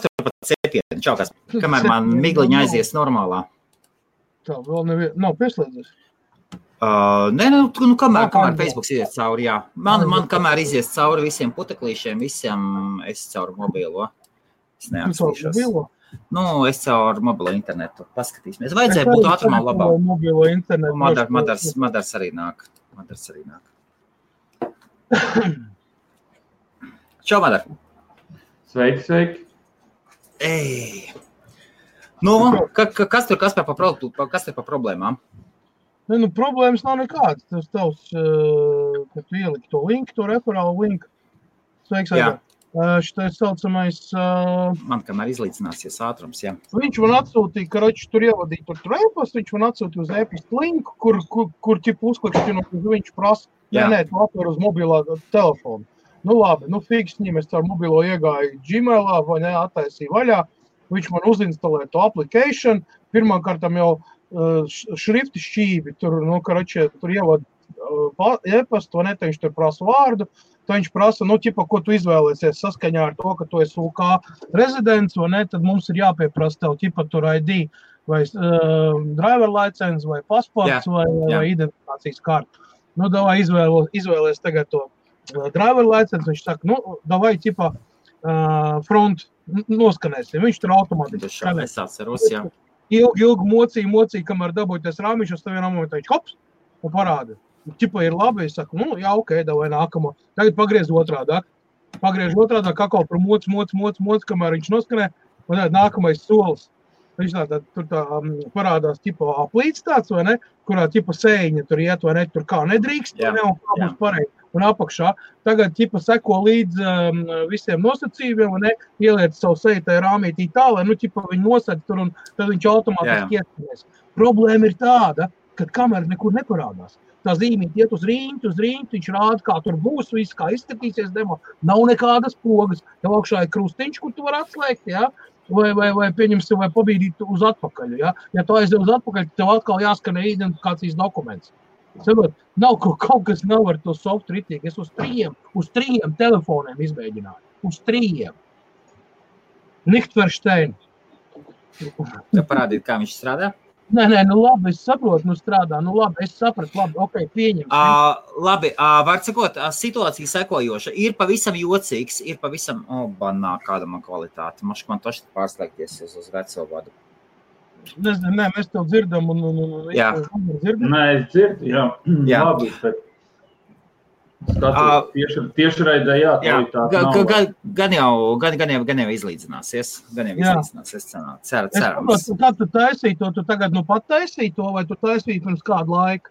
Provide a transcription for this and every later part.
tur pat cepieni. Čau, kas, kamēr man migliņa aizies normālā. Tā vēl nevien, nav pieslēdzies. Uh, nē, nu, nu, kamēr, kamēr. Facebook izies cauri, jā. Man, man kamēr izies cauri visiem puteklīšiem, visiem es caur mobilo. Es mobilo? Nu, es caur mobilo internetu paskatīsimies. Vajadzēja būt ātrumā labāk. Mobilo internetu. Madars, Madars, Madars arī nāk. Madars arī nāk. Čau, Madar. Sveiki, sveiki. Ej. Nu, ka, ka, kas tur kas par, kas par problēmām? Ne, nu, problēmas nav nekādas. Tas tavs, kad tu ieliki to linku, to referālu linku. Sveiks. Aigā. Šitais saucamais, Man kamēr izlīdzināsies ātrums, jā. viņš man atsūtīja, ka račs tur ievadīja tur tur e-pastu, viņš man atsūtīja uz e-pastu linku, kur, kur, kur ķip uzklikšķinot, uz viņš prasa, nē, nē, tu atver uz mobilā telefonu. Nu labi, nu fiks ņem, es caur mobilo iegāju Gmailā vai ne, attaisīju vaļā, viņš man uzinstalē to application, pirmkārt jau š- šrifti šķīvi, tur, nu, karačie, tur ievad pa- e-pastu, vai ne, viņš tur prasa vārdu, tad viņš prasa, nu, ķipa, ko tu izvēlēsies saskaņā ar to, ka tu esi UK rezidents, vai ne, tad mums ir jāpieprasa tev, ķipa, tur ID vai uh, driver license vai pasports vai, jā. vai identifikācijas karta. Nu, davai izvēlo, izvēlēs tagad to driver license, viņš saka, nu, davai, ķipa, uh, front noskanēsim, viņš tur automātiski Tas skanē. es atceros, jā. Ilgi, ilgi mocīja, mocīja, kamēr dabūjas rāmiņš, uz tevi momentā viņš hops un parāda. Čipa ir labi, es saku, nu, jā, ok, davai nākamo. Tagad pagriez otrādi. Pagriež otrādi, kā kaut kur moc, moc, moc, moc, kamēr viņš noskanē, un tad nākamais solis. Viņš tā, tā, tur tā, um, parādās tipa aplīts tāds, vai ne, kurā tipa sēņa tur iet, vai ne, tur kā nedrīkst, Jā, vai ne, un kā būs pareizi. Un apakšā tagad tipa seko līdz um, visiem nosacījumiem, un ne, ieliec savu seju tajā rāmītī tā, lai, nu, tipa viņi nosaka tur, un tad viņš automātiski iesaistās. Problēma ir tāda, ka kamera nekur neparādās. Tā zīmīte iet uz rīņķi, uz rīņķi, viņš rāda, kā tur būs, viss, kā izskatīsies demo. Nav nekādas pogas. Tev augšā ir krustiņš, kur tu vari atslēgt, ja? vai, vai, vai pieņemsim, vai pabīdīt uz atpakaļ. Ja, ja tu aizies uz atpakaļ, tad tev atkal jāskanē identifikācijas dokuments. Saprot, nav kaut, kaut kas nav ar to software ritīgi. Es uz trījiem, uz trījiem telefoniem izmēģināju. Uz trījiem. Nichtverstein. Tev parādīt, kā viņš strādā. Nē, nē, nu labi, es saprotu, nu strādā. Nu labi, es sapratu, labi, ok, pieņem. Uh, labi, uh, var sakot, uh, situācija sekojoša. Ir pavisam jocīgs, ir pavisam, oh, banā, kāda man kvalitāte. Mašk man toši pārslēgties uz, uz veco vadu. Nezinu, nē, mēs tev dzirdam, un, un, un, Jā. dzirdam. Nē, es dzirdu, jā. Jā. Labi, bet Ā. skatos, tieši, tieši raidē, jā, Jā, gan, gan, gan, jau, gan, gan, jau, gan jau izlīdzināsies. Gan jau izlīdzināsies. Cer, cer, Es cerams. saprotu, kā tu taisīji to, tu tagad nu pat taisīji to, vai tu taisīji pirms kādu laiku?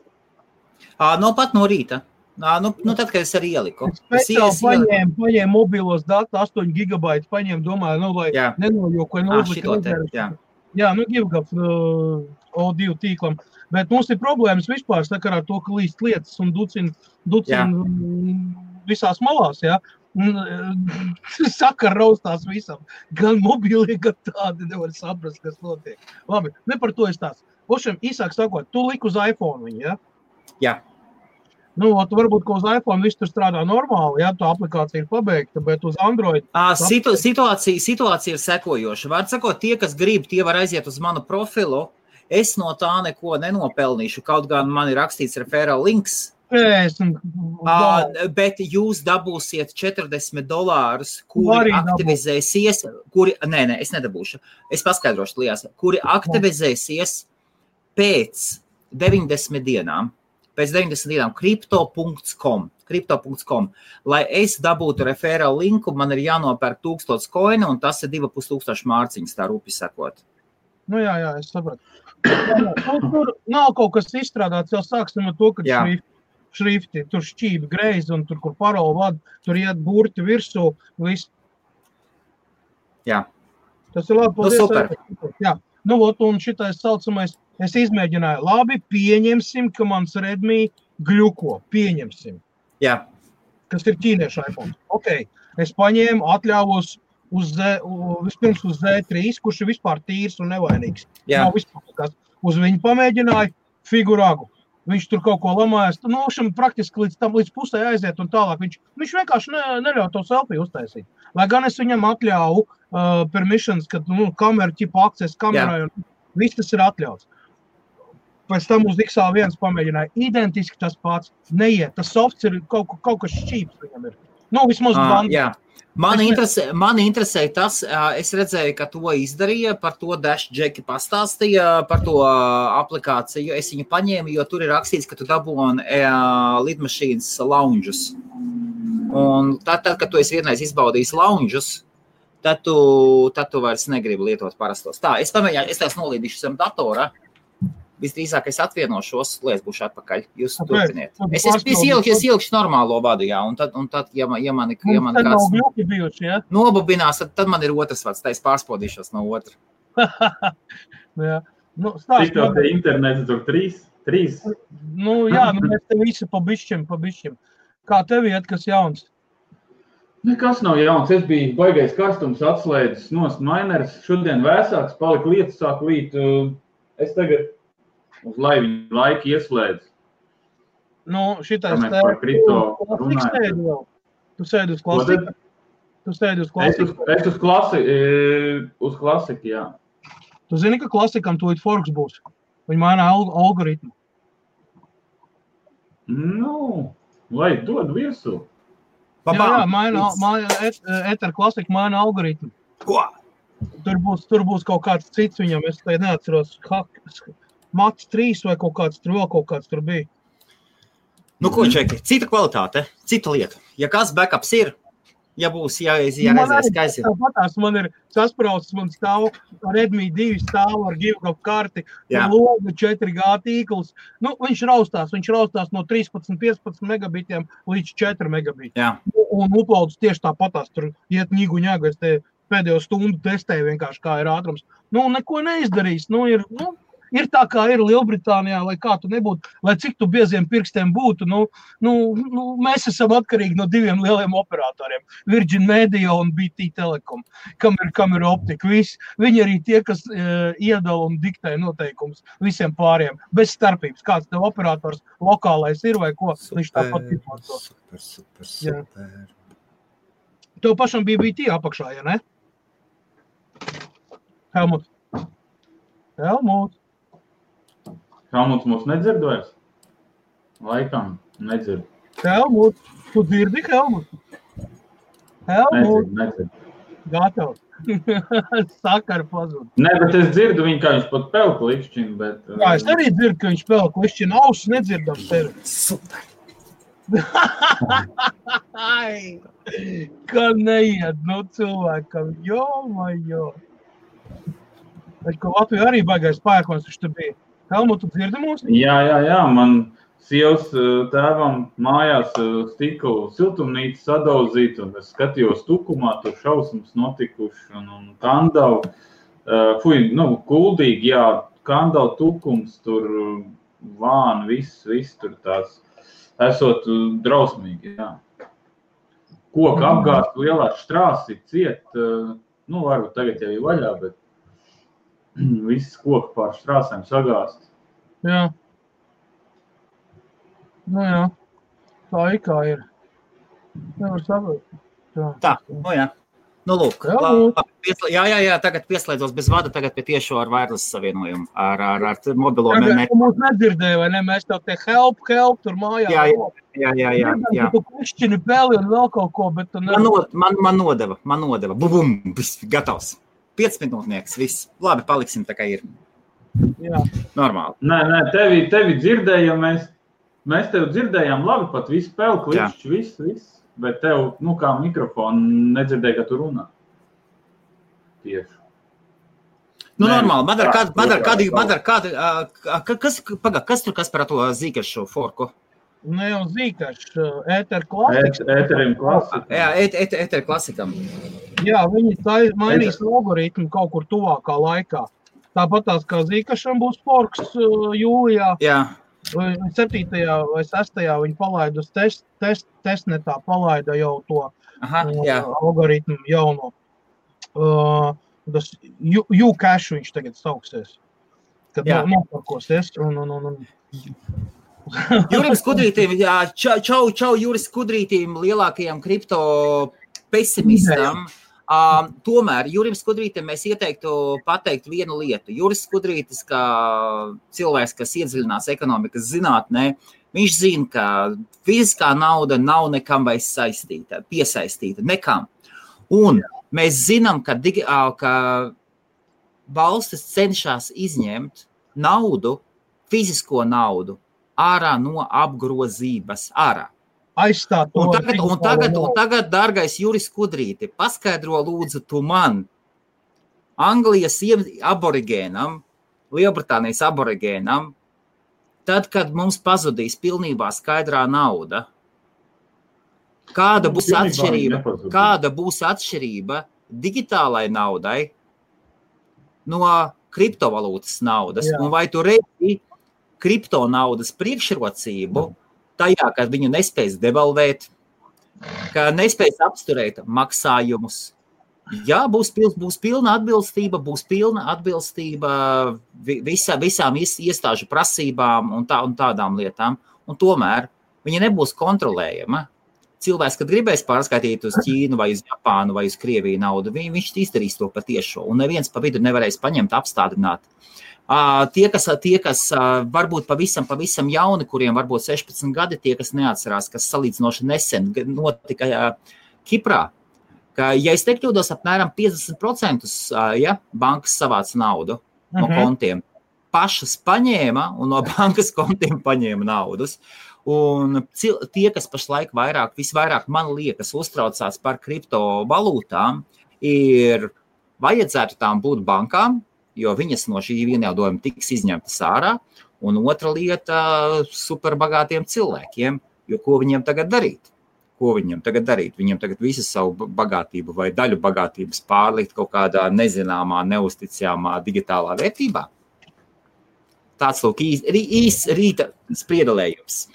Uh, no pat no rīta. Uh, nu, nu, tad, kad es arī ieliku. Es Es paņēmu, paņēmu mobilos datus, 8 gigabaitus, paņēmu, domāju, nu, lai Jā. nenojaukoju, Jā. Nu, GIFGAF uh, O2 tīklam. Bet mums ir problēmas vispār ar to, ka līdz lietas un ducina, mm, visās malās. Jā. Uh, Sakara raustās visam. Gan mobīlie, gan tādi nevar saprast, kas notiek. Labi, ne par to es tās. Ošiem, īsāk sakot, tu lik uz iPhone ja? Jā. Nu, ot, varbūt, uz iPhone viss tur strādā normāli, ja tā aplikācija ir pabeigta, bet uz Android Uh, situ, situācija, situācija ir sekojoša. Var sakot, tie, kas grib, tie var aiziet uz manu profilu. Es no tā neko nenopelnīšu. Kaut gan man ir rakstīts referāla links. es Uh, bet jūs dabūsiet 40 dolārus, kuri aktivizēsies. Kuri, nē, nē, es nedabūšu. Es paskaidrošu, Lijas, kuri aktivizēsies pēc 90 dienām. Pēc 90 dienām crypto.com. Crypto.com. Lai es dabūtu referālu linku, man ir jānopērk 1000 koinu, un tas ir 2500 mārciņas, tā rupi sakot. Nu, jā, jā, es saprotu. Nu, tur nav kaut kas izstrādāts. Jau sāksim ar to, ka šrifti, šrifti tur šķīvi greizi un tur, kur parola vada, tur iet burti virsū. Viss. Jā. Tas ir labi. Nu, paldies, super. Aivars. Jā, nu, ot, un šitais saucamais, es izmēģināju. Labi, pieņemsim, ka mans redmī gļuko. Pieņemsim. Jā, kas ir ķīniešu iPhone. Okay. Es paņēmu, atļāvos uz, Z, vispirms uz Z3, kurš ir vispār tīrs un nevainīgs. jā. Nav vispār nekas. Uz viņu pamēģināju figūragu. Viņš tur kaut ko lamājas. Nu, šim praktiski līdz tam līdz pusē aiziet un tālāk. Viņš, viņš vienkārši ne, neļauj to selfiju uztaisīt. Lai gan es viņam atļauju uh, permissions, ka nu, kamera ķipa akcess kamerai un viss tas ir atļauts. Pēc tam uz XA1 pamēģināja identiski tas pats. Neiet, tas softs ir kaut, kaut kas šķīps viņam ir. Nu, vismaz Ah, bandā. Jā. Mani interesē, mani interesē tas, es redzēju, ka to izdarīja, par to Dashjeki pastāstīja, par to aplikāciju. Es viņu paņēmu, jo tur ir rakstīts, ka tu dabūni lidmašīnas lounges. Un tad, tad, kad tu esi vienreiz izbaudījis lounges, tad tu, tad tu vairs negribi lietot parastos. Tā, es pamēģināju, es tās nolīdīšu zem datora. Visdrīzāk es atvienošos, lai es būšu atpakaļ. Jūs Kāpēc? turpiniet. Es, es, es, pārspēlēt. ielikšu, normālo vadu, jā, un tad, un tad ja, man, ja man, ja man kāds bijuši, ja? nobubinās, tad, tad man ir otrs vārds, tā es pārspodīšos no otra. jā. Nu, Cik stāst, tā man, te internets tur trīs? Trīs. nu, jā, nu, mēs te visi pa bišķim, pa bišķim. Kā tev iet, kas jauns? Nekas nav jauns. Es biju baigais karstums, atslēdzis no minēras. Šodien vēsāks, palika lietas, sāk līt. Es tagad uz laiviņu laiku ieslēdzu. Nu, šitais kripto tu sēdi vēl. Tu sēdi uz klasiku. Tu sēdi uz Es uz, klasiku. es uz, klasi, e, uz klasiku, jā. Tu zini, ka klasikam tūlīt forks būs. Viņi maina alg algoritmu. Nu, lai dod virsū. Jā, jā, maina, maina et, eter klasika maina algoritmu. Ko? Tur būs, tur būs kaut kāds cits viņam, es te neatceros, hak- Mats 3 vai kaut kāds tur vēl kaut kāds tur bija. Nu, ko, Čeki, cita kvalitāte, cita lieta. Ja kāds backups ir, ja būs jāiz, ja Man redzēs, arī ka aiziet. Tāpatās man ir sasprausts, man stāv Redmi 2 stāv ar GeoGov karti, logu 4G tīkls. Nu, viņš raustās, viņš raustās no 13, 15 megabitiem līdz 4 megabitiem. Jā. Un upaudzes tieši tāpatās tur iet ņigu ņēgu, es te pēdējo stundu testēju vienkārši kā ir ātrums. Nu, neko neizdarīs. Nu, ir, nu, ir tā kā ir Lielbritānijā, lai kā tu nebūtu, lai cik tu bieziem pirkstiem būtu. Nu, nu, nu, mēs esam atkarīgi no diviem lieliem operatoriem - Virgin Media un BT Telekom, kam ir, kam ir optika. Visi, viņi arī tie, kas uh, iedala un diktē noteikumus visiem pāriem, bez starpības. Kāds tev operators lokālais ir vai ko, viņš tāpat izmanto. super, super, Jā. super. Tev pašam bija BT apakšā, ja ne? Helmut. Helmut. Helmuts mūs nedzird vairs? Laikam nedzird. Helmut. Tu dzirdi, Helmut? Helmut. Nedzird, nedzird. Gatavs. Sakara pazūd. Nē, bet es dzirdu viņu, kā viņš pat pelku likšķinu, bet... Jā, es arī dzirdu, ka viņš spēlē klišķinu ausis, nedzirdam tevi. Ka neiet, nu, cilvēkam, jo, vai jo. Bet, ka Latvija arī baigais spēkons, viņš tur bija. Helmut, tu dzirdi mūs? Jā, jā, jā, man sievas uh, tēvam mājās uh, stikla siltumnīca sadauzīta, un es skatījos tukumā, tur šausmas notikuši, un, un kandavu, uh, fuj, nu, kuldīgi, jā, kandavu tukums, tur vāni, viss, viss tur tās, esot drausmīgi, jā. Koka apgāzt lielās štrāsi, ciet, nu, varbūt tagad jau ir vaļā, bet viss koku pār štrāsēm sagāzt. Jā. Nu, jā. Tā ir kā ir. Nevar saprast. Tā. Tā, nu jā. Nu, lūk, Jā, lūk. jā, jā, jā, tagad pieslēdzos bez vada, tagad pie tiešo ar wireless savienojumu, ar, ar, ar mobilo Tagad mēnesi. tu mūs nedzirdēji, vai ne? Mēs tev te help, help, tur mājā. Jā, jā, jā, jā, jā, jā. Tu klišķini peli un vēl kaut ko, bet tu Man, nevari. no, man, man nodeva, man nodeva. Bum, viss gatavs. 5 minūtnieks, viss. Labi, paliksim tā kā ir. Jā. Normāli. Nē, nē, tevi, tevi dzirdējām, mēs, mēs tevi dzirdējām labi, pat visu spēli, klišķi, viss, viss. Bet tev, nu, kā mikrofonu nedzirdēja, ka tu runā. Tieši. Nu, Nē, normāli. Man ar kādu, man ar kādu, man ar kādu, kas, paga, kas tur, kas par to zīkašu forku? Ne jau zīkašs, ēter klasiks. Ēt- Ēterim klasika. Jā, et, et, et, et klasikam. Jā, viņi tai- mainīs algoritmu kaut kur tuvākā laikā. Tāpat tās kā zīkašam būs forks uh, jūlijā. Jā, vai 7. vai 6. viņi palaida uz test, test, testnetā, palaida jau to aha, uh, jā. algoritmu jauno. Uh, tas U-cache viņš tagad sauksies. Kad Jā. no- noparkosies. Un, un, un, un. Jurim Skudrītim, jā, čau, čau, čau Juris Skudrītim, lielākajam kripto pesimistam. Uh, tomēr Jurim Skudrītam mēs ieteiktu pateikt vienu lietu. Juris Skudrītis, kā cilvēks, kas iedziļinās ekonomikas zinātnē, viņš zina, ka fiziskā nauda nav nekam vairs saistīta, piesaistīta, nekam. Un mēs zinām, ka, ka valstis cenšas izņemt naudu, fizisko naudu, ārā no apgrozības. Ārā. Aizstāt to. Un tagad, un tagad, un tagad dārgais Juris Kudrīti, paskaidro lūdzu tu man, Anglijas aborigēnam, Lielbritānijas aborigēnam, tad, kad mums pazudīs pilnībā skaidrā nauda, kāda būs atšķirība, kāda būs atšķirība digitālai naudai no kriptovalūtas naudas, Jā. un vai tu redzi kriptonaudas priekšrocību tajā, ka viņu nespēs devalvēt, ka nespēs apturēt maksājumus. Jā, būs, pil, būs pilna atbilstība, būs pilna atbilstība visa, visām iestāžu prasībām un, tā, un tādām lietām. Un tomēr viņa nebūs kontrolējama. Cilvēks, kad gribēs pārskaitīt uz Ķīnu, vai uz Japānu, vai uz Krieviju naudu, viņš izdarīs to patiešo. Un neviens pa vidu nevarēs paņemt, apstādināt Tie, kas, tie, kas varbūt pavisam, pavisam jauni, kuriem varbūt 16 gadi, tie, kas neatcerās, kas salīdzinoši nesen notika Kiprā, ka, ja es nekļūdos, apmēram 50% ja, bankas savāca naudu no mhm. kontiem. Pašas paņēma un no bankas kontiem paņēma naudas. Un tie, kas pašlaik vairāk, visvairāk man liekas, uztraucās par kriptovalūtām, ir vajadzētu tām būt bankām, jo viņas no šī vienādojuma tiks izņemtas ārā. Un otra lieta - superbagātiem cilvēkiem, jo ko viņiem tagad darīt? Ko viņam tagad darīt? Viņam tagad visu savu bagātību vai daļu bagātības pārlikt kaut kādā nezināmā, neusticamā digitālā vērtībā. Tāds lūk, īsts īs, rīta spriedelējums.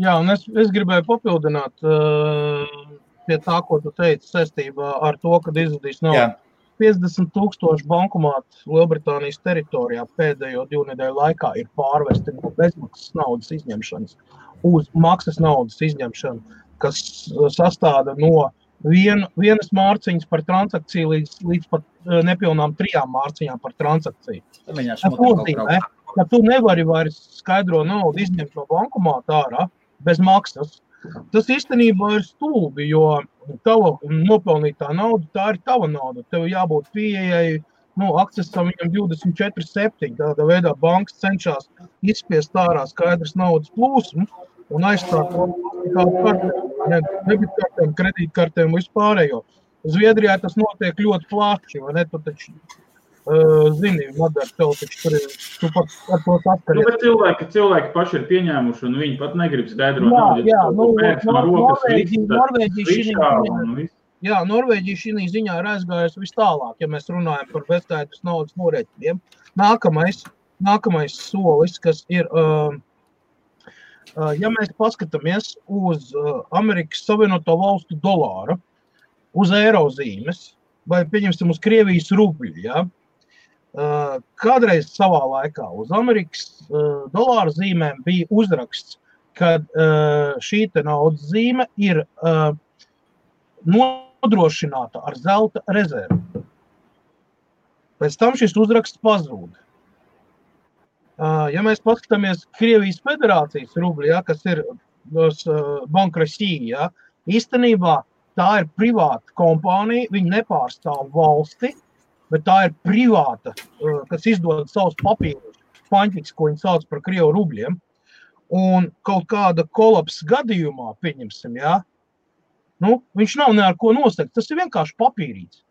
Jā, un es, es gribēju papildināt uh, pie tā, ko tu teici saistībā ar to, kad izzudīs naudu. No 50 tūkstoši bankomātu Lielbritānijas teritorijā pēdējo divu nedēļu laikā ir pārvesti no bezmaksas naudas izņemšanas uz maksas naudas izņemšanu, kas uh, sastāv no vien, vienas mārciņas par transakciju līdz, līdz pat uh, nepilnām trijām mārciņām par transakciju. Tas nozīmē, ka tu nevari vairs skaidro naudu izņemt no bankomāta ārā bez maksas. Tas īstenībā ir stulbi, jo tava nopelnītā nauda, tā ir tava nauda. Tev jābūt pieejai, nu, accesam viņam 24, 7. Tādā veidā bankas cenšas izspiest ārā skaidrs naudas plūsmu un aizstāt to kādu kartēm, debitkartēm, kredītkartēm un vispārējo. Zviedrijā tas notiek ļoti plaši, vai ne? Tu taču zini, Madara, tev taču tur ir, tu pat ar to saskaries. Nu, cilvēki, cilvēki paši ir pieņēmuši, un viņi pat negrib skaidrot. Jā, naudu, jā, nu, no, no, Norvēģija, Norvēģija šī Jā, Norvēģija šī ziņā ir aizgājusi vis tālāk, ja mēs runājam par bezskaitas naudas norēķiniem. Nākamais, nākamais solis, kas ir, uh, uh, ja mēs paskatāmies uz uh, Amerikas Savienoto Valstu dolāru, uz eiro zīmes, vai pieņemsim uz Krievijas rubļu, ja, Kādreiz savā laikā uz Amerikas dolāra zīmēm bija uzraksts, ka šī naudas zīme ir nodrošināta ar zelta rezervi. Pēc tam šis uzraksts pazūd. Ja mēs paskatāmies Krievijas federācijas rubļi, ja, kas ir bankrasīja, ja, īstenībā tā ir privāta kompānija, viņi nepārstāv valsti, bet tā ir privāta, uh, kas izdod savus papīrus, paņķis, ko viņi sauc par krievu rubļiem. Un kaut kāda kolapsa gadījumā, pieņemsim, ja, nu, viņš nav ne ar ko nosegt. Tas ir vienkārši papīrīts.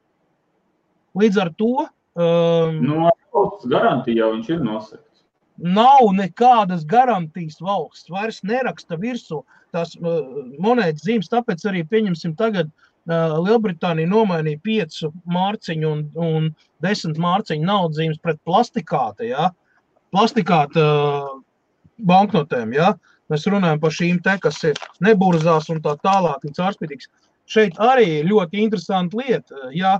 Līdz ar to. Um, no valsts garantijā viņš ir nosegts. Nav nekādas garantijas valsts. Vairs neraksta virsū tās uh, monētas zīmes. Tāpēc arī pieņemsim tagad uh, Lielbritānija nomainīja 5 mārciņu un, un 10 mārciņu naudzīmes pret plastikāta, ja? plastikāta banknotēm. Ja? Mēs runājam par šīm te, kas ir neburzās un tā tālāk, un cārspīdīgs. Šeit arī ļoti interesanta lieta, ja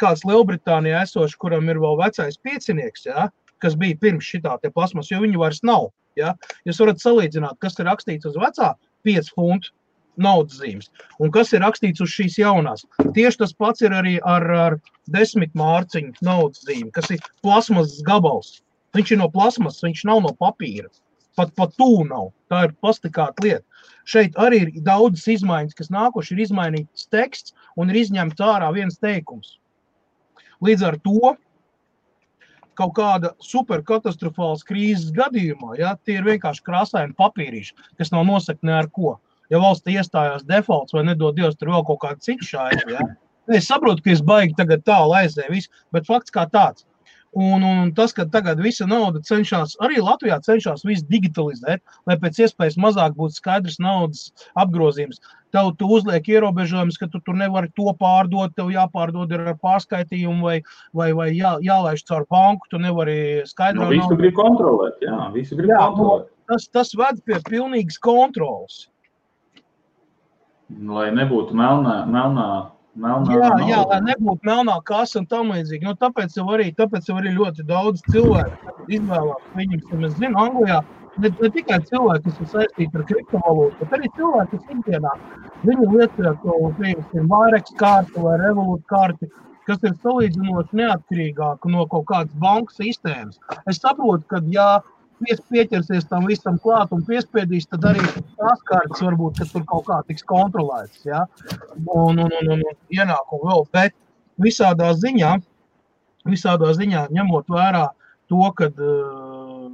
kāds Lielbritānijā esošs, kuram ir vēl vecais piecinieks, ja? kas bija pirms šitā te plasmas, jo viņi vairs nav Ja? Jūs varat salīdzināt, kas ir rakstīts uz vecā 5 funtu naudas zīmes un kas ir rakstīts uz šīs jaunās. Tieši tas pats ir arī ar, ar desmit mārciņu naudas zīmi, kas ir plasmas gabals. Viņš ir no plasmas, viņš nav no papīra. Pat, pat tūlīt nav. Tā ir plastikāta lieta. Šeit arī ir daudzas izmaiņas, kas nākuši, ir izmainīts teksts un ir izņemts ārā viens teikums. Līdz ar to kaut kāda superkatastrofāls krīzes gadījumā, ja, tie ir vienkārši krāsaini papīrīši, kas nav nosakti ne ar ko. Ja valsts iestājās defaults vai nedod Dievs, tur vēl kaut kāda cita šāda. Ja. Es saprotu, ka es baigi tagad tālu aizēju, bet fakts kā tāds. Un, un tas, ka tagad visa nauda cenšas, arī Latvijā cenšas visu digitalizēt, lai pēc iespējas mazāk būtu skaidrs naudas apgrozījums. Tev tu uzliek ierobežojumus, ka tu tur nevari to pārdot, tev jāpārdod ar pārskaitījumu vai, vai, vai jā, jālaiž caur banku, tu nevari skaidrot. Nu, visu grib kontrolēt, jā, visu grib jā, kontrolēt. Tas, tas ved pie pilnīgas kontrolas. Lai nebūtu melnā, melnā Melnā, jā, jā, lai nebūtu melnā kasa un tam līdzīgi. Nu, tāpēc, jau arī, tāpēc jau arī ļoti daudz cilvēku izvēlās. Viņus, mēs zinām, Anglijā ne, ne tikai cilvēki, kas ir saistīti ar kriptovalūtu, bet arī cilvēki, kas ikdienā viņi lieto to Vairex karti vai Revolut karti, kas ir salīdzinoši neatkarīgāk no kaut kādas bankas sistēmas. Es saprotu, ka ja pies, pieķersies tam visam klāt un piespiedīs, tad arī tās kārtas varbūt tur kaut kā tiks kontrolētas. Ja? Un, un, un, un ienākumu vēl. Bet visādā ziņā, visādā ziņā ņemot vērā to, ka uh,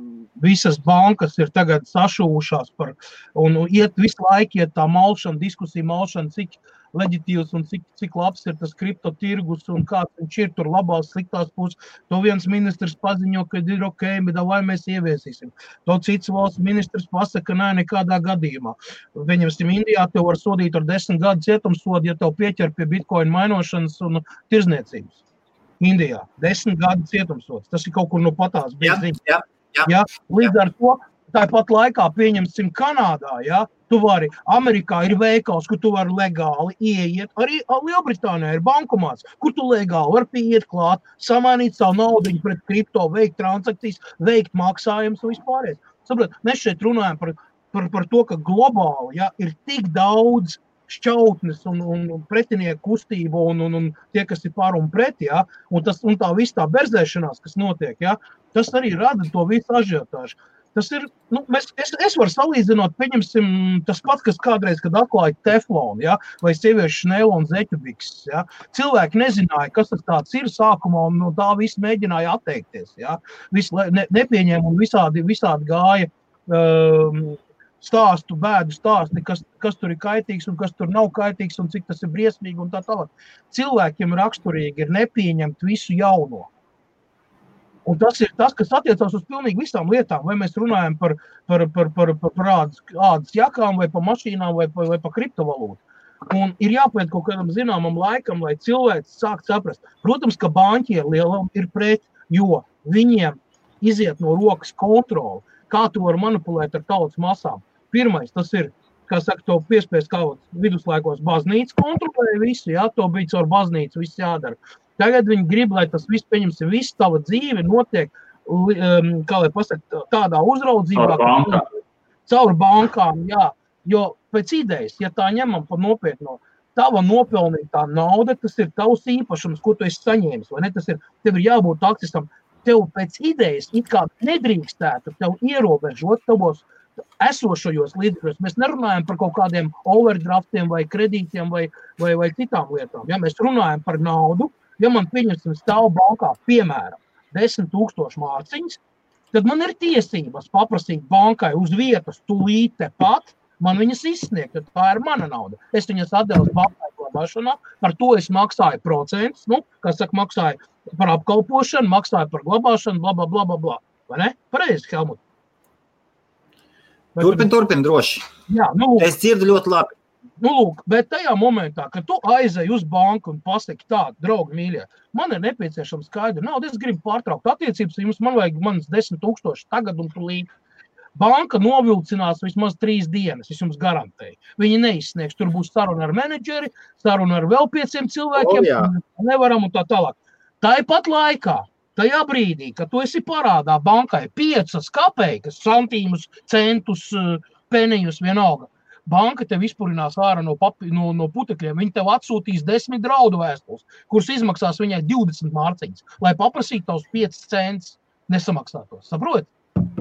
visas bankas ir tagad sašūvušās par, un iet visu laiku iet tā malšana, diskusija malšana, cik uh, leģitīvs un cik, cik labs ir tas kripto tirgus un kāds viņš ir tur labās, sliktās puses. To viens ministrs paziņo, ka ir ok, bet vai mēs ieviesīsim. To cits valsts ministrs pasaka, nē, nekādā gadījumā. Viņam Indijā te var sodīt ar desmit gadu cietumsodu, ja tev pieķer pie bitkoinu mainošanas un tirzniecības. Indijā desmit gadu cietumsods. Tas ir kaut kur no patās ziņas. Jā, jā, jā. Līdz ar to tāpat laikā pieņemsim Kanādā. Ja? Tu vari, Amerikā ir veikals, kur tu vari legāli ieiet. Arī Lielbritānijā ir bankomāts, kur tu legāli vari pieiet klāt, samainīt savu naudu pret kripto, veikt transakcijas, veikt maksājumus un vispār. Saprot, mēs šeit runājam par, par, par to, ka globāli ja, ir tik daudz šķautnes un, un pretinieku kustību, un, un, un tie, kas ir par un pret, ja, un, tas, un tā viss tā berzēšanās, kas notiek, ja, tas arī rada to visu ažiotāžu. Tas ir, nu, mēs, es, es varu salīdzināt, pieņemsim, tas pats, kas kādreiz, kad atklāja teflonu, ja, vai sieviešu šnēlu un zeķubiks. Ja. Cilvēki nezināja, kas tas ir sākumā, un no tā viss mēģināja atteikties. Ja. Viss ne, nepieņēma un visādi, visādi gāja. Um, stāstu, bēdu stāsti, kas, kas tur ir kaitīgs un kas tur nav kaitīgs, un cik tas ir briesmīgi. Tā tālāk. Cilvēkiem raksturīgi ir nepieņemt visu jauno. Un tas ir tas, kas attiecās uz pilnīgi visām lietām. Vai mēs runājam par, par, par, par, par, par ādas, ādas jakām, vai par mašīnām, vai, vai, vai par kriptovalūtu. Un ir jāpaiet kaut kādam zināmam laikam, lai cilvēks sāktu saprast. Protams, ka banķieri lielam ir pret, jo viņiem iziet no rokas kontrole. Kā tu vari manipulēt ar tautas masām? Pirmais, tas ir, kā saka, to piespiest kā viduslaikos baznīca kontrolēja visu, jā, to bija caur baznīcu viss jādara. Tagad viņi grib, lai tas viss, pieņemsim, viss tava dzīve notiek, um, kā lai pasaka, tādā uzraudzībā, kā caur bankām, jā, jo pēc idejas, ja tā ņemam pa nopietno, tava nopelnītā nauda, tas ir tavs īpašums, ko tu esi saņēmis, vai ne? Tas ir, tev ir jābūt akcistam, tev pēc idejas it kā nedrīkstētu tev ierobežot tavos esošajos līdzekļos. Mēs nerunājam par kaut kādiem overdraftiem vai kredītiem vai, vai, vai citām lietām. Ja? Mēs runājam par naudu, ja man pieņemsim stāv bankā, piemēram, 10 tūkstoši mārciņas, tad man ir tiesības paprasīt bankai uz vietas tūlīt tepat, man viņas izsniegt, jo tā ir mana nauda. Es viņas atdevu bankai glabāšanā, par to es maksāju procentus, nu, kas saka, maksāju par apkalpošanu, maksāju par glabāšanu, bla, bla, bla, bla, bla. Vai ne? Pareizi, Helmut. Turpin, turpin, droši. Jā, nu, es dzirdu ļoti labi. Nu, lūk, bet tajā momentā, kad tu aizej uz banku un pasaki, tādu draugu mīļie, man ir nepieciešama skaidra nauda, es gribu pārtraukt attiecības, jums man vajag manas desmit tūkstoši tagad un tūlīt. Banka novilcinās vismaz trīs dienas, es jums garantēju. Viņi neizsniegs. Tur būs saruna ar menedžeri, saruna ar vēl pieciem cilvēkiem. Oh, nevaram un tā tālāk. Tāpat laikā tajā brīdī, kad tu esi parādā bankai 5 kapeikas, santīmus, centus, penijus, vienalga, banka tev izpurinās ārā no, papi, no, no putekļiem. Viņa tev atsūtīs desmit draudu vēstules, kuras izmaksās viņai 20 mārciņas, lai paprasītu tavus 5 centus nesamaksātos. Saprotiet?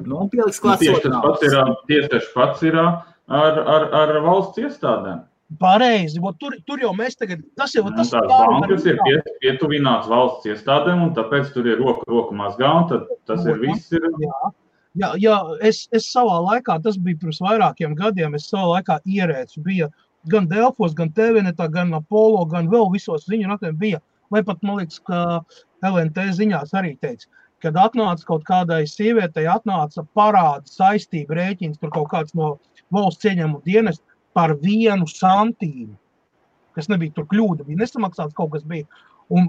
Nu, pieliks klāt tieši tas pats ir, ar, ar, ar valsts iestādēm. Pareizi, tur, tur jau mēs tagad, tas jau tas ir. Bankas ir pie, pietuvināts valsts iestādēm, un tāpēc tur ir roka, roka mazgā, un tas ir viss. Ir... Jā. Jā, jā es, es savā laikā, tas bija pirms vairākiem gadiem, es savā laikā ierēcu, bija gan Delfos, gan TVNetā, gan Apollo, gan vēl visos ziņu ratiem bija, vai pat, man liekas, ka LNT ziņās arī teica, kad atnāca kaut kādai sievietei, atnāca parāda saistība rēķins, tur kaut kāds no valsts ieņemu dienas par vienu santīmu, kas nebija tur kļūda, bija nesamaksāts kaut kas bija un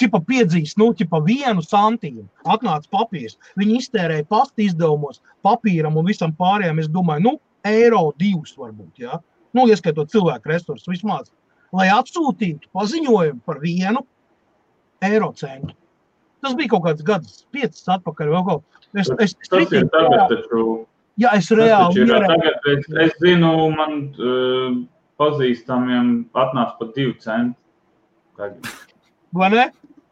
cipa piedzīs, nu, cipa vienu santīmu. Atnāca papīrs. Viņi iztērēja pasta izdevumos, papīram un visam pārējiem. Es domāju, nu, eiro divus varbūt, ja? nu, ieskaitot cilvēku resursus vismaz, lai atsūtītu paziņojumu par vienu eiro centu. Tas bija kaut kāds gads, piecas atpakaļ. Es, es, es, tas ir tagad, taču. Jā, es reāli. Ir, tagad, es, es zinu, man uh, pazīstamiem atnāca pat divi centi. Tagad. Vai ne?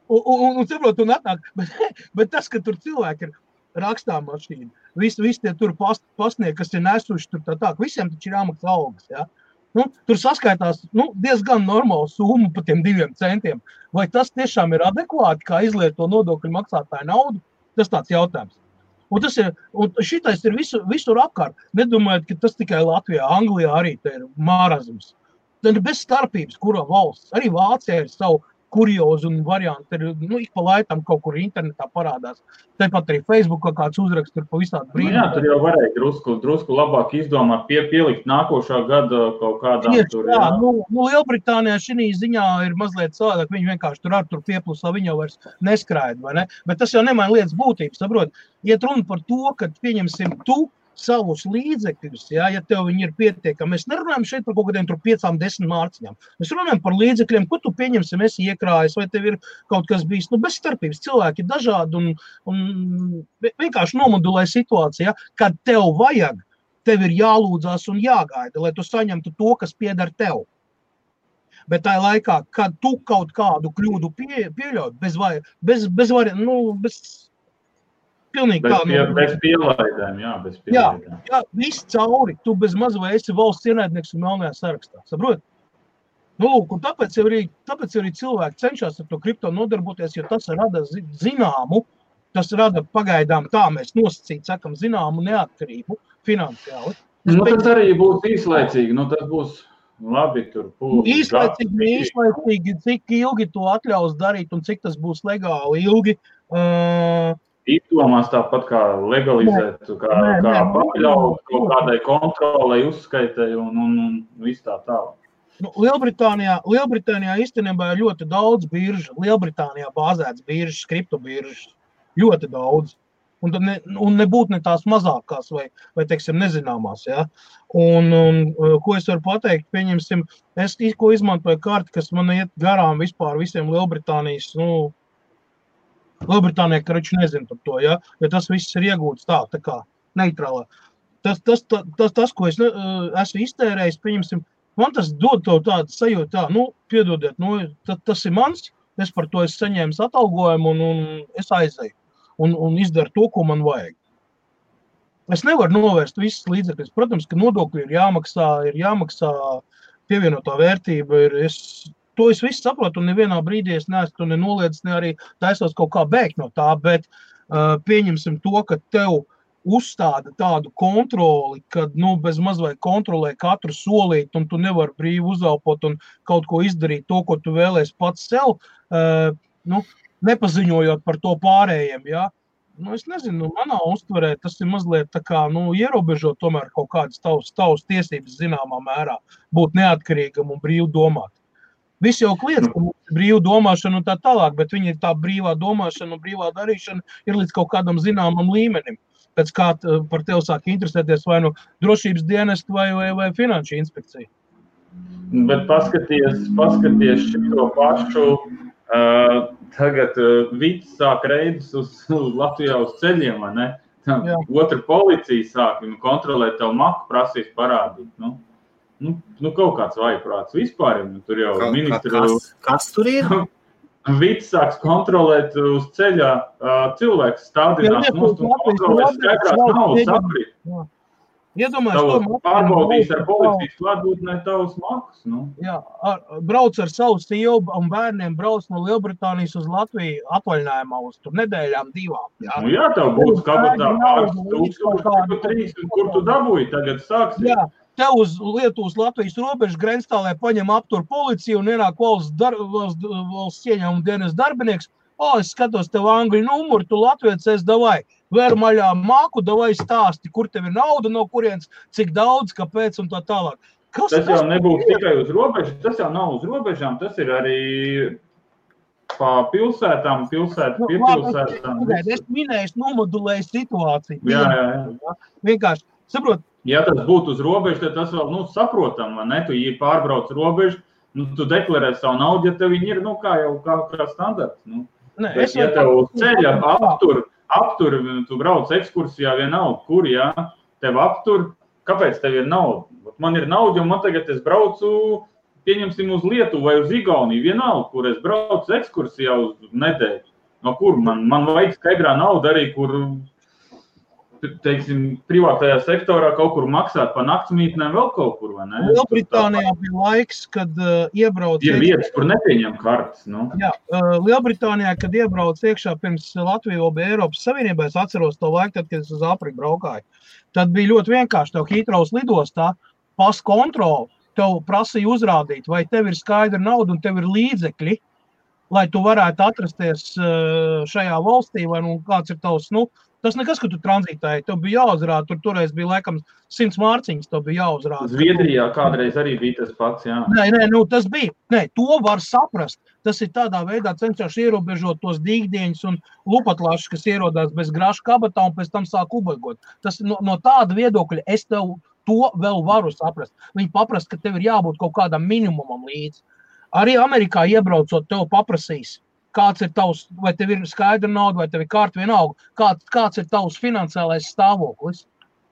Un, un, un saprot, un atnāk, bet, bet tas, ka tur cilvēki ir rakstām mašīna, visi, visi tie tur past, pastnieki, kas ir nesuši tur tā tā, visiem taču ir jāmaksā algas, ja? Nu, tur saskaitās nu, diezgan normāla summa par tiem diviem centiem. Vai tas tiešām ir adekvāti, kā izliet to nodokļu maksātāju naudu? Tas tāds jautājums. Un tas ir, un šitais ir visu, visur apkārt. Nedomājiet, ka tas tikai Latvijā, Anglijā arī ir mārazms. Tad bez starpības, kura valsts. Arī Vācijā ir savu kuriozi un varianti ir nu, ik pa laikam kaut kur internetā parādās. Tāpat arī Facebook kāds uzraksts tur pa visādi brīdi. Nu, jā, tur jau varēja drusku, drusku labāk izdomāt, pie, pielikt nākošā gada kaut kādām Tieši, tur. Jā, jā. Nu, nu, Lielbritānijā šī ziņā ir mazliet savādāk. Viņi vienkārši tur ar tur pieplusā, viņi jau vairs neskraida, vai ne? Bet tas jau nemaina lietas būtību, saprot? Iet runa par to, ka pieņemsim tu savus līdzekļus, ja, ja tev viņi ir pietiekami. Mēs nerunājam šeit par kaut kādiem piecām, desmit mārciņām. Mēs runājam par līdzekļiem, ko tu pieņemsi, esi iekrājis, vai tev ir kaut kas bijis nu, bez starpības. Cilvēki ir dažādi un, un vienkārši nomodulē situāciju, ja, kad tev vajag, tev ir jālūdzās un jāgaida, lai tu saņemtu to, kas pieder tev. Bet tajā laikā, kad tu kaut kādu kļūdu pie, pieļauj, bez, vai, bez, bez, var, nu, bez Pilnīgi bez, pie, no... bez pielaidēm, jā, bez pielaidēm. Jā, jā, viss cauri. Tu bez maz vai esi valsts ienaidnieks un melnajā sarakstā. Saprot? Nu, lūk, tāpēc, arī, tāpēc arī cilvēki cenšas ar to kripto nodarboties, jo tas rada zināmu, tas rada pagaidām tā mēs nosacīt, sakam, zināmu neatkarību finansiāli. Nu, tas arī būs īslaicīgi, nu, tas būs labi tur. Nu, īslaicīgi, īslaicīgi, cik ilgi to atļaus darīt un cik tas būs legāli ilgi. Uh, izdomās tāpat kā legalizēt, kā, nē, kā pakļaut kaut kādai kontrolei, uzskaitai un, un, un viss tā tālāk. Nu, Lielbritānijā, Lielbritānijā īstenībā ir ļoti daudz biržu. Lielbritānijā bāzēts biržas, kriptobiržas. Ļoti daudz. Un, ne, un nebūtu ne tās mazākās vai, vai teiksim, nezināmās. Ja? Un, un, ko es varu pateikt? Pieņemsim, es izmantoju karti, kas man iet garām vispār visiem Lielbritānijas nu, Lielbritānija, viņš nezina par to, ja, ja tas viss ir iegūts tā, tā kā neitrālā. Tas, tas, tas, tas, tas ko es ne, esmu iztērējis, pieņemsim, man tas dod to tādu sajūtu, tā, nu, piedodiet, nu, tas, tas ir mans, es par to esmu saņēmis atalgojumu un, un es aizēju un, un izdaru to, ko man vajag. Es nevaru novērst visas līdzekļus. Protams, ka nodokļi ir jāmaksā, ir jāmaksā pievienotā vērtība. Ir, es to es visu saprotu, un nevienā brīdī es neesmu nenoliedzis, ne arī taisos kaut kā bēgt no tā, bet uh, pieņemsim to, ka tev uzstāda tādu kontroli, ka nu, bez mazliet kontrolē katru solīti, un tu nevari brīvi uzelpot un kaut ko izdarīt, to, ko tu vēlēsies pats sev, uh, nu, nepaziņojot par to pārējiem. Ja? Nu, es nezinu, nu, manā uztverē tas ir mazliet tā kā nu, ierobežot tomēr kaut kādas tavas, tavas tiesības zināmā mērā būt neatkarīgam un brīvi domāt. Viss jau kliedz, ka mums ir brīva domāšana un tā tālāk, bet viņa ir tā brīvā domāšana un brīvā darīšana ir līdz kaut kādam zināmam līmenim. Pēc kā par tevi sāk interesēties vai nu drošības dienestu vai, vai, vai finanšu inspekcija. Bet paskaties, paskaties šo pašu Uh, tagad uh, Vīts sāk reidus uz, uz Latvijā uz ceļiem, vai ne? Otra policija sāk viņu kontrolēt, tev maku prasīs parādīt. Nu, nu, nu kaut kāds vaiprāts vispār. Nu, tur jau Ka- ministru. Kas, kas tur ir? Vīts sāks kontrolēt uz ceļa uh, cilvēku stādinās, nost un robežas skaidrās naudas aprit. Iedomājieties, Tavu to mašīnu pārbaudīs ar policijas klātbūtnē tavus makus. Nu. Jā, ar, brauc ar savu sievu un bērniem, brauc no Lielbritānijas uz Latviju atvaļinājumā uz tur nedēļām, divām. Jā, Nu, jā, tev būs kabatā pāris tūkstoši, kur tu dabūji tagad sāksi? Tev uz Lietuvas, Latvijas robežas grenztālē paņem aptur policiju un ienāk valsts, dar, valsts, valsts ieņēmuma dienas darbinieks. O, es skatos tev angļu numuru, tu latviešu es davai. Vēr maļā māku, davai stāsti, kur tev ir nauda, no kurienes, cik daudz, kāpēc un tā tālāk. Kas Tas jau nebūs tikai uz robežas, tas jau nav uz robežām, tas ir arī pa pilsētām, pilsētu, Nu, pie labi, pilsētām. Pagaid, Es minēju, es nomodulēju situāciju. Jā, jā, jā. Vienkārši, saprot, Ja tas būtu uz robežas, tad tas vēl nu, saprotam, vai ne? Tu ja pārbrauc robežu, nu, tu deklarē savu naudu, ja tev viņi ir nu, kā jau kā, kā standarts. Nu. ne, Bet, ja tev uz ceļa aptur, aptur, tu brauc ekskursijā vienalga, kur, jā, tev aptur, kāpēc tev ir nauda? Man ir nauda, jo man tagad es braucu, pieņemsim, uz Lietuvu vai uz Igauniju, vienalga, kur es braucu ekskursijā uz nedēļu. No kur man, man vajag skaidrā nauda arī, kur, teiksim, privātajā sektorā kaut kur maksāt par naktsmītnēm vēl kaut kur? Lielbritānijā bija laiks, kad uh, iebrauc Ir vietas, kur nepieņem kartes, nu. Jā, uh, Lielbritānijā, kad iebrauc iekšā pirms Latvijas bija Eiropas Savienībā, es atceros to laiku, tad, kad es uz Āfriku braukāju. Tad bija ļoti vienkārši. Tev Hitraus lidostā pas kontroli, tev prasīja uzrādīt, vai tev ir skaidra nauda un tev ir līdzekļi, lai tu varētu atrasties uh, šajā valstī, vai nu, kāds ir tavs. Nu, tas nekas, ka tu tranzītēji, tev bija jāuzrāda. Tur toreiz bija laikam 100 mārciņas, tev bija jāuzrāda. Zviedrijā kādreiz arī bija tas pats, jā. Nē, nē, nu, tas bija. Nē, to var saprast. Tas ir tādā veidā cenšas ierobežot tos dīķus un lupatlāšus, kas ierodas bez grāša kabatā un pēc tam sāk ubagot. Tas no, no tāda viedokļa es tev to vēl varu saprast. Viņi paprasta, ka tev ir jābūt kaut kādam minimumam līdzi. Arī Amerikā iebraucot, tev paprasīs, kāds ir tavs, vai tev ir skaidra nauda, vai tev ir kārta vienalga, kāds, kāds ir tavs finansiālais stāvoklis.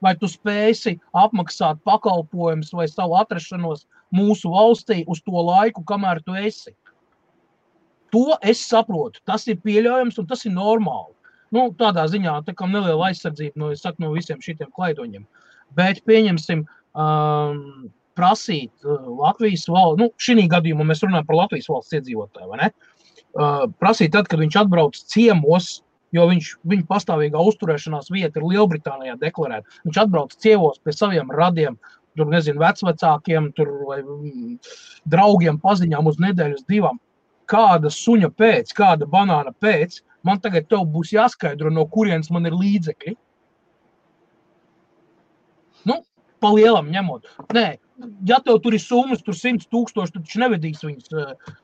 Vai tu spēsi apmaksāt pakalpojumus vai savu atrašanos mūsu valstī uz to laiku, kamēr tu esi? To es saprotu. Tas ir pieļaujams un tas ir normāli. Nu, tādā ziņā tā kā neliela aizsardzība no, saku, no visiem šiem klaidoņiem. Bet pieņemsim, um, prasīt uh, Latvijas valsts, nu, šī gadījumā mēs runājam par Latvijas valsts iedzīvotāju, vai ne? Uh, prasīt tad, kad viņš atbrauc ciemos, jo viņš, viņa pastāvīgā uzturēšanās vieta ir Lielbritānijā deklarēta. Viņš atbrauc ciemos pie saviem radiem, tur nezinu, vecvecākiem, tur, vai mm, draugiem, paziņām uz nedēļas divām. Kāda suņa pēc, kāda banāna pēc, man tagad tev būs jāskaidro, no kurienes man ir līdzekļi. Nu, pa lielam ņemot. Nē, ja tev tur ir summas, tur 100 tūkstoši, tad viņš nevedīs viņus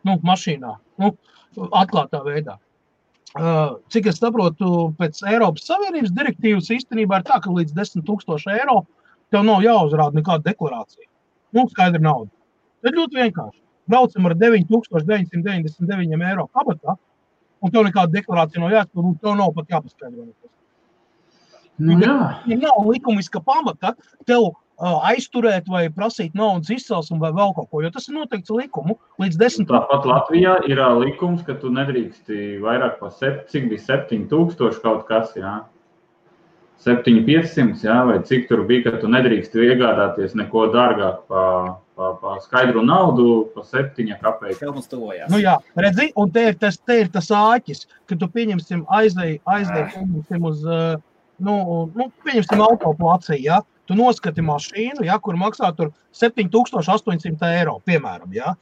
nu, mašīnā, nu, atklātā veidā. Uh, Cik es saprotu, pēc Eiropas Savienības direktīvas īstenībā ir tā, ka līdz 10,000 eiro tev nav jāuzrāda nekāda deklarācija. Nu, skaidra nauda. Tas ļoti vienkārši. Braucam ar 9,999 eiro kabatā, un tev nekāda deklarācija nav jāspēj, un tev nav pat jāpaskaidro. Nu, jā. Ja nav likumiska pamata tev aizturēt vai prasīt naudas izcelsmi vai vēl kaut ko, jo tas ir noteikts likumu līdz 10 Tāpat Latvijā ir likums, ka tu nedrīksti vairāk par 7, cik bija 7000 kaut kas, jā. 7500, jā, vai cik tur bija, ka tu nedrīksti iegādāties neko dārgāk par pa, pa skaidru naudu, pa 7 kapeikiem. Tev mums tuvojās. Nu, jā, redzi, un te ir tas, te ir tas āķis, ka tu pieņemsim aizdeju, aizdeju pieņemsim uz, nu, nu, pieņemsim autoplāciju, ja? Tu noskati mašīnu, ja, kur maksā tur 7800 eiro, piemēram, ja?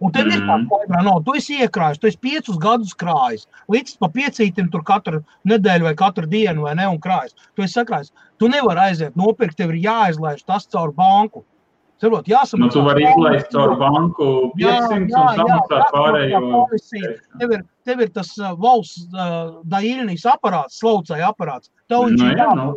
Un tev ir tā Mhm. skaidrā nauda, tu esi iekrājis, tu esi piecus gadus krājis, līdz pa piecītim tur katru nedēļu vai katru dienu vai ne, un krājis. Tu esi sakrājis. Tu nevari aiziet nopirkt, tev ir jāizlaiž tas caur banku. Saprot, jāsamaksā. Nu, tu vari izlaist caur banku 500 Jā, un jā, jā, samaksāt jā, pārējo. Tev ir, tev ir tas uh, valsts uh, daļiņas aparāts, slaucēja aparāts. Tev viņš Nu, ir jā, nu.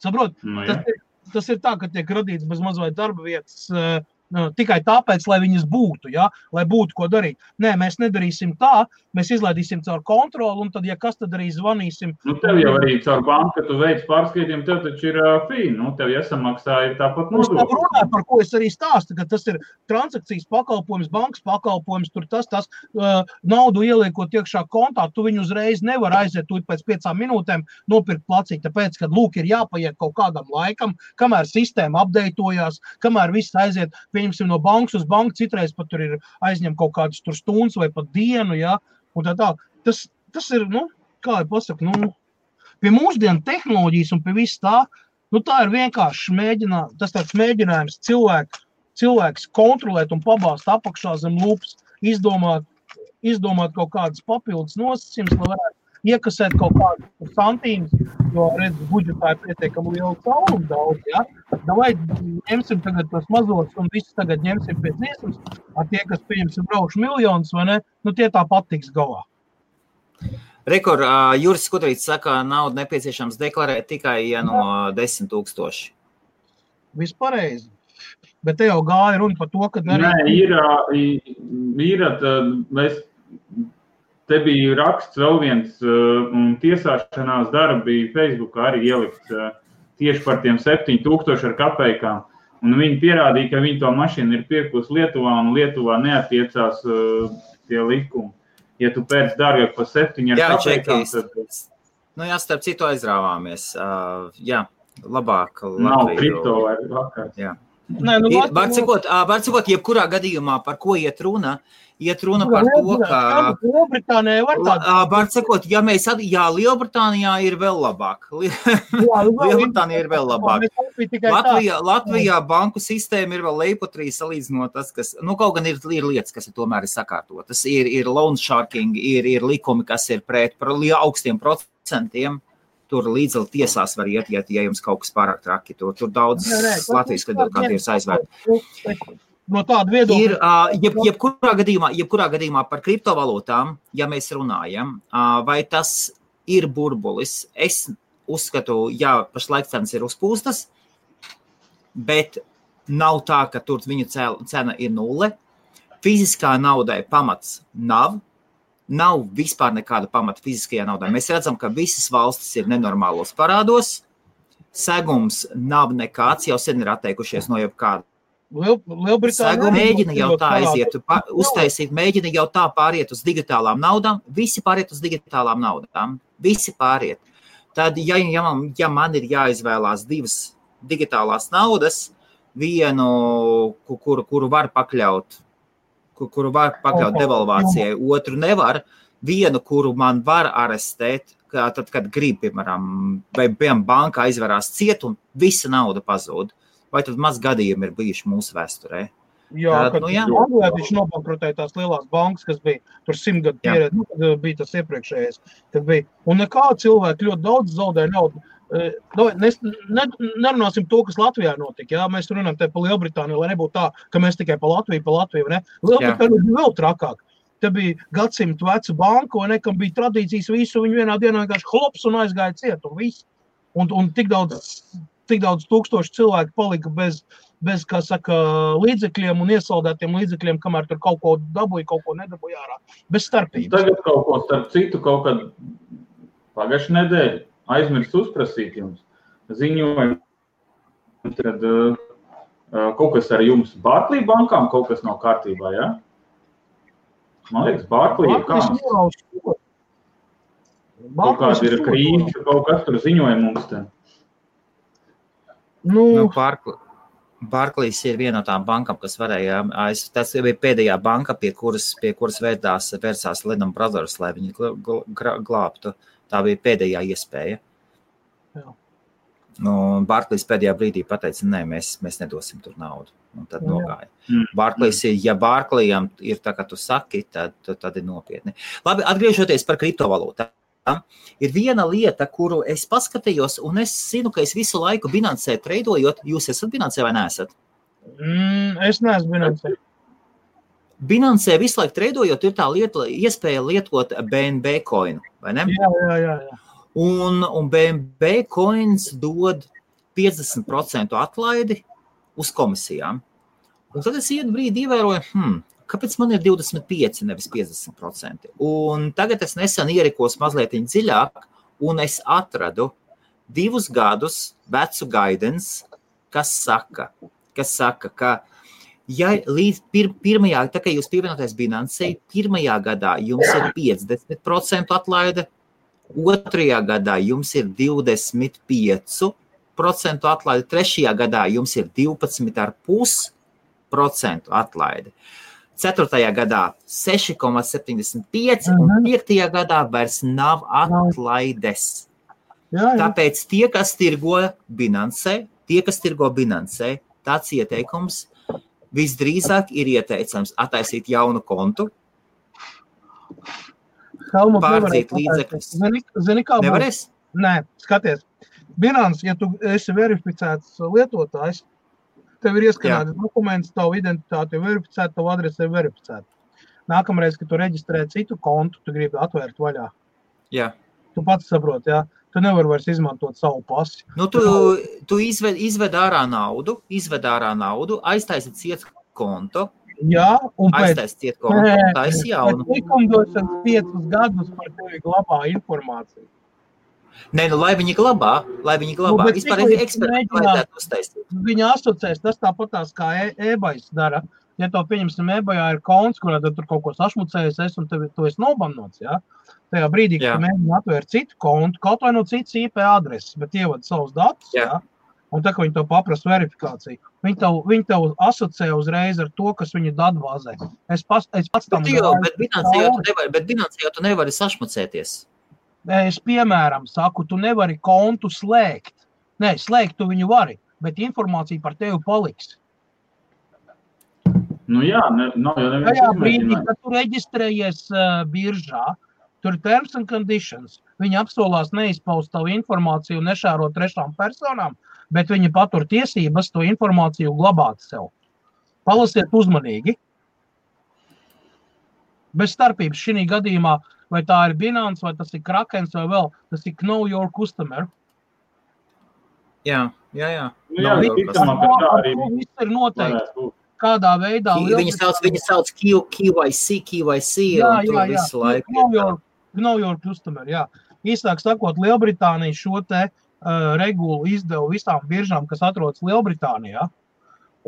Saprot, Nu, tas, jā. ir, tas ir tā, ka tiek radīts bez mazliet darba vietas uh, tikai tāpēc, lai viņas būtu, ja? lai būtu ko darīt. Nē, mēs nedarīsim tā, mēs izlaidīsim caur kontroli, un tad, ja kas tad arī zvanīsim. Nu, tev jau arī caur banku, tu veic pārskaitījumu, tev taču ir uh, fī, nu, tev jāsamaksā ir tāpat nodokļi. Es par ko es arī stāstu, ka tas ir transakcijas pakalpojums, bankas pakalpojums, tur tas, tas uh, naudu ieliekot iekšā kontā, tu viņu uzreiz nevar aiziet, tu pēc piecām minūtēm nopirkt placīt, tāpēc, ka, lūk, ir jāpaiet kaut kādam laikam, kamēr sistēma apdeitojās, kamēr viss aiziet pie pieņemsim no bankas uz banku, citreiz pat tur ir aizņem kaut kādas stundas vai pat dienu. Ja? Tā, tā. Tas, tas ir, nu, kā jau pasaku, nu, pie mūsdienu tehnoloģijas un pie viss tā, nu, tā ir vienkārši mēģinājums, tas tāds mēģinājums cilvēku, cilvēks kontrolēt un pabāzt apakšā zem lupas, izdomāt, izdomāt kaut kādas papildus nosacījumus, lai varētu iekasēt kaut kādus santīmus, jo redzu, budžetā ir pietiekami liela caurumu daudz. Ja? Vai ņemsim tagad tos mazos un visus tagad ņemsim pēc iesmas, ar tie, kas pieņemsim braukšu miljonus, vai ne, nu tie tāpat tiks galā. Rekord, uh, Juris Skudrīts saka, naudu nepieciešams deklarēt tikai ja no 10 tūkstoši. Vispareizi. Bet te jau gāja runa par to, ka... Nē, ir, ir, ir, mēs Te bija raksts vēl viens, un tiesāšanās darbi bija Facebookā arī ielikts uh, tieši par tiem 7000 ar kapekām. Un viņi pierādīja, ka viņi to mašīnu ir pirkusi Lietuvā, un Lietuvā neatiecās uh, tie likumi. Ja tu pēc dārgāk par 7 ar kapekām, tad... Nu jā, starp citu aizrāvāmies. Uh, jā, labāk. Nav Latviju. kripto vai vakar. Jā. Nē, nu, var sakot, var sakot, jebkurā gadījumā, par ko iet runa, iet runa par to, ka. Lielbritānijā var tādu. Sakot, ja mēs, jā, Lielbritānijā ir vēl labāk. Lielbritānija ir vēl labāk. Latvijā, Latvijā banku sistēma ir vēl leipotrī salīdzinot tas, kas, nu, kaut gan ir, ir lietas, kas ir tomēr ir sakārtotas. Ir, ir loan sharking, ir, ir likumi, kas ir pret par augstiem procentiem. Tur līdz tiesās var iet, ja, ja jums kaut kas pārāk traki. Tur, tur daudz Latvijas skatījums aizvērt no tāda viedokļa. Ir, uh, jeb, jebkurā, gadījumā, jebkurā gadījumā par kriptovalūtām, ja mēs runājam, uh, vai tas ir burbulis, es uzskatu, jā, pašlaik cenas ir uzpūstas, bet nav tā, ka tur viņu cena ir nulle. Fiziskā naudai pamats nav. Nav vispār nekāda pamata fiziskajā naudā. Mēs redzam, ka visas valstis ir nenormālos parādos. Segums nav nekāds, jau sen ir atteikušies no jebkāda Liel, Lielbritānija mēģina jau tā aiziet, pa, uztaisīt, mēģina jau tā pāriet uz digitālām naudām. Visi pāriet uz digitālām naudām. Visi pāriet. Tad, ja, ja, man, ja man ir jāizvēlās divas digitālās naudas, vienu, kuru, kuru var pakļaut, kuru var pakļaut devalvācijai, otru nevar, vienu, kuru man var arestēt, tad, kad grib, piemēram, vai piemēram, banka aizverās ciet un visa nauda pazūd vai tad maz gadījumi ir bijuši mūsu vēsturē? Jā, Tad, kad nu, jā. Anglijā viņš nobankrotēja tās lielās bankas, kas bija tur simt gadu pieredze, nu, kad bija tas iepriekšējais. Bija. Un nekā cilvēki ļoti daudz zaudēja naudu. Mēs ne, nerunāsim to, kas Latvijā notika. Jā? Mēs runājam par Lielbritāniju, lai nebūtu tā, ka mēs tikai pa Latviju, pa Latviju. Ne? Lielbritānija bija vēl trakāk. Te bija gadsimtu veca banka, un nekam bija tradīcijas visu. Viņi vienā dienā vienkārši hops un aizgāja ciet. Un, viss. un, un tik daudz tik daudz tūkstoši cilvēku palika bez, bez saka, līdzekļiem un iesaldētiem līdzekļiem, kamēr tur kaut ko dabūja, kaut ko nedabūja ārā. Bez starpības. Tagad kaut ko starp citu, kaut kad pagājušajā nedēļā aizmirst uzprasīt jums ziņojumu. Tad uh, kaut kas ar jums Barklī bankām kaut kas nav kārtībā, ja? Man liekas, Barklī ir kāds. Kaut kāda ir krīze, kaut kas tur ziņoja mums te. Nu, nu, Barkli, Barklīs ir viena no tām bankām, kas varēja. Aiz, tas bija pēdējā banka, pie kuras, pie kuras vērdās, vērsās Lennon Brothers, lai viņi glābtu. Tā bija pēdējā iespēja. Jā. Nu, Barklīs pēdējā brīdī pateica, nē, mēs, mēs nedosim tur naudu. Un tad Jā. nogāja. Mm. Barklīs, ja Barklījam ir tā, kā tu saki, tad, tad ir nopietni. Labi, atgriežoties par kriptovalūtām. Ir viena lieta, kuru es paskatījos, un es zinu, ka es visu laiku binansē treidojot. Jūs esat binansē vai neesat? Mm, es neesmu binansē. Binansē visu laiku treidojot, ir tā lieta, iespēja lietot BNB koinu? Jā, jā, jā. jā. Un, un BNB koins dod 50% atlaidi uz komisijām. Un tad es vienu brīdi ievēroju, hmm, kāpēc man ir 25, nevis 50%. Un tagad es nesen ierikos mazliet dziļāk, un es atradu divus gadus vecu gaidens, kas saka, kas saka ka ja līdz pir, pirmajā, tā kā jūs pievienoties Binansei, pirmajā gadā jums ir 50% atlaide, otrajā gadā jums ir 25% atlaide, trešajā gadā jums ir 12,5% atlaide. Ceturtajā gadā 6,75, un mhm. piektajā gadā vairs nav atlaides. Jā, jā. Tāpēc tie, kas tirgo Binansē, tie, kas tirgo Binansē, tāds ieteikums visdrīzāk ir ieteicams attaisīt jaunu kontu, Helmut pārdzīt līdzekļus. Zini, zini kā Nevarēs? Nē, skaties. Binance, ja tu esi verificēts lietotājs, tev ir ieskanēts dokuments, tavu identitāti ir verificēta, tavu adresi ir verificēta. Nākamreiz, kad tu reģistrē citu kontu, tu gribi atvērt vaļā. Jā. Tu pats saproti, jā. Tu nevari vairs izmantot savu pasi. Nu, tu tu izved, izved ārā naudu, izved ārā naudu, aiztaisi ciet kontu. Jā, un pēc tam taisi jaunu. Likumdošanas piecus gadus par tevi glabā informāciju. Nē, nu, lai viņi glabā, lai viņi glabā. Nu, Vispār vajadzētu uztaisīt. Viņi asociēs, tas tāpatās kā e-bais dara. Ja to pieņemsim, e-bajā ir konts, kurā tur kaut ko sašmucējis, es un tev to esi nobanots, ja? Tajā brīdī, kad tu mēģini atvērt citu kontu, kaut vai no citas IP adreses, bet ievada savus datus, Jā. ja? Un tā kā viņi to paprasa verifikāciju, viņi tev, viņi tev asociē uzreiz ar to, kas viņa datu bāzē. Es, pas, es pats tam domāju, bet Binance jau tu nevari, bet Binance jau tu nevari sašmucēties. Es, piemēram, saku, tu nevari kontu slēgt. Nē, slēgt tu viņu vari, bet informācija par tevi paliks. Nu jā, ne, nav jau neviens Tajā brīdī, kad tu reģistrējies uh, biržā, tur ir terms and conditions. Viņi apsolās neizpaust tavu informāciju un nešērot trešām personām, bet viņi patur tiesības to informāciju glabāt sev. Palasiet uzmanīgi. Bez starpības šī gadījumā vai tā ir Binance, vai tas ir Krakens, vai vēl tas ir Know Your Customer. Jā, jā, jā. Nu, jā arī viss ir noteikti. Kādā veidā viņi sauc, viņi sauc QYC, QYC, jā, un jā, jā. visu laiku. Know your, know your customer, jā. Īsāk sakot, Lielbritānija šo te uh, regulu izdeva visām biržām, kas atrodas Lielbritānijā.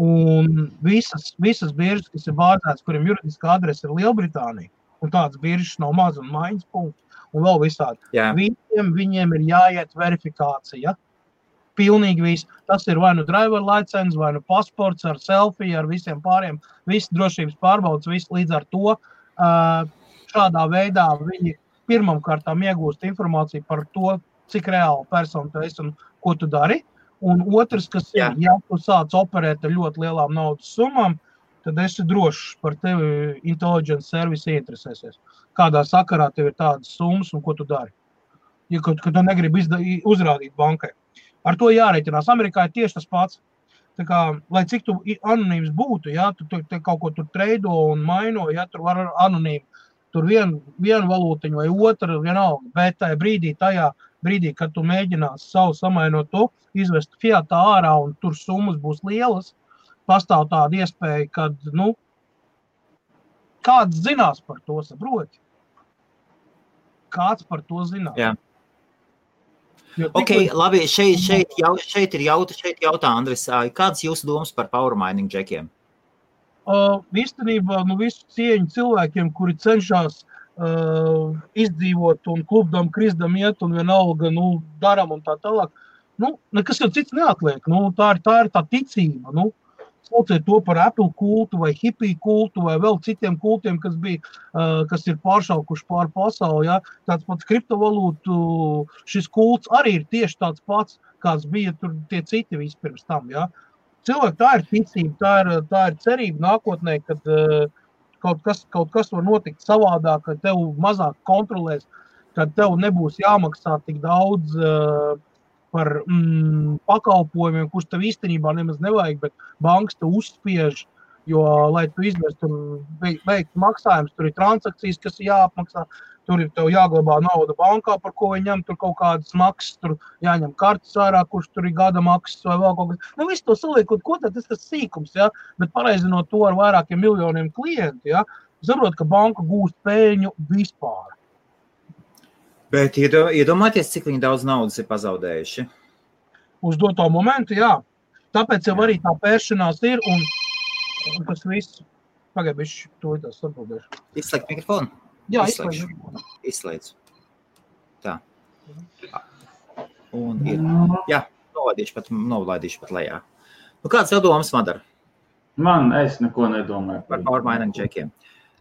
Un visas, visas biržas, kas ir vārdētas, kuriem juridiskā adrese ir Lielbritānija, un tādas biržas nav maz un maiņas punkti, un vēl visādi. Jā. Visiem viņiem ir jāiet verifikācija. Pilnīgi viss. Tas ir vai nu driver license, vai nu pasports ar selfiju, ar visiem pāriem, visas drošības pārbaudas, viss līdz ar to. Šādā veidā viņi pirmam kārtām iegūst informāciju par to, cik reāli persona tu esi un ko tu dari. Un otrs, kas ir, ja tu sāc operēt ar ļoti lielām naudas summām, tad esi drošs par tevi. Intelligence service interesēsies. Kādā sakarā tev ir tādas summas un ko tu dari. Ja kad, kad tu negribi uzrādīt bankai. Ar to jārēķinās. Amerikā ir tieši tas pats. Tā kā, lai cik tu anonīms būtu, ja tu, tu, tu kaut ko tur treido un maino, ja tur var anonīmi, tur vien, vienu valūtiņu vai otru, vienalga. Bet tajā brīdī, tajā brīdī, kad tu mēģinās savu samainot to, izvest fiatā ārā un tur summas būs lielas, pastāv tāda iespēja, ka nu, kāds zinās par to, saproti. Kāds par to zinās. Jā. Jo okay, tikko... labi, šeit, šeit, jau, šeit ir jautā, šeit jautā Andris, kāds jūsu domas par power mining džekiem? Uh, īstenībā nu, visu cieņu cilvēkiem, kuri cenšas uh, izdzīvot un klubam, kristam iet un vienalga nu, daram un tā tālāk. Nu, nekas jau cits neatliek. Nu, tā, ir, tā ir tā ticība. Nu, sauciet to par Apple kultu vai hipiju kultu vai vēl citiem kultiem, kas, bija, uh, kas ir pāršaukuši pāri pasauli. Ja? Tāds pats kriptovalūtu šis kults arī ir tieši tāds pats, kāds bija tur tie citi vispirms tam. Ja? Cilvēki tā ir ticība, tā ir, tā ir cerība nākotnē, kad uh, kaut, kas, kaut kas var notikt savādāk, kad tev mazāk kontrolēs, kad tev nebūs jāmaksā tik daudz. Uh, par mm, pakalpojumiem, kurus tev īstenībā nemaz nevajag, bet bankas te uzspiež. Jo, lai tu izvestu, veiktu maksājumus, tur ir transakcijas, kas ir jāapmaksā. Tur ir tev jāglabā nauda bankā, par ko viņi ņem tur kaut kādas maksas, tur jāņem kartes ārā, kurš tur ir gada maksas vai vēl kaut kas. Nu, visu to saliekot, ko tad tas tas sīkums, ja? bet pareizinot to ar vairākiem miljoniem klientu, ja? saprot, ka banka gūst pēļņu vispār. Bet iedomājieties, cik daudz naudas ir pazaudējuši. Uz doto momentu, jā. Tāpēc jau arī tā pēršanās ir un, un tas viss. Viņš to ir atbildēšu. Izslēgt mikrofonu? Jā, izslēgšu. Izslēdzu. Tā. Un ir. Jā, novadīšu pat, novadīšu pat lejā. Nu, kāds tev domas, Madara? Man, es neko nedomāju. Par pārmaiņām čekiem.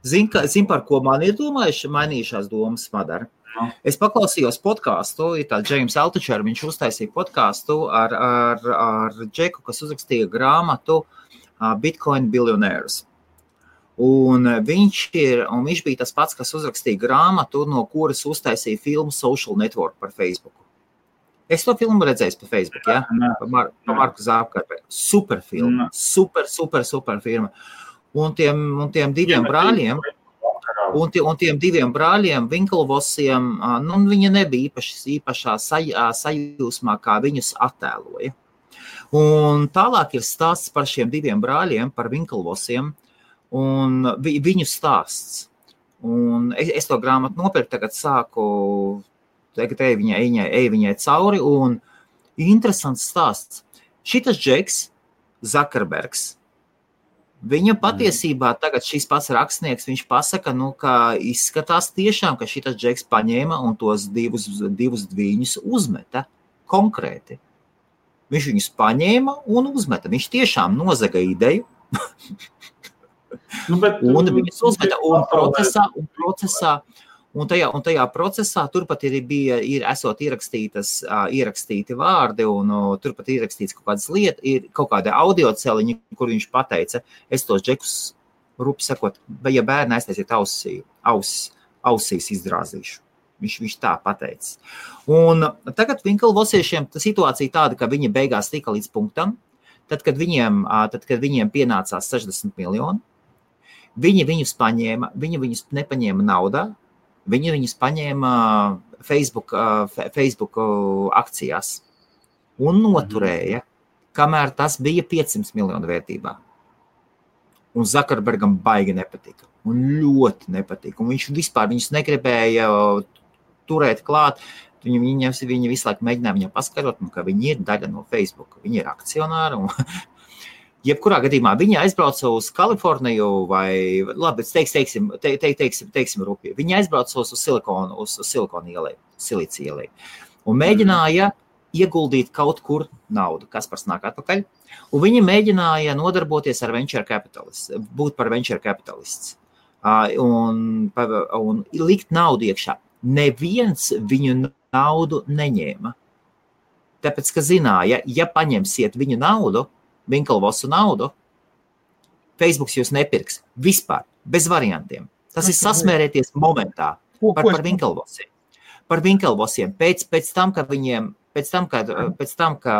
Zini, zin, par ko man ir domājuši, mainījušās domas, Madara? No. Es paklausījos podkāstu, ir tāds James Altučers, viņš uztaisīja podkāstu ar, ar, ar Džeku, kas uzrakstīja grāmatu Bitcoin Billionaires. Un viņš, ir, un viņš bija tas pats, kas uzrakstīja grāmatu, no kuras uztaisīja filmu Social Network par Facebook. Es to filmu redzēju pa Facebook, ja? par, Mar par Marku Zāpkarpēju. Super filma, super, super, super filma. Un tiem, un tiem diviem brāļiem, un, tie, un tiem diviem brāļiem, Vinklvosiem, nu, viņa nebija īpaši, īpašā saj, sajūsmā, kā viņus attēloja. Un tālāk ir stāsts par šiem diviem brāļiem, par Vinklvosiem, un vi, viņu stāsts. Un es, es to grāmatu nopirku, tagad sāku, tagad eju viņai, viņai, eju viņai cauri, un interesants stāsts. Šitas Džeks, Zakarbergs, Viņa patiesībā tagad šis pats rakstnieks, viņš pasaka, nu, ka izskatās tiešām, ka šis džeks paņēma un tos divus, divus dviņus uzmeta konkrēti. Viņš viņus paņēma un uzmeta. Viņš tiešām nozaga ideju. Nu, bet, un viņas uzmeta un procesā, un procesā, un tajā, un tajā procesā turpat ir, bija, ir esot ierakstītas, uh, ierakstīti vārdi, un uh, turpat ir ierakstīts kaut kādas lietas, ir kaut kāda audio celiņa, kur viņš pateica, es tos džekus, rupi sakot, ja bērni aiztaisiet ausī, aus, ausīs izdrāzīšu. Viņš, viņš tā pateica. Un tagad Vinkelvosiešiem tā situācija tāda, ka viņi beigās tika līdz punktam, tad, kad viņiem, tad, kad viņiem pienācās 60 miljoni, Viņi viņus paņēma, viņi viņus nepaņēma naudā, viņi viņus paņēma Facebook, Facebook akcijās un noturēja, kamēr tas bija 500 miljonu vērtībā. Un Zakarbergam baigi nepatika. Un ļoti nepatika. Un viņš vispār viņus negribēja turēt klāt. Viņi, viņi, viņi visu laiku mēģināja viņam paskaidrot, nu, ka viņi ir daļa no Facebook. Viņi ir akcionāri un Jebkurā gadījumā viņi aizbrauca uz Kaliforniju, vai labi, teiks, teiksim, te, te, teiksim, teiksim rupji. Viņi aizbrauca uz silikonu, uz silikonu ielai, silicija ielai. Un mēģināja ieguldīt kaut kur naudu, kas par nāk atpakaļ. Un viņi mēģināja nodarboties ar venture capitalists, būt par venture capitalists un, un likt naudu iekšā. Neviens viņu naudu neņēma. Tāpēc, ka zināja, ja paņemsiet viņu naudu, Vinkelvosu naudu, Facebook jūs nepirks vispār, bez variantiem. Tas ir sasmērēties momentā par, par Vinkelvosiem. Par Vinkelvosiem pēc, pēc tam, ka viņiem, pēc tam, kad, pēc tam, ka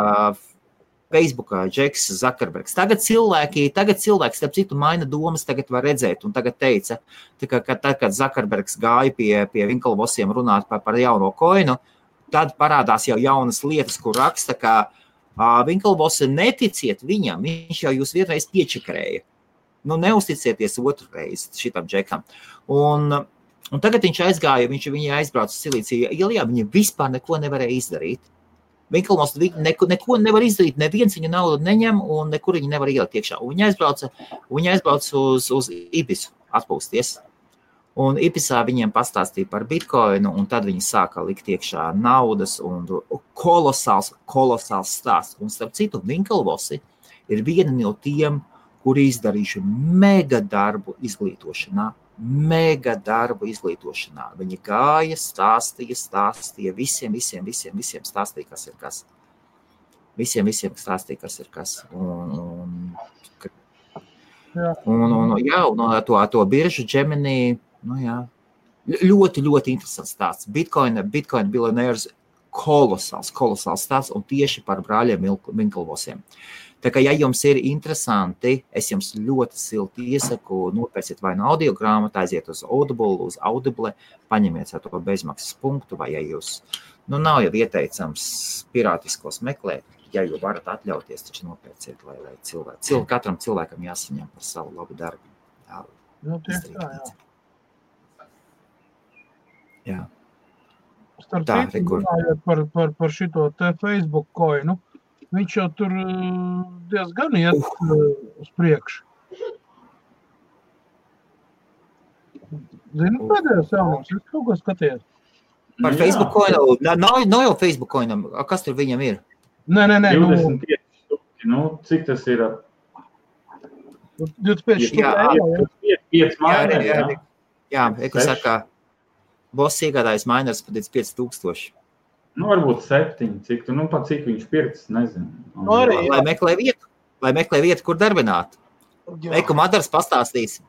Facebookā Džeks Zakarbergs. Tagad cilvēki, tagad cilvēki, starp citu, maina domas, tagad var redzēt, un tagad teica, ka tad, kad Zakarbergs gāja pie, pie Vinkelvosiem runāt par, par jauno koinu, tad parādās jau jaunas lietas, kur raksta, ka uh, Vinkelbos, neticiet viņam, viņš jau jūs vienreiz piečakarēja. Nu, neusticieties otru reizi šitam džekam. Un, un tagad viņš aizgāja, viņš viņa aizbrauca uz Silīciju ielā, viņa vispār neko nevarēja izdarīt. Vinkelmos neko, neko nevar izdarīt, neviens viņa naudu neņem un nekur viņa nevar ielikt iekšā. Un viņa aizbrauca, viņa aizbrauca uz, uz Ibisu atpūsties. Un IPSā viņiem pastāstīja par bitkoinu, un tad viņi sāka likt iekšā naudas un kolosāls, kolosāls stāsts. Un starp citu, Vinkelvosi ir viena no tiem, kuri izdarījuši mega darbu izglītošanā. Mega darbu izglītošanā. Viņi gāja, stāstīja, stāstīja visiem, visiem, visiem, visiem stāstīja, kas ir kas. Visiem, visiem stāstīja, kas ir kas. Un, un, un, un, jā, un to, to biržu Gemini Nu, jā. ļoti, ļoti interesants stāsts. Bitcoin, Bitcoin biljonērs kolosāls, kolosāls stāsts un tieši par brāļiem Minklvosiem. Tā kā, ja jums ir interesanti, es jums ļoti silti iesaku, nopērciet vai no audio grāmatu, aiziet uz Audible, uz Audible, paņemiet to bezmaksas punktu, vai ja jūs, nu, nav jau ieteicams pirātiskos meklēt, ja jau varat atļauties, taču nopērciet, lai, lai cilvēki, cilvēki, katram cilvēkam jāsaņem par savu labu darbu. Jā, Nu, tieši tā, jā. Jā. Starp Tā, citu, runājot par, par, par šito te Facebook koinu, viņš jau tur uh, diezgan iet uh, uz priekšu. Zini, pēdējais jaunums, es kaut ko skatījos. Par Jā. Facebook coinu, nav, nav jau Facebook coinam, A, kas tur viņam ir? Nē, nē, nē, nu, 25 stūki. Nu, cik tas ir? 25 Jā, stūri eiro, jā. 5 Jā, mājās. jā, jā. Jā, Eko Seši. saka, boss iegādājas miners par 5000. Nu, varbūt 7. Cik, tu, nu, pat cik viņš pirks, nezinu. Un, Nu, arī, Lai meklē vietu, lai meklē vietu, kur darbināt. Jā. Eko Madars pastāstīs,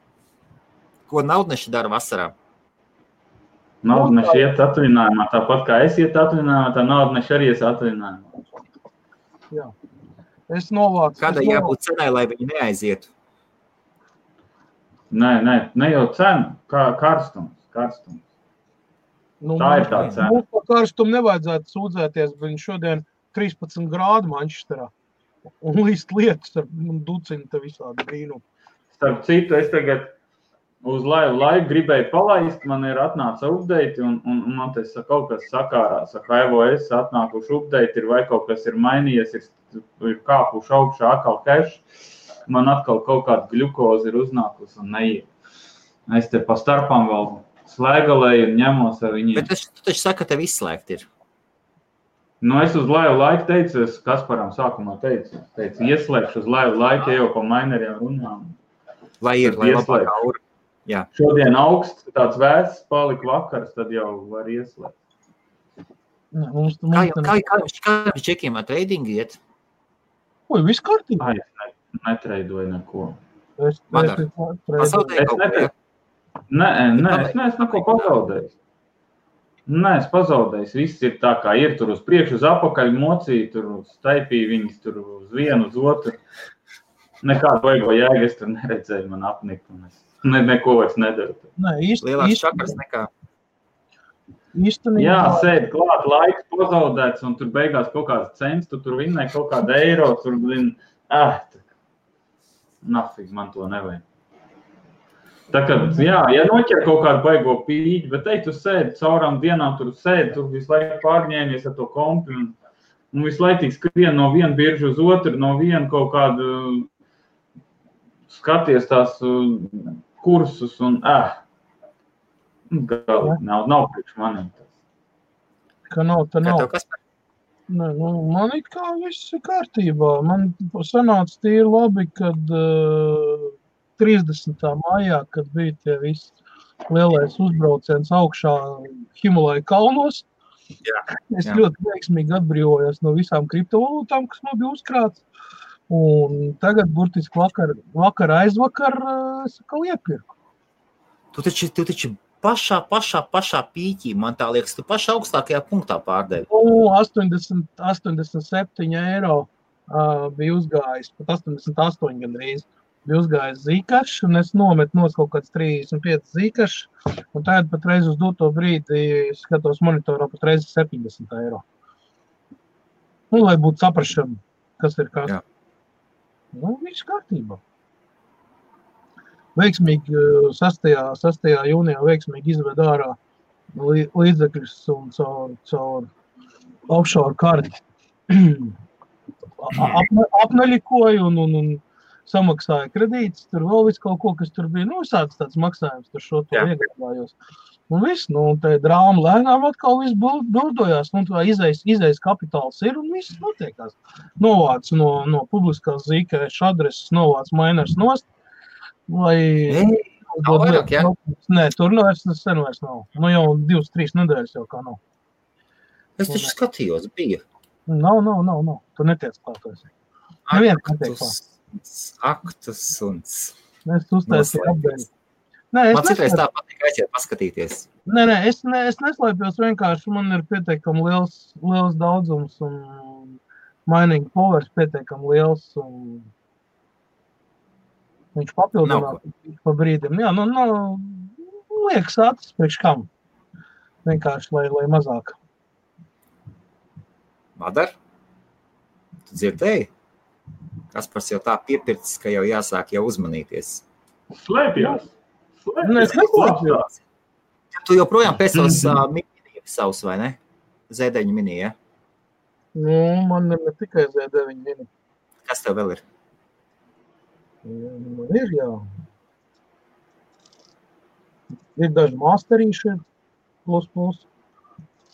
ko naudneši dara vasarā. Nauda neša iet atvaļinājumā, tāpat kā es ietu atvaļinājumā, tā nauda neša arī ies atvaļinājumā. Es novācu. Kādai es jābūt cenai, lai viņi neaizietu? Nē, nē, ne jau cena, kā karstums. karstums. Nu, Tā ir tā cena. Mums par karstumu nevajadzētu sūdzēties, bet viņš šodien 13 grādu Manchesterā. Un līdz lietas ar nu, ducinta visādi brīnumu. Starp citu, es tagad uz laivu laiku gribēju palaist, man ir atnāca update, un, un, un man tas kaut kas sakārās. Saka, iOS atnākuši update, ir vai kaut kas ir mainījies, ir, ir kāpuši augšā atkal cache. Man atkal kaut kāda glukoze ir uznākusi un neiet. Es te pa starpām vēl slēgalēju un ņemos ar viņiem. Bet es tu taču saku, ka tev izslēgt ir. Nu, es uz laivu laiku teicu, es Kasparam sākumā teicu, es teicu, ieslēgšu uz laivu laiku, ja jau pa maineriem runām. Lai ir, lai labāk aura. Jā, Šodien augsts, tāds vēsts, palika vakars, tad jau var ieslēgt. Ne, Mums, kā mums jau, kā, kā, kā jums čekiem ar tradingu iet? Ui, viss kārtībā. Ai, es ne, netreidoju neko. Es, Madar. es, es, Pazaudēji Es kaut ko, neteicu. Nē, nē, es neesmu neko pazaudējis. Nē, es pazaudēju. Viss ir tā, kā ir tur uz priekšu, uz apakaļ, mocīja, tur staipīja viņas tur uz vienu, uz otru. Nekādu vajag jēgu es tur neredzēju, man apnika. Es ne, neko vairs nedaru. Nē, īsti, Lielāks čakars nekā. īstenībā, Jā, sēdi klāt, laiks pazaudēts, un tur beigās kaut kāds cents, tu tur vinnēji kaut kādu eiro, tur zini, ah, nafig, man to nevajag. Tā kā, jā, ja noķer kaut kādu baigo pīķi, bet te tu sēdi caurām dienām, tur sēdi, tur visu laiku pārņēmies ar to kompi, un, un visu laiku skrien no viena birža uz otru, no viena kaut kādu skaties tās kursus, un, ah, galīgi nav, nav priekš maniem tas. ka nav, tā Kā nav. kas? Nē, nu, man ir kā viss ir kārtībā. Man sanāca tīri labi, kad uh, 30. maijā, kad bija tie visi lielais uzbrauciens augšā Himalaya kalnos. Jā, Es jā. ļoti veiksmīgi atbrīvojos no visām kriptovalūtām, kas man bija uzkrāts. Un tagad, burtiski vakar, vakar aizvakar, uh, es atkal iepirku. Tu taču, tu taču pašā, pašā, pašā pīķī, man tā liekas, tu pašā augstākajā punktā pārdevi. Nu, 80, 87 eiro uh, bija uzgājis, pat 88 gandrīz. Bija uzgājis zīkašs, un es nometu no kaut kāds 35 zīkašs. Un tagad pat reiz uz doto brīdi skatos monitorā pat reiz 70 eiro. Nu, lai būtu saprašana, kas ir kas. Jā. Nu, viss kārtībā. Veiksmīgi eh, 6. 6. jūnijā veiksmīgi izved ārā lī- līdzekļus un caur, caur offshore karti apne, apneļikoju un, un, un samaksāju kredītus. Tur vēl viss kaut ko, kas tur bija. Nu, visāds tāds maksājums, tur šo to iegādājos. Un viss, nu, tā drāma lēnām atkal viss burdojās. Nu, tā izejas, izejas kapitāls ir un viss notiekās. Novāc no, no publiskās zīkēša adreses, novāc mainers nost. Lai Ei, nav vairāk, jā? Nē, tur nu vairs sen vairs nav. Nu, jau divas, trīs nedēļas jau kā nav. Es taču skatījos, bija. Nav, nav, nav. nav. Tu netiec klātos. Neviens netiek klāt. Aktus, un... Es uztaisīju apgājumu. Nē, es Man citreiz tā patīk aiziet paskatīties. Nē, nē, es, ne, es neslēpjos. Vienkārši man ir pietiekami liels, liels daudzums un mining powers pietiekami liels. Un viņš papildinās pa brīdim. Jā, nu, nu liekas, acis priekš kam. Vienkārši, lai, lai mazāk. Madar? Tu dzirdēji? Kaspars jau tā piepircis, ka jau jāsāk jau uzmanīties. Slēpjas! Nu, es neslēpjos. Tu joprojām pēc tos uh, minijas savus, vai ne? Zēdeņu minija. Nu, man ir ne tikai Z9 mini. Kas tev vēl ir? Man ir, jā. Ir daži masterīši, plus, plus.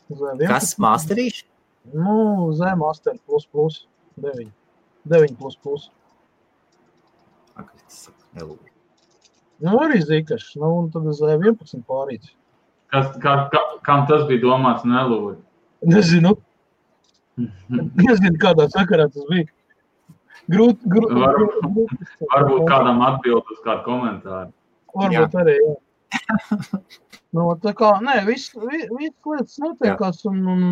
Z11. Kas masterīši? Nu, Z master, plus, plus, 9. 9 plus, plus. Ak, es saku, nelūdzu. Nu, arī zikašs. Nu, un tad Z11 pārīts. Kas, kā, kā, kam tas bija domāts, nelūdzu? Nezinu. Nezinu, kādā sakarā tas bija. Grūti, grūti. Varbūt- Varbūt kādam atbild uz kādu komentāru. Varbūt arī, jā. Nu, tā kā, nē, viss vi, vis lietas notiekās, un, un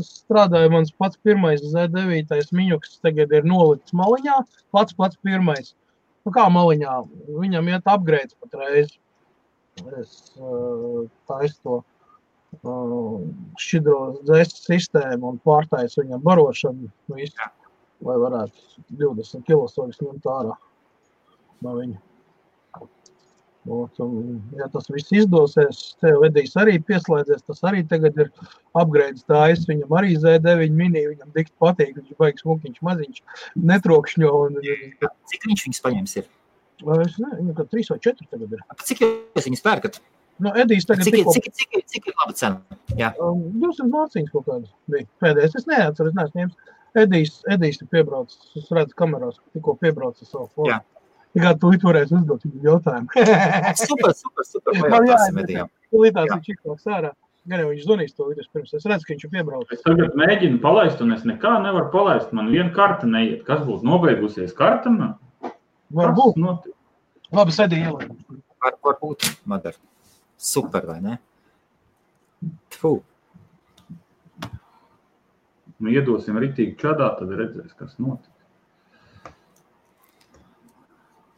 es strādāju, mans pats pirmais Z9 miņuks tagad ir nolikts maliņā, pats pats pirmais. Nu, kā maliņā, viņam iet upgrades patreiz. Es uh, taisu to uh, šķidro dzēstu sistēmu un pārtaisu viņam barošanu visu, lai varētu 20 kilosvarus ņemt ārā no viņa. Ot, un, ja tas viss izdosies, tev Edijs arī pieslēdzies. Tas arī tagad ir upgrades tājs. Viņam arī Z9 mini, viņam tik patīk. Viņš baigs smukiņš maziņš, netrokšņo. Un, Cik viņš viņus paņems? Ir? es ne, viņam kā 3 vai 4 tagad ir. Cik jūs viņus pērkat? Nu, Edijs tagad Cik, tikko, cik, cik, cik ir laba cena? Jā, um, 200 mārciņas kaut kādas bija. Pēdējais, es neatceros, neesmu ņēmis. Edijs, Edijs ir piebraucis, es redzu kamerās, ka tikko piebraucis savu formu. Jā. Tikai tu varēsi uzdot viņu jautājumu. super, super. super. Man Edijam. Līdās viņš izklāts ārā. Gan jau viņš zvanīs to vidus pirms. Es redzu, ka viņš ir piebraucis. Es tagad mēģinu palaist, un es nekā nevaru palaist. Man viena karta neiet. Kas būtu nobeigusies karta? man? Varbūt. Notiek? Labi, sēdi ielai. Var, varbūt, Madar. Super, vai ne? Tfu. Nu, iedosim rītīgi čadā, tad redzēs, kas notiek.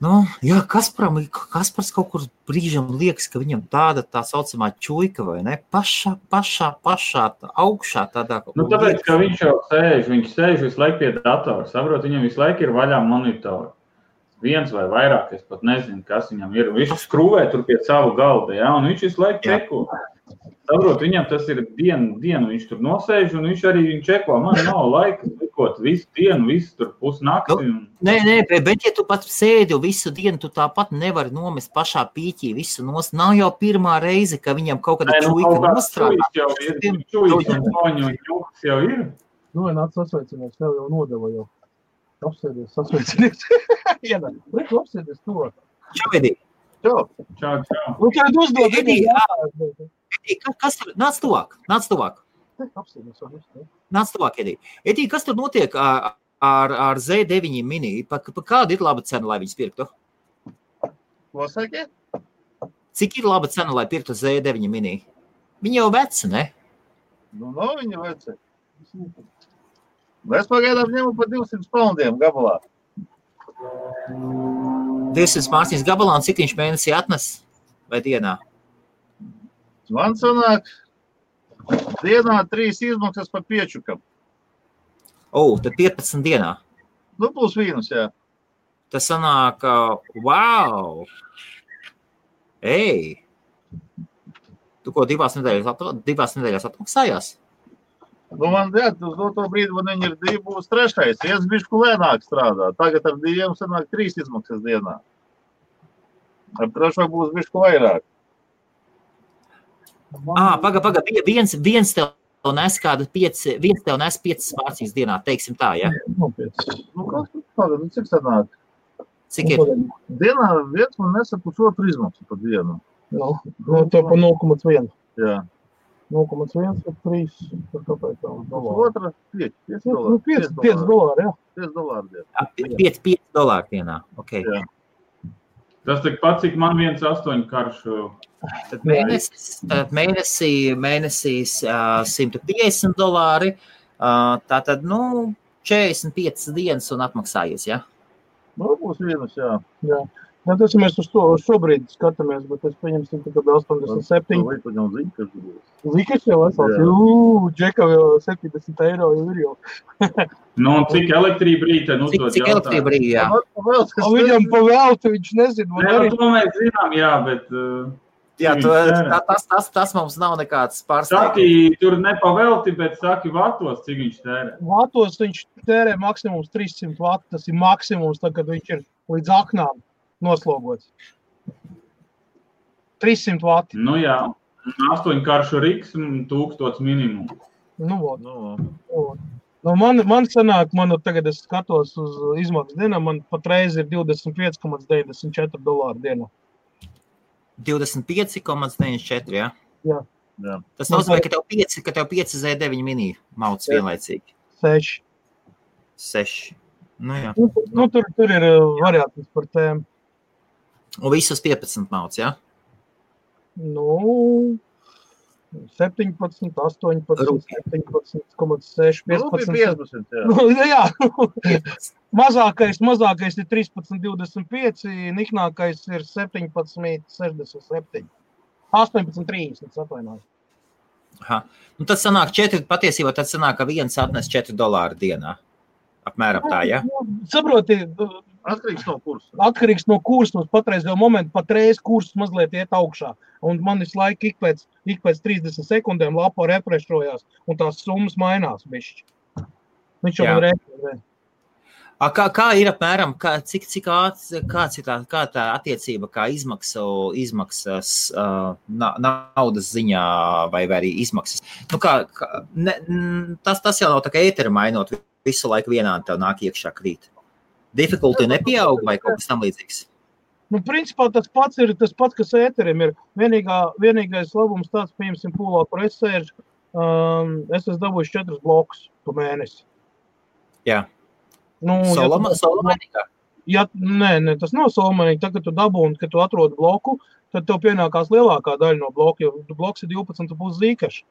Nu, jā, Kasparam, Kaspars kaut kur brīžam liekas, ka viņam tāda tā saucamā čuika, vai ne? Pašā, pašā, pašā, tā augšā tādā. Nu, tāpēc, liekas. ka viņš jau sēž, viņš sēž visu laiku pie datora. Saprot, viņam visu laiku ir vaļā monitori. Viens vai vairāk, es pat nezinu, kas viņam ir. Viņš skrūvē tur pie sava galda, ja, un viņš visu laiku čeko. Saprot, viņam tas ir dienu, dienu viņš tur nosēž, un viņš arī čeko. Man nav laika čekot visu dienu, visu tur pusnakti. Un... Nē, nē, bet, ja tu pat sēdi visu dienu, tu tāpat nevari nomest pašā pīķī visu nos. Nav jau pirmā reize, ka viņam kaut kāda Nē, nu, nostrādā. čujiks jau ir, čujiks un toņu un ņuks jau ir. Nu, nāc sasveicinies, tev jau nodeva jau. Apsēdies, sasveicinies. Ienāk, liek apsēdies to. Čau, Edi. Čau. Čau, čau. Nu, kad uzdod, Edi, viņam jā. jāatbild. Ka- kas tur? Nāc tuvāk, nāc tuvāk. Nāc tuvāk, Edi. Edi, kas tur notiek ar, ar, ar Z9 mini? Pa, pa kāda ir laba cena, lai viņas pirktu? Ko saki? Cik ir laba cena, lai pirktu Z9 mini? Viņa jau veca, ne? Nu, nav viņa veci. Es pagaidām ņemu pa 200 poundiem gabalā. 200 mārciņas gabalā, un cik viņš mēnesī atnes vai dienā? Man sanāk, dienā trīs izmaksas pa piečukam. O, tad 15 dienā. Nu, plus mīnus, jā. Tas sanāk, wow! Ej! Tu ko divās nedēļās, at, divās nedēļās atmaksājās? Nu, man jā, uz to brīdi man ir divi būs trešais. Es bišku lēnāk strādā. Tagad ar diviem sanāk trīs izmaksas dienā. Ar trešo būs bišku vairāk. Ah, paga, paga, vie- viens, viens tev nes kādu pieci, viens tev nes piecas mārciņas dienā, teiksim tā, ja? Nu? Nu, cik sanāk? Cik ir? Dienā viens man nesa pusotru izmaksu pa dienu. Nu, nu, to pa 0,1. Jā. 0,1 ir 3. Par kāpēc tā? Nu, dolāri. 5, 5 dolāri, jā. Pieci dolāri dienā. 5, 5 dolāri dienā. Okay. Jā. Tas tikpat, cik man viens astoņu karšu. Tad mēnesis, tad mēnesī, mēnesīs uh, 150 dolāri. Uh, tā tad, nu, 45 dienas un atmaksājies. Ja? Nu, būs vienas, jā. Jā. Nu, tas mēs uz to šobrīd skatāmies, bet es pieņemsim, ka tad 87. Vai paņem zinu, kas būs. Zikas jau esam. Jā. Jū, džeka jau 70 eiro jau ir jau. Nu, un cik elektrība rīta? Nu, Cik, cik elektrība arī jā. Vēl O viņam pa velti, viņš nezina, Nē, man nu, arī. to mēs zinām, jā, bet uh, Jā, tu, tas, tas, tas mums nav nekāds pārsteigums. saki, tur nepavelti, bet saki vatos, cik viņš tērē. Vatos viņš tērē maksimums 300 vatu. Tas ir maksimums, tad, kad viņš ir līdz aknām noslogots. 300 vati. Nu, jā, astoņkāršu riks un tūkstots minimums. Nu, vot. Nu, Nu, Nu, man, man sanāk, man nu tagad es skatos uz izmaksu dienu, man patreiz ir 25,94 dolāri dienā. 25,94. Ja? Jā. Jā. Tas nozīmē, ka tev 5, ka tev 5 Z9 mini mauts vienlaicīgi. 6. 6. Nu, jā. Nu, nu, tur, tur ir uh, variants par tēmu. Un visus 15 mauts, ja? Nu, 17, 18, Rūpīgi. 17,6, Nu, 15. 15, jā. Nu, jā, mazākais, mazākais ir 13, 25, niknākais ir 17, 67. 18, 30. Atvainojos. Nu, tad sanāk 4, patiesībā tad sanāk, ka viens atnes 4 dolāru dienā. Apmēram tā, ja? Nu, Saproti, Atkarīgs no kursa. atkarīgs no kursa. Mums patreizajā momentā patreiz kurs mazliet iet augšā. Un man visu laiku ik pēc, ik pēc 30 sekundēm lapa refrešojās, un tās summas mainās. Bišķi. Viņš jau rēķina. A, Kā, kā ir apmēram, kā, cik, cik ātrs, kāds ir tā, kā tā attiecība, kā izmaksu, izmaksas uh, na- naudas ziņā vai, vai arī izmaksas? Nu, kā, kā, ne, tas, tas jau nav tā kā ētera mainot, visu laiku vienā tev nāk iekšā krīt. Difficulty nepieaug vai kaut kas tam līdzīgs? Nu, principā tas pats ir tas pats, kas ēterim ir. Vienīgā, vienīgais labums tāds, piemēram, pūlā, kur es sēžu, um, es esmu dabūjis četrus blokus pa mēnesi. Jā. Nu, ja Soloma, tu- Solomanikā? ja, nē, nē, tas nav solmanīgi. Tad, kad tu dabū un kad tu atrod bloku, tad tev pienākās lielākā daļa no bloka, jo bloks ir 12,5 zīkaši.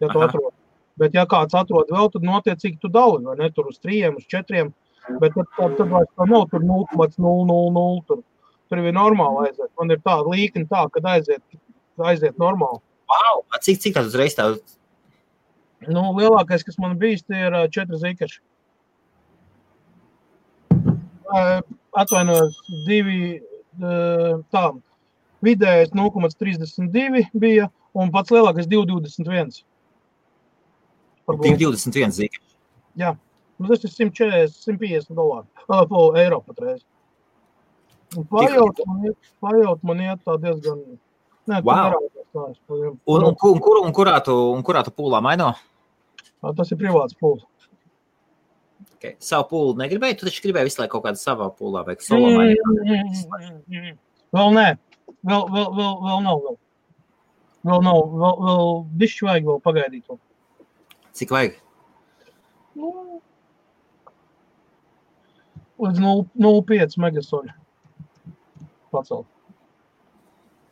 Ja tu Aha. atrod. Bet, ja kāds atrod vēl, tad notiecīgi tu dali, vai ne? Tur uz trījiem, uz četriem. Bet tad, tad, tad vairs tā nav tur 0,000. Tur, tur ir normāli aiziet. Man ir tāda līkne, tā, kad aiziet, aiziet normāli. Wow, cik, cik tas uzreiz tā? Nu, lielākais, kas man bijis, tie ir četri zīkaši. Atvainojos, divi ā, tā. Vidējais 0,32 bija un pats lielākais 2,21. Par bloku. 221 zīme. Nu, tas ir 140, 150 dolāri. Uh, eiro patreiz. Pajaut man, iet, pajaut man iet tā diezgan. Nē, Wow. jums- Un, un, un, kur, un, kurā tu, un kurā tu pūlā maino? Tas ir privāts pūls. Okay. Savu pūlu negribēji, tu taču gribēji visu laiku kaut kādu savā pūlā vai Solomanikā. Vēl nē, vēl, vēl, vēl, vēl nav. Vēl, vēl nav, vēl, vēl bišķi vajag vēl pagaidīt. Vēl. Cik vajag? Nu, Līdz 0,5 megasoļu pacelt.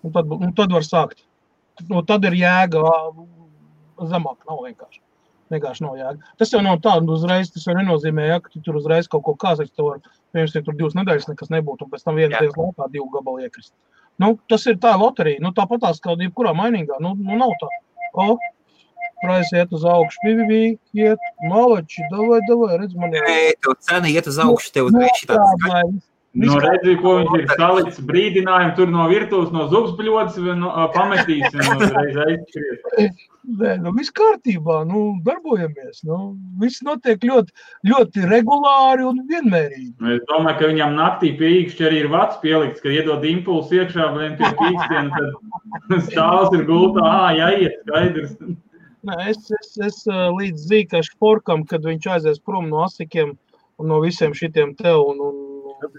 Un tad, un tad var sākt. Nu, tad ir jēga zemāk, nav vienkārši. Vienkārši nav jēga. Tas jau nav tā, nu, uzreiz tas jau nenozīmē, ja, ka tu tur uzreiz kaut ko kāzaks, tu vari, piemēram, ja tur divas nedēļas nekas nebūtu, un pēc tam vienas dienas laikā divu gabalu iekrist. Nu, tas ir tā loterija, nu, tāpat tās kā jebkurā mainīgā, nu, nu nav tā. O, Praisa iet uz augšu, bija, bija, iet, malači, davai, davai, redz man jau. Nē, tev cena iet uz augšu, tev uzreiz šī tāds Nostrādāja. Nu, redzi, ko viņš ir salicis brīdinājumu tur no virtuves, no zubsbļodas, no, ā, pametīs un uzreiz aizskries. Nē, nu viss kārtībā, nu, darbojamies. Nu, viss notiek ļoti, ļoti regulāri un vienmērīgi. Nu, Es domāju, ka viņam naktī pie īkšķa arī ir vats pielikts, ka iedod impulsu iekšā, bet pie pīkstiem tad stāvs ir gultā, ā, jāiet, skaidrs. Nē, es, es, es ā, līdz zīkašu porkam, kad viņš aizies prom no asikiem un no visiem šitiem te un, un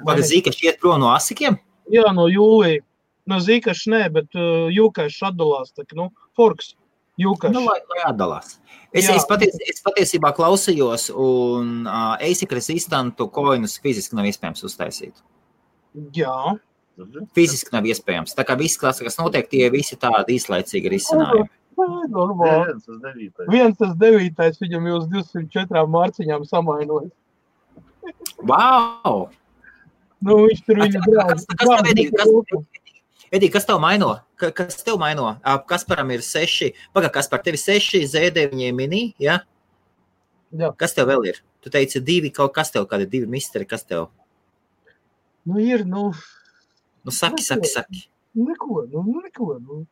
Vai zīka šķiet prom no asikiem? jā, no jūlija. No zīkašu nē, bet uh, jūkašs atdalās, tā, nu, forks, jūkašs. Nu, lai, lai atdalās. Es, Jā. es, paties, es patiesībā klausījos, un uh, ASIC resistantu koinus fiziski nav iespējams uztaisīt. Jā, Fiziski nav iespējams. Tā kā viss, kas kas notiek, tie visi tādi īslaicīgi risinājumi. Normāli. Viens tas devītais. Viens tas devītais viņam jau uz 204 mārciņām samainojas. Wow! Nu, viņš tur kas, tev, Edī, kas, tev maino? Ka- Kas tev maino? Kasparam ir seši. Pagaid, kas par tevi seši Z9 mini, ja? Jā. Kas tev vēl ir? Tu teici divi, kaut kas tev, kādi divi misteri, kas tev? Nu, ir, nu, Nu, saki, saki, saki. neko, nu, neko. Nu.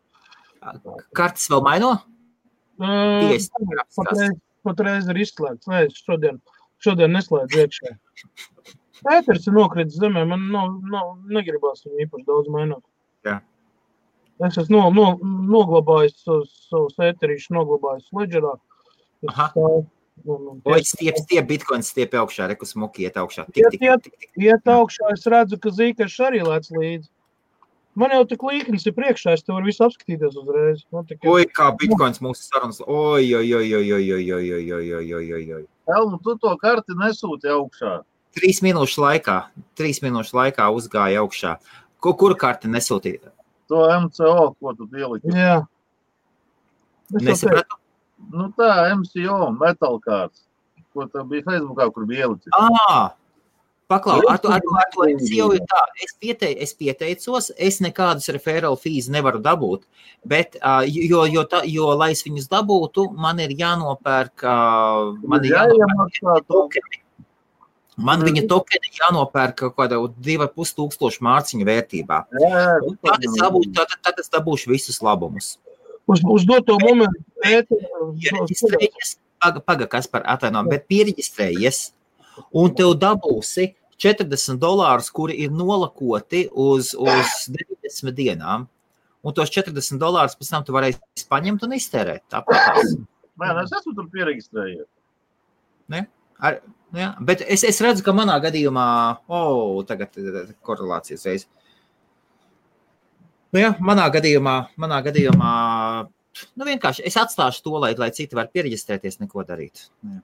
Kartes vēl maino? Tiesa, Patreiz, patreiz ir izslēgts. Nē, es šodien, šodien neslēdzu iekšā. Ēters ir nokritis zemē, man nav, nav, negribās viņu īpaši daudz mainot. Jā. Es esmu no, no, noglabājis savus savus ēterīšus, noglabājis ledžerā. Oi, tie- stiep, stiep, bitkoins stiep augšā, reku smuki iet augšā. Tik, tik, Iet, tik, tik. Iet augšā, es redzu, ka zīkars arī lēc līdzi. Man jau tik līknis ir priekšā, es te varu visu apskatīties uzreiz. Man tikai- Oi, kā bitkoins mūsu sarunas. Oi, oi, oi, oi, oi, oi, oi, oi, oi, oi, oi, oi, oi. Elmu, tu to karti nesūti augšā. Trīs minūšu laikā, trīs minūšu laikā uzgāja augšā. Ko, kur karti nesūtīja? To MCO, ko tu ieliki. Jā. Es Nesapratu. Nu tā, MCO, metālkārts. Ko tu bija Facebookā, kur bija ielicis. Ā, Paklau, ar ar to, ar to MCO ir tā, es, pietei, es pieteicos, es nekādas referālu fees nevaru dabūt, bet, jo, jo, tā, jo, lai es viņus dabūtu, man ir jānopērk, man ir jānopērk tokeni. Man viņa tokeni jānopērk kaut kādā 2,5 tūkstošu mārciņu vērtībā. Tad es dabūšu, tad, tad es dabūšu visus labumus. uz, uz doto momentu Pieregistrējies, paga, paga kas par atvainojumu, bet pieregistrējies, un tev dabūsi 40 dolārus, kuri ir nolakoti uz, uz 90 dienām. Un tos 40 dolārus pēc tam tu varēsi paņemt un iztērēt. Tāpat. Nē, es esmu tur pieregistrējies. Ar, nu jā, bet es, es redzu, ka manā gadījumā, oh, tagad ir korelācijas reize. Nu jā, manā gadījumā, manā gadījumā, nu vienkārši es atstāšu to, lai, lai citi var pieregistrēties, neko darīt. Nu Jā.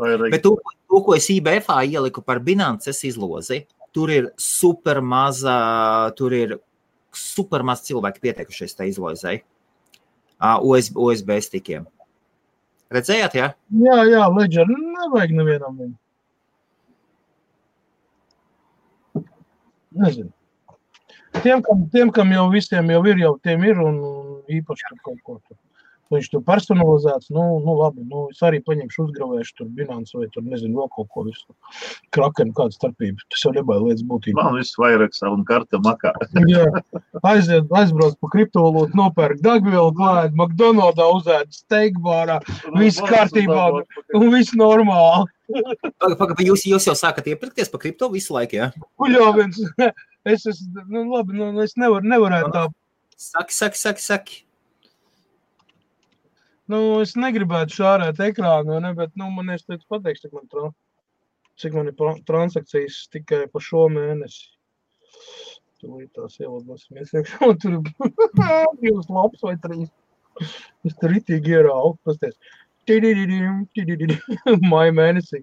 Ir Bet to, to, ko es IBF ieliku par bilances izlozi, tur ir super maza, tur ir super maz cilvēki pieteikušies tai izlozei. USB, USB stikiem. Redzējāt, jā? Jā, jā, ledžer, nevajag nevienam viņu. Nezinu. Tiem kam, tiem, kam jau visiem jau ir, jau tiem ir, un un īpaši tur kaut ko tur. Viņš tur personalizēts, nu, nu labi, nu, es arī paņemšu uzgravēšu tur binants vai tur, nezinu, vēl kaut ko visu. Krakenu kāda starpība, tas jau nebaida lietas būtība. Man viss vairāks un karta makā. Jā, aiziet, aizbrauc pa kriptovalūtu, nopērk degvielu, klājot McDonald's, uzēd steikbārā, Viss kārtībā. un viss normāli. Paga, paga, jūs, jūs jau sākat iepirkties par kripto visu laiku, jā? Uļāvins, es esmu, nu labi, nu es nevaru, nevarētu tā, Saki, saki, saki, saki. Nu es negribētu šārēt ekrānu, ne, bet, nu, man es teicu pateikšu, cik man, tra, cik man ir transakcijas tikai pa šo mēnesi. Tūlīt tās ielabosimies iekšā, un tur ir divas lapas vai trīs. Es tur ritīgi ieraugu, pasties. Mēnesī.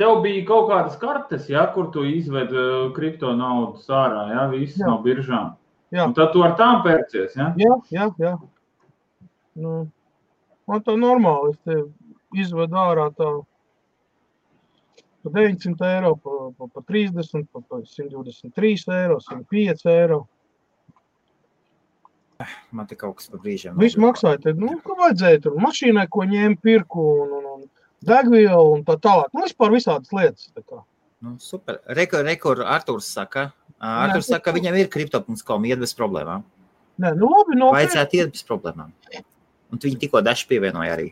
Tev bija kaut kādas kartes, ja, kur tu izvedi uh, kripto naudu ārā, ja visas no biržām. Jā. Un tad tu ar tām pērcies. Ja? Jā, jā, jā. Nu, man tā normāli. Es te izvedu ārā tā pa 900 eiro, pa, pa, pa 30, pa, pa 123 eiro, 105 eiro. Man te kaut kas pa brīžiem. Viss maksāja, tad, nu, ko vajadzēja tur mašīnai, ko ņēma pirku un degvielu un tā tālāk. Nu, vispār visādas lietas. Nu, super. Rekord, rekord Arturs saka, Arturs Jā. saka, ka viņam ir kripto.com, iet bez problēmām. Nē, nu labi, no Vajadzētu iet bez problēmām. Un viņi tikko daži pievienoja arī.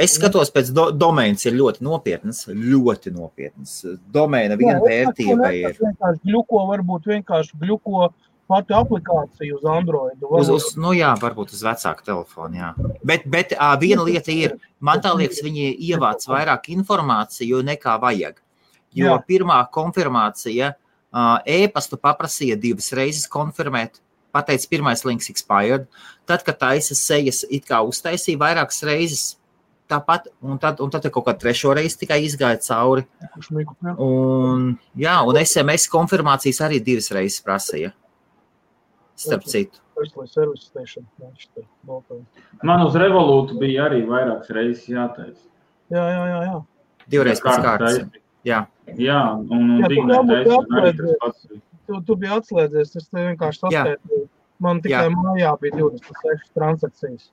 Es skatos, pēc do, domēnas ir ļoti nopietnas, ļoti nopietnas. Domēna viena vērtība ir. vienkārši gluko, varbūt vienkārši gluko pati aplikācija uz Android. Uz, uz, nu jā, varbūt uz vecāku telefonu, jā. Bet, bet uh, viena lieta ir, man liekas, viņi ievāc vairāk informāciju nekā vajag. Jo jā. pirmā konfirmācija uh, e-pastu paprasīja divas reizes konfirmēt, pateica pirmais links expired. Tad, kad taisa sejas it kā uztaisīja vairākas reizes, tāpat, un tad, un tad kaut kā trešo reizi tikai izgāja cauri. Un, jā, un SMS konfirmācijas arī divas reizes prasīja. Starp citu. Man uz revolūtu bija arī vairākas reizes jāteic. Jā, jā, jā. jā. Divreiz pēc kārtas. Jā. Jā, un, un jā, tu, tu biji atslēdzies, es te vienkārši saskaitīju. Man tikai jā. mājā bija 26 transakcijas.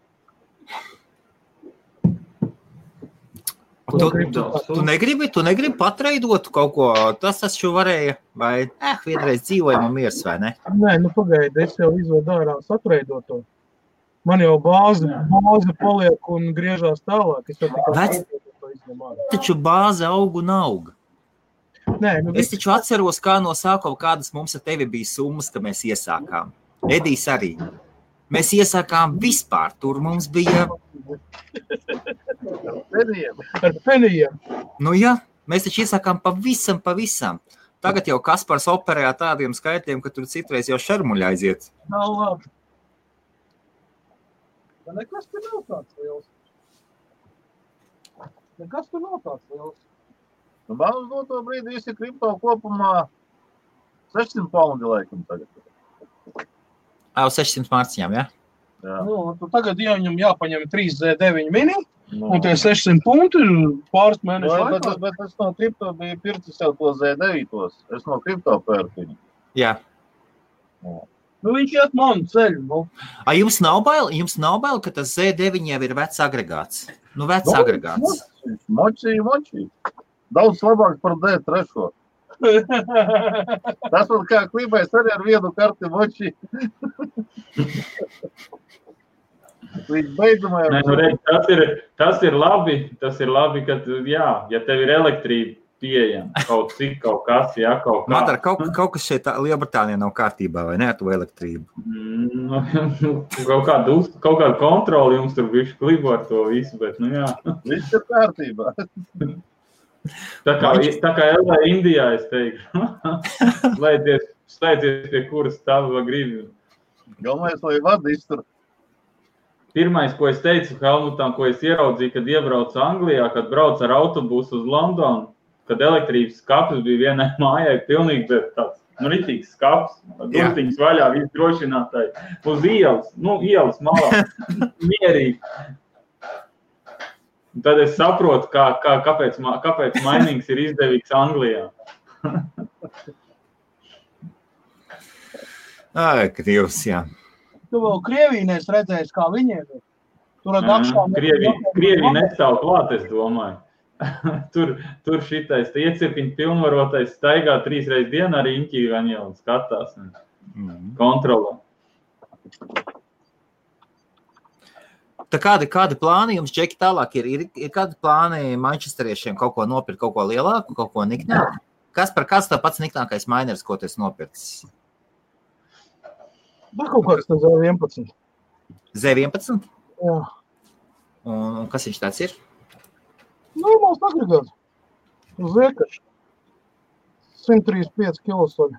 Tu, tu, tu, negribi, tu negribi patreidot kaut ko, tas taču varēja, vai eh, vienreiz dzīvojam un miers, vai ne? Nē, nu pagaidi, es jau izvedu ārā satreidot to. Man jau bāze, bāze paliek un griežās tālāk. Es jau tikai Vec, to izņem ārā. Taču bāze aug un aug. Nē, nu, es taču atceros, kā no sākuma kādas mums ar tevi bija summas, kad mēs iesākām. Edijs arī. Mēs iesākām vispār. Tur mums bija ar penijiem. Nu, jā, mēs taču iesākām pavisam, pavisam. Tagad jau Kaspars operē ar tādiem skaitļiem, ka tur citreiz jau šarmuļā aiziet. Nav labi. Nekas tur nav tāds liels. Nekas tur nav tāds liels. Nu, man uz doto brīdi visi kripto kopumā 600 paundi laikam tagad. Uz 600 mārciņām, jā? Jā. Nu, tagad ja viņam jāpaņem 3Z9 mini. No. Un tie 600 punkti ir pāris mēneši. No, bet, bet, bet es no kripto biju pircis jau to Z9. Es no kripto pērku viņu. Jā. No. Nu, viņš iet man ceļu. Nu. A, jums nav bail, jums nav bail, ka tas Z9 jau ir vecs agregāts. Nu, vecs no, agregāts. Moči, moči. Daudz labāk par D3. Tas man kā klībais arī ar vienu karti moči. Līdz beidzamajam. Nē, nu, redz, tas, ir, tas ir labi, tas ir labi, ka, jā, ja tev ir elektrība pieejama kaut cik, kaut kas, jā, kaut kā. Madara, kaut, kaut kas šeit Lielbritānijā nav kārtībā, vai ne, ar to elektrību? Mm, nu, kaut kādu, kaut kādu kontroli jums tur bišķi klibo ar to visu, bet, nu jā. Viss ir kārtībā. Tā kā, tā kā LA Indijā es teikšu, slēdzies, slēdzies pie kuras tava gribi. Galvenais, lai vada iztur. Pirmais, ko es teicu Helmutam, ko es ieraudzīju, kad iebraucu Anglijā, kad braucu ar autobusu uz Londonu, kad elektrības skats bija vienai mājai, pilnīgi tāds nu, rītīgs skats, durtiņas vaļā, viss drošinātāji uz ielas, nu, ielas malā, mierīgi. Un tad es saprotu, kā, kā, kāpēc, kāpēc mainīgs ir izdevīgs Anglijā. Ai, Krievs, jā. Tu vēl Krievijā neesi redzējis, kā viņiem ir. Tur ar dakšām. Krievija, Krievija nestāv klāt, es domāju. tur tur šitais iecirpiņš pilnvarotais staigā trīs reizes dienā arī Inķī gan jau skatās un mm. kontrolē. Tā kādi, kādi plāni jums, Džeki, tālāk ir? Ir, ir kādi plāni mančesteriešiem kaut ko nopirkt, kaut ko lielāku, kaut ko niknāku? Kas par kas tā pats niknākais mainers, ko tu esi nopircis? Nu, kaut kāds no Z11. Z11? Jā. Un kas viņš tāds ir? Normāls agregāts. Zekašs. 135 kg.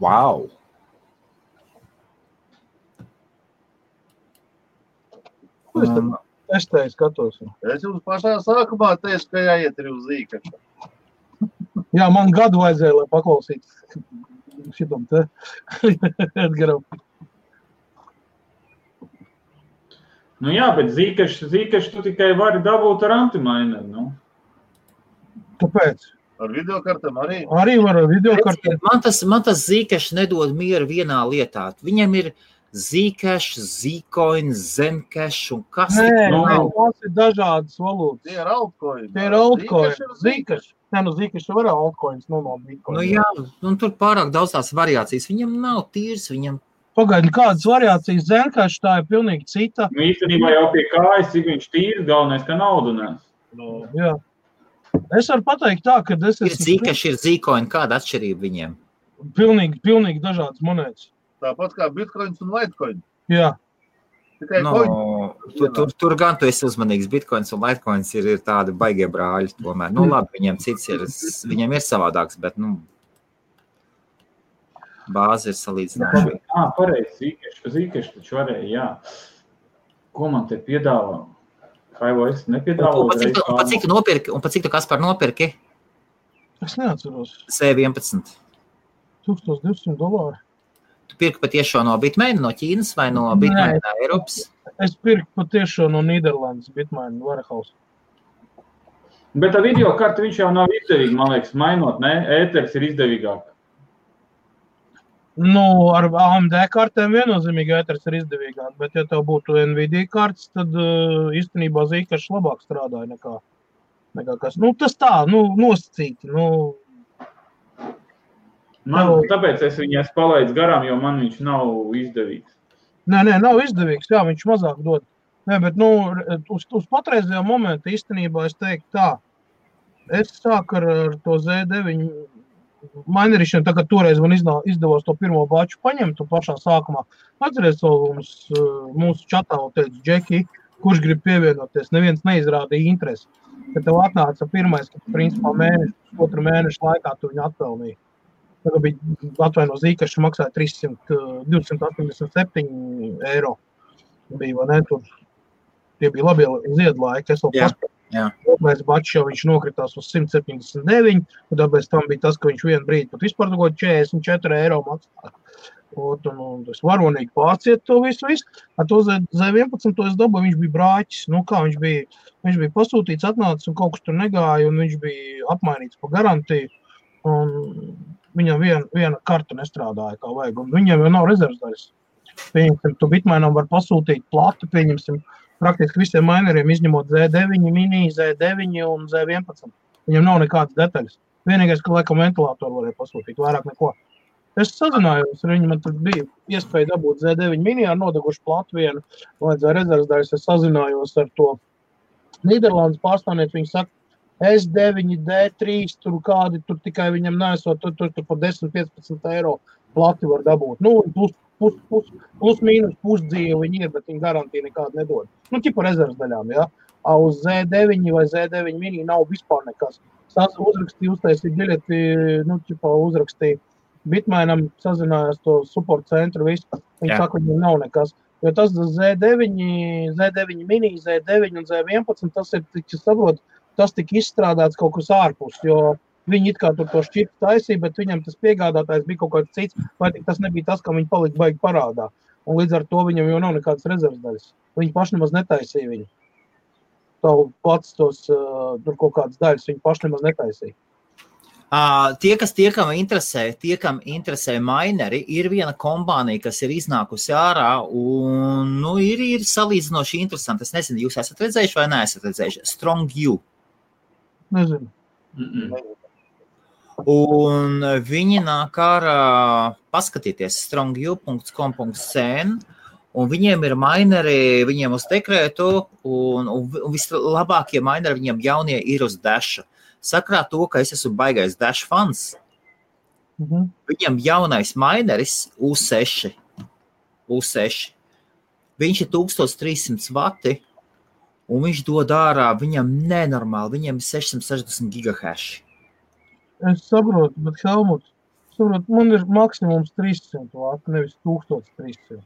Wow! Ko es tam testēju, skatos? Es jums pašā sākumā teicu, ka jāiet arī uz zīkašu. Jā, man gadu vajadzēja, lai paklausītu šitam te Edgaram. Nu jā, bet zīkaši, zīkaši tu tikai vari dabūt ar antimaineru. Nu. Kāpēc? Ar videokartēm arī. Arī var ar videokartēm. Man tas, man tas zīkašs nedod mieru vienā lietā. Viņam ir zīkašs, zīkoins, zemkašs un kas Nē, nu, tās ir dažādas valūtas. Tie ir altcoins. Tie ir altcoins. Zīkašs. Nē, nu zīkašs var altcoins nomalt bitcoin. Nu jā, un tur pārāk daudz tās variācijas. Viņam nav tīrs, viņam Pagaidām, kādas variācijas zenkašs, tā ir pilnīgi cita. Nu, īstenībā jau pie kājas, cik viņš tīrs, galvenais, ka naudu nes. No. Jā. Es varu pateikt tā, ka es esmu... Ir zīkaši, ir zīkoņi, kāda atšķirība viņiem? pilnīgi, pilnīgi dažādas monētas. Tāpat kā bitkoins un litecoin. Jā. Tikai No, coin. tur, tur, tur gan tu esi uzmanīgs. Bitcoins un Litecoins ir, ir tādi baigie brāļi. Tomēr, nu, labi, viņiem cits ir, viņiem ir savādāks, bet, nu, bāze ir salīdzinoši. Jā, pareizi. Zīkeši, zīkeši taču varēja, jā. Ko man te piedāvā? Haivo, es Un, nepiedāvāju. un, pa cik, tu- un, pa cik tu nopirki, un pa cik tu kas par nopirki? Es neatceros. C11. 1200 dolāru. Tu pirki patiešām no Bitmaina, no Ķīnas vai no Bitmaina no Eiropas? Es pirku patiešām no Nīderlandes Bitmaina Warehouse. Bet tā video karta viņš jau nav izdevīga, man liekas, mainot, ne? Ēters ir izdevīgāk. Nu, ar AMD kartēm viennozīmīgi ēters ir izdevīgāk, bet, ja tev būtu NVIDIA kartes, tad uh, īstenībā zīkašs labāk strādāja nekā, nekā kas. Nu, tas tā, nu, nosacīti. Nu, Man, Nav. tāpēc es viņu esmu palaidis garām, jo man viņš nav izdevīgs. nē, nē, nav izdevīgs, jā, viņš mazāk dod. Nē, bet, nu, uz, uz patreizējo momentu īstenībā es teiktu tā. Es sāku ar, ar to Z9 mainerišanu, tā kā toreiz man iznā, izdevās to pirmo baču paņemt, pašā sākumā. Atceries, to mums, uh, mūsu čatā teica, Džeki, kurš grib pievienoties, neviens neizrādīja interesi. Kad tev atnāca pirmais, kad principā mēneši, otru mēnešu laikā tu viņu atpelnīji. Tagad bija atvaino zīkaši maksāja 300, uh, 287 eiro. Bija, vai ne, tur tie bija labi ziedlaiki, es vēl paspēju. Otrais bačs jau nokritās uz 179, un tāpēc tam bija tas, ka viņš vienu brīdi pat vispār kaut ko 44 eiro maksāja. Un, un, un es varonīgi pārciet to visu. visu. Ar to Z- Z11 to es dabūju, viņš bija brāķis. Nu, kā viņš bija, viņš bija pasūtīts, atnācis un kaut kas tur negāja, un viņš bija apmainīts par garantiju. Un viņam vien, viena karta nestrādāja kā vajag, un viņam jau nav rezerves daļas. Pieņemsim, tu bitmainam var pasūtīt platu, pieņemsim, praktiski visiem maineriem, izņemot Z9, mini, Z9 un Z11. Viņam nav nekādas detaļas. Vienīgais, ka laikam ventilatoru varēja pasūtīt, vairāk neko. Es sazinājos ar viņu, man tur bija iespēja dabūt Z9 mini ar nodegušu platu vienu, vajadzēja rezerves daļas. Es sazinājos ar to Nīderlandes pārstāvnieci. Viņi saka, S9, D3, tur kādi tur tikai viņam nesot, tur, tur, tur pa 10, 15 eiro plati var dabūt. Nu, plus, plus, plus, plus mīnus pusdzīvi viņi ir, bet viņi garantija nekādu nedod. Nu, tipa rezerves daļām, ja. A, Uz Z9 vai Z9 mini nav vispār nekas. Sas uzrakstīja, uztaisīja biļeti, nu, tipa uzrakstīja Bitmainam, sazinājās to support centru, visu. Viņi Jā. saka, viņam nav nekas. Jo tas Z9, Z9 mini, Z9 un Z11, tas ir, es saprotu, tas tika izstrādāts kaut kas ārpus. Viņi it kā tur to šķiet taisīja, bet viņam tas piegādātājs bija kaut kāds cits, vai tas nebija tas, ka viņi palika baigi parādā. Un līdz ar to viņam jau nav nekādas rezerves daļas. Viņi paši nemaz netaisīja viņu. Tavu pats tos uh, tur kaut kādas daļas viņi paši nemaz netaisīja. Uh, tie, kas tie, kam interesē, tie, kam interesē mineri, ir viena kompānija, kas ir iznākusi ārā un nu, ir, ir salīdzinoši interesanti. Es nezinu, jūs esat redzējuši vai neesat redzējuši. Strong U. Nezinu. Mm -mm. Un viņi nāk ārā, paskatieties, strongu.com.cn. Un viņiem ir mineri, viņiem uz dekrētu, un, un, un vislabākie mineri viņiem jaunie ir uz daša. Sakrā to, ka es esmu baigais daša fans. Mhm. Viņam jaunais mineris U6. U6. Viņš ir 1300 vati, un viņš dod ārā viņam nenormāli. Viņam ir 660 gigahash. Es saprotu, bet Helmuts, saprotu, man ir maksimums 300 vati, nevis 1300.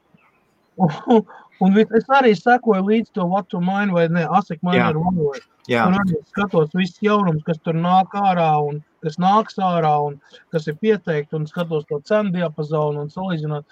Un, un es arī sekoju līdz to vatu mainu vai ne, asik mainu ar valodu. Un arī skatos visus jaunumus, kas tur nāk ārā un kas nāks ārā un kas ir pieteikti un skatos to cenu diapazonu un salīdzināt.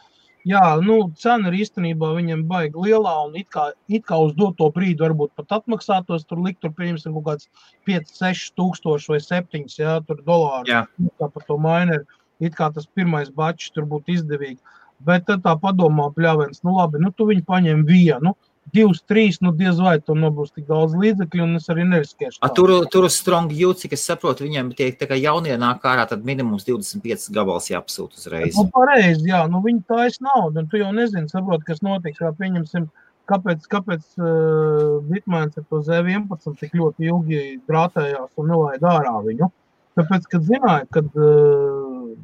Jā, nu, cena ir īstenībā viņam baigi lielā un it kā, it kā uz doto brīdi varbūt pat atmaksātos tur likt, tur pieņemsim kaut kāds 5, 6 tūkstoši vai 7, jā, dolāru. Jā. Nu, Kā par to maineri, it kā tas pirmais bačs tur būtu izdevīgi. Bet tā padomā, pļāvens, nu labi, nu tu viņu paņem vienu, divus, trīs, nu diez vai tur nebūs tik daudz līdzekļu un es arī neriskēšu. A, tur, tur uz strong jūtas, cik es saprotu, viņiem tiek tā kā jaunie nāk ārā, tad minimums 25 gabals jāapsūta uzreiz. Nu, pareizi, jā, nu viņi taisa naudu, un tu jau nezini, saprot, kas notiks. Kā pieņemsim, kāpēc, kāpēc uh, Bitmans ar to Z11 tik ļoti ilgi drātējās un nelaid ārā viņu. Tāpēc, kad zināja, kad uh,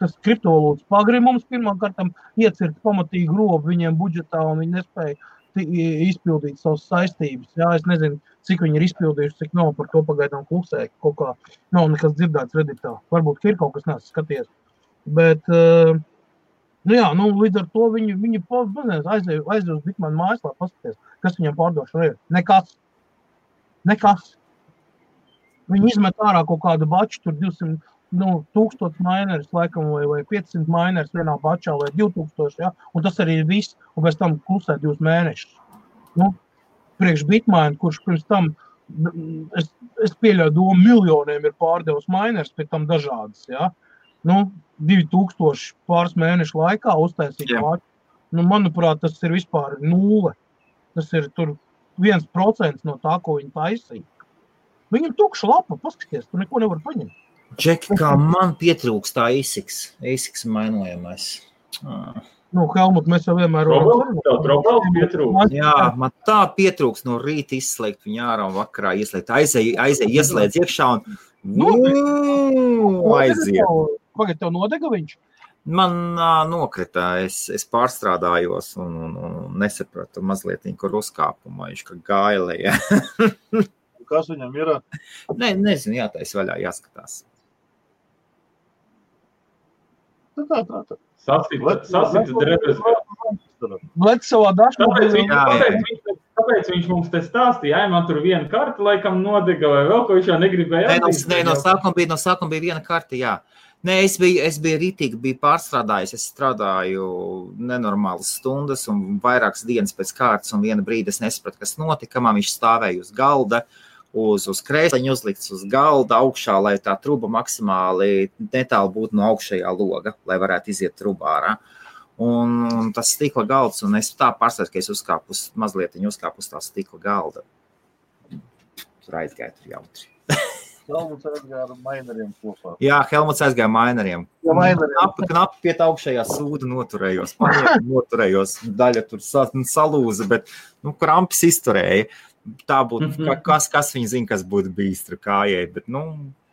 tas kriptovalūtas pagrimums pirmkārt iecirkt pamatīgi grobu viņiem budžetā, un viņi nespēja izpildīt savas saistības. Jā, es nezinu, cik viņi ir izpildījuši, cik nav par to pagaidām klusē. Kaut kā nav nekas dzirdēts redītā. Varbūt ir kaut kas neesmu skaties. Bet, uh, nu jā, nu, līdz ar to viņi, viņi aizies aiz uz Bitmanu mājaslapā, paskaties, kas viņam pārdošanā ir. Nekas. Nekas. Viņi izmet ārā kaut kādu baču, tur 200, nu, 1000 mineris, laikam, vai, vai 500 mineris vienā bačā, vai 2000. Ja? Un tas arī ir viss. Un pēc tam klusē divus mēnešus. Nu, priekš bitmaina, kurš pirms tam, es, es pieļauju, domu miljoniem ir pārdevis mineris, pēc tam dažādas. Ja? Nu, 2000 pāris mēnešu laikā uztaisīt pāri. Nu, manuprāt, tas ir vispār nulle. Tas ir viens procents no tā, ko viņi taisīja. Viņam tukša lapa, paskaties, tu neko nevar paņemt. Džeki, kā man pietrūkst tā īsiks, īsiks mainojamais. Ah. Nu, Helmut, mēs jau vienmēr redzam, Jā, man tā pietrūks no rīta izslēgt viņu ārā un vakarā ieslēgt. Aizēj, aizēj ieslēdz iekšā un nu, aiziet. Pagad, tev nodega viņš? Man uh, nokrita, es, es pārstrādājos un, un, un nesapratu mazliet, kur uzkāpumā viņš kā gāja lejā. Kas viņam ir? Ne, nezinu, jātais vaļā, jāskatās. Nu, tā, tā, tā. Sasita drēbes. Lec savā dažā. Kāpēc, viņš, mums te stāstīja? Jā, man tur viena karta laikam nodega vai vēl ko viņš jau negribēja. Nē, no, nē, no sākuma bija, no sākuma bija viena karta, jā. Nē, es biju, es biju rītīgi, biju pārstrādājis. Es strādāju nenormālas stundas un vairākas dienas pēc kārtas, un viena brīdi es nesapratu, kas notika. Man viņš stāvēja uz galda. Uh, uz, uz krēsliņa uzlikts uz galda augšā, lai tā truba maksimāli netālu būtu no augšējā loga, lai varētu iziet trubā ārā. Un, un tas stikla galds, un es tā pārsteidzu, ka es uzkāpu uz mazliet, uzkāpu uz tā stikla galda. Tur aizgāja tur jautri. Helmuts aizgāja ar maineriem kopā. Jā, Helmuts aizgāja maineriem. Jā, maineriem. Knapi, knapi pie tā augšējā sūda noturējos. Man noturējos, daļa tur salūza, bet, nu, krampis izturēja tā būtu, mhm. kas, kas viņa zina, kas būtu bijis tur kājai. Bet, nu,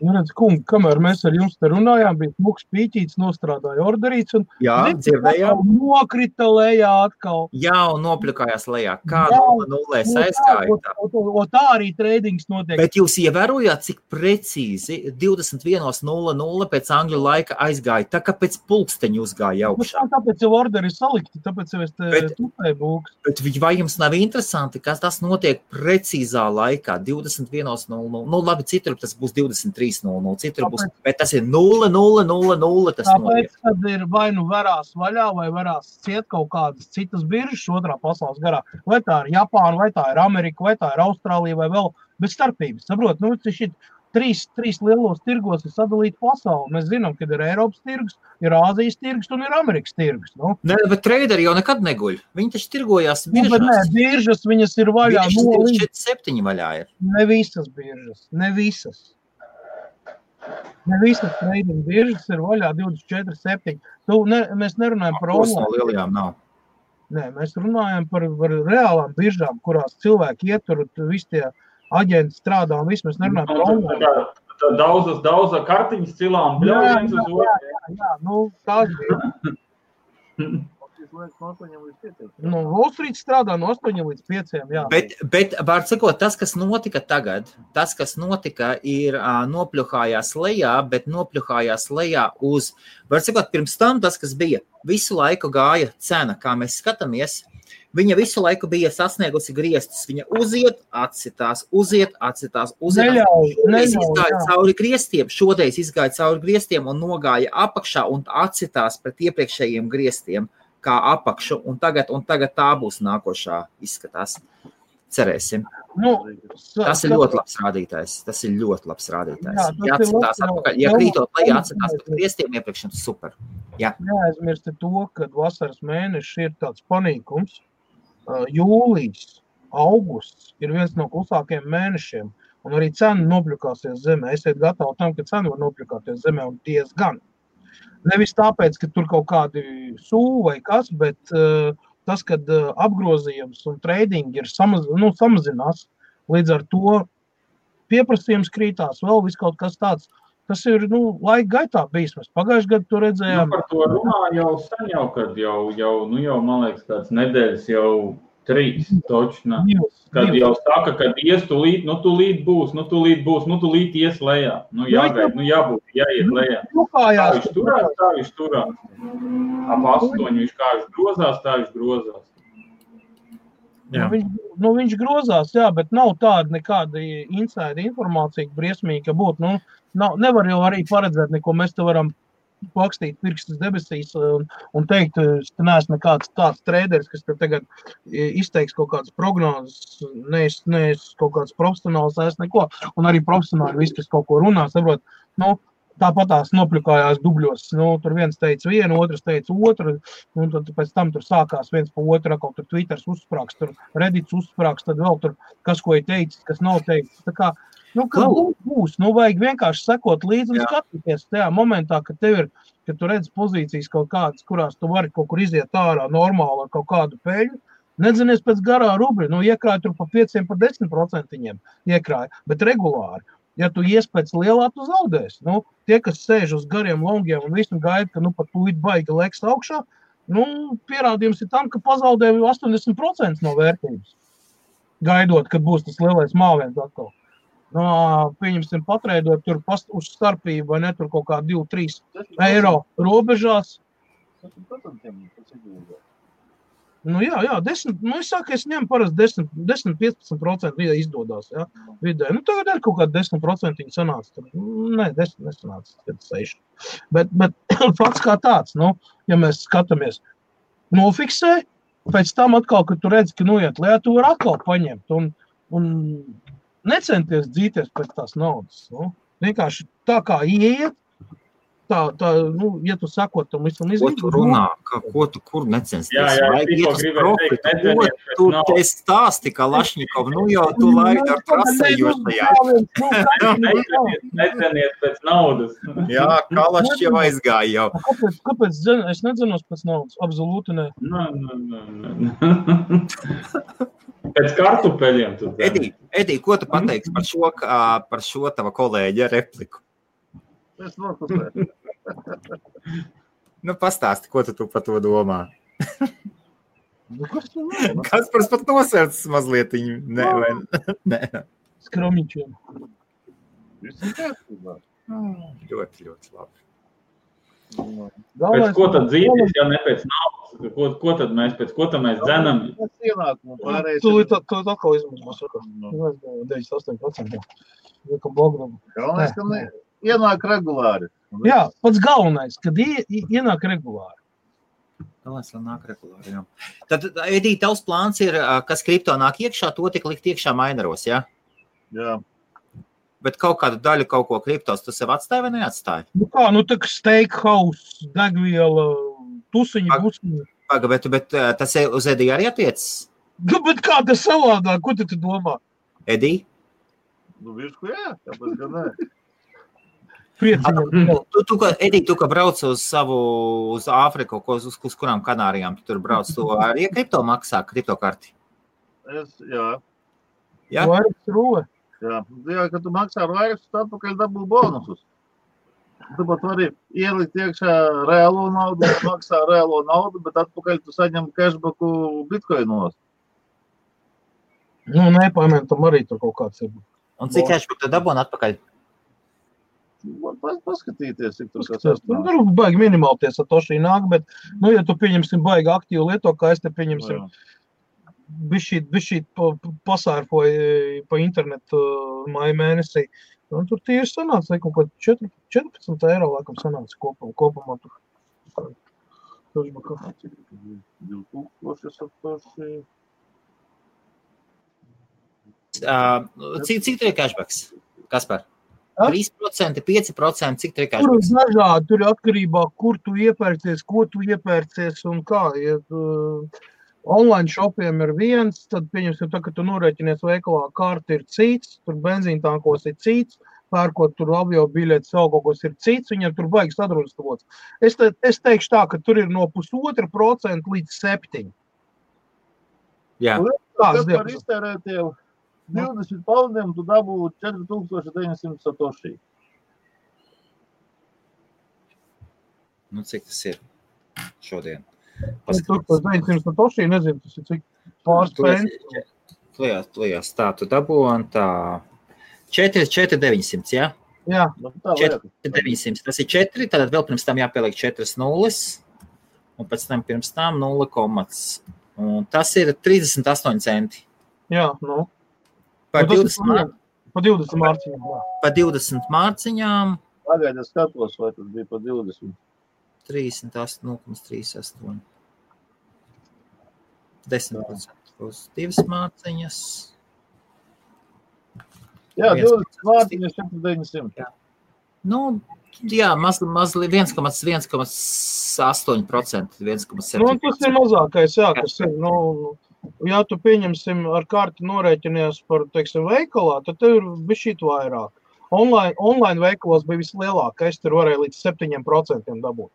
Nu, redz, kungi, kamēr mēs ar jums te runājām, bija smuks pīķīts, nostrādāja orderīts. Un, jā, dzirdējām. Nokrita lejā atkal. Jā, un nopļukājās lejā. Kā no nulles aizgāja. Tā. O, o, o, tā arī treidings notiek. Bet jūs ievērojāt, cik precīzi 21.00 pēc angļu laika aizgāja. Tā kā pēc pulksteņa uzgāja augšā. Nu, tāpēc jau orderi salikti, tāpēc jau es te bet, tupēju būks. Bet vai jums nav interesanti, kas tas notiek precīzā laikā 21.00? Nu, labi, citur tas būs 23. 3-0, citur būs. Bet tas ir 0-0-0-0. Tas Tāpēc, kad ir vai nu varās vaļā, vai varās ciet kaut kādas citas biržas otrā pasaules garā. Vai tā ir Japāna, vai tā ir Amerika, vai tā ir Austrālija, vai vēl bez starpības. Saprot, nu, šī trīs, trīs lielos tirgos ir sadalīta pasaule. Mēs zinām, ka ir Eiropas tirgus, ir Āzijas tirgus un ir Amerikas tirgus. Nu. Nē, bet traderi jau nekad neguļ. Viņi taču tirgojās biržās. Nu, nē, biržas viņas ir vaļā. No līdz 7 vaļā ir. Ne visas biržas, ne visas. Ne visas trading biržas ir vaļā 24, 7. Tu, ne, mēs nerunājam par online. No lielajām nav. Nē, mēs runājam par, par reālām biržām, kurās cilvēki ietur, visi tie aģenti strādā un viss. Mēs nerunājam par online. Daudzas, daudzas kartiņas cilām bļaujas uz otru. Jā, jā, jā, nu, tās bija. liekas, no 8 līdz 5. Nu, Volstrīts strādā no 8 līdz 5. Jā. Bet, bet var sakot, tas, kas notika tagad, tas, kas notika, ir uh, nopļuhājās lejā, bet nopļuhājās lejā uz, var sakot, pirms tam tas, kas bija, visu laiku gāja cena, kā mēs skatāmies. Viņa visu laiku bija sasniegusi griestus. Viņa uziet, atsitās, uziet, atsitās, uziet. Neļauj, izgāja cauri griestiem, šodien izgāja cauri griestiem un nogāja apakšā un atsitās pret iepriekšējiem griestiem. Uh, kā apakšu, un tagad, un tagad tā būs nākošā izskatās. Cerēsim. Nu, tas ir ļoti labs rādītājs. Tas ir ļoti labs rādītājs. Jā, ja atcitās atpakaļ, ja krītot lejā, atcitās pēc griestiem iepriekš, tas super. Jā. Neaizmirsti to, ka vasaras mēnešs ir tāds panīkums. Jūlijas, augusts ir viens no klusākajiem mēnešiem, un arī cena nopļukāsies zemē. Esiet gatavi tam, ka cena var nopļukāties zemē un diezgan. Nevis tāpēc, ka tur kaut kādi sūdi vai kas, bet uh, tas, ka uh, apgrozījums un trading ir samaz, nu, samazinās, līdz ar to pieprasījums krītās, vēl kaut kas tāds. Tas ir nu, laika gaitā bijis. Mēs pagājušajā gadā to Nu, redzējām. par to runā jau sen, jau, kad jau, jau, nu, jau, man liekas, kāds nedēļas jau trīs. Divas, Kad jau saka, ka ies tūlīt, nu tūlīt būs, nu tūlīt būs, nu tūlīt ies lejā. Nu jāgaid, nu jābūt, jāiet lejā. Nu, Tā kājās, viņš turās, tā viņš turās. Ap astoņu viņš kā viņš grozās, tā viņš grozās. Nu, viņš, nu, viņš grozās, jā, bet nav tāda nekāda inside informācija, ka briesmīgi, ka būtu. Nu, nav, nevar jau arī paredzēt neko. Mēs te varam pakstīt pirkstus debesīs un, un teikt, es te neesmu nekāds tāds trēderis, kas tagad izteiks kaut kādas prognozes, neesmu ne kaut kāds profesionāls, es neko. Un arī profesionāli viss, kas kaut ko runā, saprot, nu, tāpat tās nopļukājās dubļos. Nu, tur viens teica vienu, otrs teica otru, un tad pēc tam tur sākās viens pa otru, kaut tur Twitters uzsprāgs, tur Reddits uzsprāgs, tad vēl tur kas ko ir teicis, kas nav teicis. Tā kā, nu, Klau. būs, būs, nu, vajag vienkārši sekot līdzi un skatīties tajā momentā, kad tev ir, kad tu redz pozīcijas kaut kādas, kurās tu vari kaut kur iziet ārā normāli ar kaut kādu peļu, Nedzinies pēc garā rubļa, nu, iekrāj tur pa 5, pa 10 procentiņiem, iekrāj, bet regulāri. Ja tu ies pēc lielā, tu zaudēsi. Nu, tie, kas sēž uz gariem longiem un visu gaida, ka nu pat tūlīt baigi leks augšā, nu, pierādījums ir tam, ka pazaudēja 80% no vērtības. Gaidot, kad būs tas lielais mājiņš atkal. No, pieņemsim, patreidot tur past, uz starpību, vai ne tur kaut kā 2-3 eiro robežās. Nu, jā, jā, 10, nu, es saku, es ņemu parasti 10, 10 15% vidē izdodas. Ja, vidē. Nu, tagad ir kaut kāda 10% sanāca. Tur, nu, nē, 10 nesanāca, tad 6. Bet, bet fakts kā tāds, nu, ja mēs skatāmies, nofiksē, pēc tam atkal, kad tu redz, ka noiet lejā, tu vari atkal paņemt un, un necenties dzīties pēc tās naudas. Nu. Vienkārši tā kā ieiet, tā, tā, nu, ja tu sakot tam visam Ko tu runā? Kā, ko tu kur necensties? Jā, jā, Vajag tikko gribēju teikt, necenies pēc tu naudas. te stāsti, ka Lašņikov, nu jau tu laidi ar krasējošajā. Neceniet, pēc naudas. Jā, Kalašs jau aizgāja jau. Kāpēc, kāpēc dzen- es nedzenos pēc naudas? Absolūti nē. Nu, nu, nu, nu. Pēc kartupeļiem tu. Edī, Edī, ko tu pateiksi par šo, par šo tava kolēģa repliku? Es nokusēju. Nu, pastāsti, ko tu, tu par to domā. Nu, kas tu vari? Kas par pat nosaucis mazliet? Nē, vai nē. Skromiņķiem. Viss ir kārtībā. Ļoti, ļoti labi. Pēc ko tad dzīves, ja ne pēc naudas? Ko, ko tad mēs, pēc ko mēs dzenam? Tu līdz tu atkal izmantos. Nu, 98%. Kā blogam. Galvenais, ka ne, ienāk regulāri. Jā, pats galvenais, kad ie- ie- ienāk regulāri. Galvenais, lai nāk regulāri. jā. Tad, Edī, tavs plāns ir, kas kripto nāk iekšā, to tik likt iekšā mainaros, jā? Jā. Bet kaut kādu daļu, kaut ko kriptos, tu sev atstāji vai neatstāji? Nu kā, nu tā kā steakhouse, degviela, tusiņi, Ak. busiņi. Paga, bet, bet tas e- uz Edī arī attiecas? Nu, bet kā tas savādāk, ko tu tu domā? Edī? Nu, virsku, jā. Tāpēc, ka nē. Priecīgi. Tu, tu, ka- Edī, tu, ka brauc uz savu, uz Āfriku, ko, uz, uz kurām Kanārijām tu tur brauc, tu arī kripto maksā, kriptokarti? Es, jā. Jā? Vairāk rūve. Jā, jā, kad tu maksā vairāk, tad atpakaļ dabū bonusus. Tu pat vari ielikt iekšā reālo naudu, maksā reālo naudu, bet atpakaļ tu saņem cashbacku bitkoinos. Nu, nepamanām, tam arī tur kaut kāds ir. Un cik cashback tu dabūni atpakaļ? Paskatīties, cik kas Tas ir. tur baigi minimāli tie satoši nāk, bet, nu, ja tu pieņemsim baigi aktīvu lieto, kā es te pieņemsim, bišķīt, bišķīt pa, pa- pasārfoju pa internetu uh, maija mēnesī, un tur tieši sanāca, lai kaut kā 4, 14 eiro laikam sanāca kopumā. kopumā tur. Cashbackā. 2000 satoši. Uh, cik, cik tur ir cashbacks? Kas par? A? 3%, 5%, cik tur ir Tur ir dažādi, tur ir atkarībā, kur tu iepērcies, ko tu iepērcies un kā. Ja tu, online shopiem ir viens, tad, pieņemsim, tā, ka tu norēķinies veikalā, kārta ir cits, tur benzīna tānkos ir cits, pērkot tur avio biļetes, vēl kaut kas ir cits, viņam tur baigs sadrumstalots. Es, te, es teikšu tā, ka tur ir no pusotra procenta līdz septiņi. Jā, Kāds Kas var dievs? iztērēt jau 20 paudiem, tu dabū 4900 satoši. Nu, cik tas ir šodien? Tur pa 900 satoši, nezinu, tas ir cik pāris centi. Klijās, klijās. Tā, tu dabū un tā 4, 4, 900, jā? Jā, tā 4, lieta. 900. Tas ir 4, tad vēl pirms tam jāpieliek 4 nulles, un pēc tam pirms tam 0 komats. Un tas ir 38 centi. jā, nu. Par Nu, tas 20, mār, Pa 20 mārciņām. jā. par 20 mārciņām Pagaid, es skatos, vai tas bija pa 20. 38, 0,38. 10% uz divas mārciņas. Jā, Viens 20 vārtiņas 4900. Nu, jā, maz, mazliet 1,8%, 1,7%. Nu, tas ir mazākais, jā, kas ir. Nu, ja tu pieņemsim ar karti norēķinies par, teiksim, veikalā, tad tev ir bijis šī vairāk. Online, online veikalos bija vislielākais, tur varēja līdz 7% dabūt.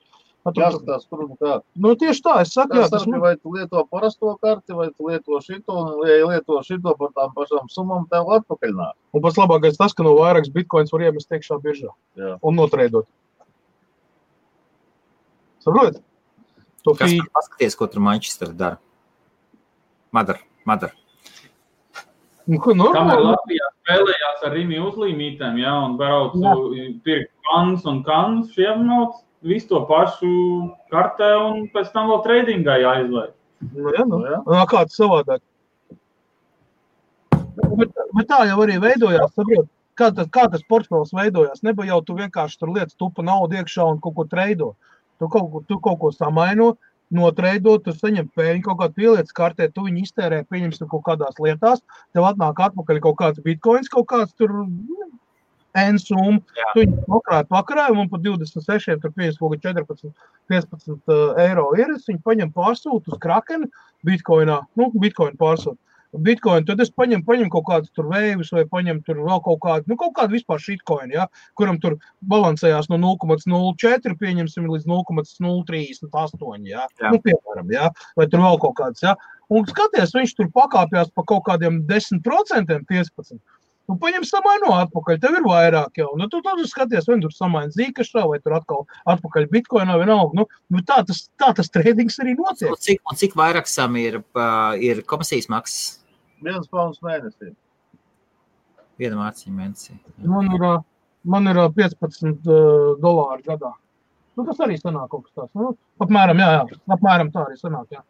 Tur- Jāskatās, kur un kā. Nu, tieši tā, es saku, jā, Tas ir, vai tu lieto parasto karti, vai tu lieto šito, un ja lieto šito par tām pašām summām, tev atpakaļ nāk. Un pats labākais tas, ka no vairākas bitkoins var iemest iekšā biržā Jā. un notreidot. Saprotiet? To Kas fī... paskaties, ko tur Manchester dara? Madara, Madara. Nu, ko, Kamēr normāli. Latvijā spēlējās ar Rīgas uzlīmītēm, ja, un brauc Jā. pirkt kanus un kanus, šiem nav visu to pašu kartē, un pēc tam vēl tradingā jāizlaiž. Nu, jā, nu. Nu, jā. Nā, kāds savādāk. Bet, bet tā jau arī veidojās. Saprot, kā, tas, kā tas portfels veidojās? Nebija jau tu vienkārši tur lietas, tupa naudu iekšā un kaut ko treido. Tu kaut, tu kaut ko samaino, notreido, tu saņem pēļņu, kaut kādu pielietas kartē, tu viņu iztērē, pieņemsim kaut kādās lietās, tev atnāk atpakaļ kaut kāds bitkoins, kaut kāds tur nu, N summa. Tu viņu nokrāji pakarājumu un par 26, tur 50, kaut kā 14, 15 uh, eiro ir. Es viņu paņemu pārsūtu uz Krakenu, bitkoinā, nu, bitkoinu pārsūtu. Bitcoin, tad es paņemu, paņemu kaut kādus tur vējus, vai paņemu tur vēl kaut kādu, nu, kaut kādu vispār shitcoin, ja, kuram tur balansējās no 0,04, pieņemsim, līdz 0,038, ja, Jā. nu, piemēram, ja, vai tur vēl kaut kāds, ja. Un skaties, viņš tur pakāpjas pa kaut kādiem 10%, 15%. Nu, paņem samaino atpakaļ, tev ir vairāk jau. Nu, tu tur skaties, vai tur samaina zīkašā, vai tur atkal atpakaļ bitkoinā, vienalga. Nu, nu, tā tas, tā tas tradings arī notiek. Un cik, un cik vairāk sam ir, ir komisijas maksas Viens pauns mēnesī. viena mārciņa mēnesī? Man ir, man ir ā, 15 uh, dolāri gadā. Nu, tas arī sanāk kaut kas tāds. Nu, apmēram, jā, jā, apmēram tā arī sanāk. Jā,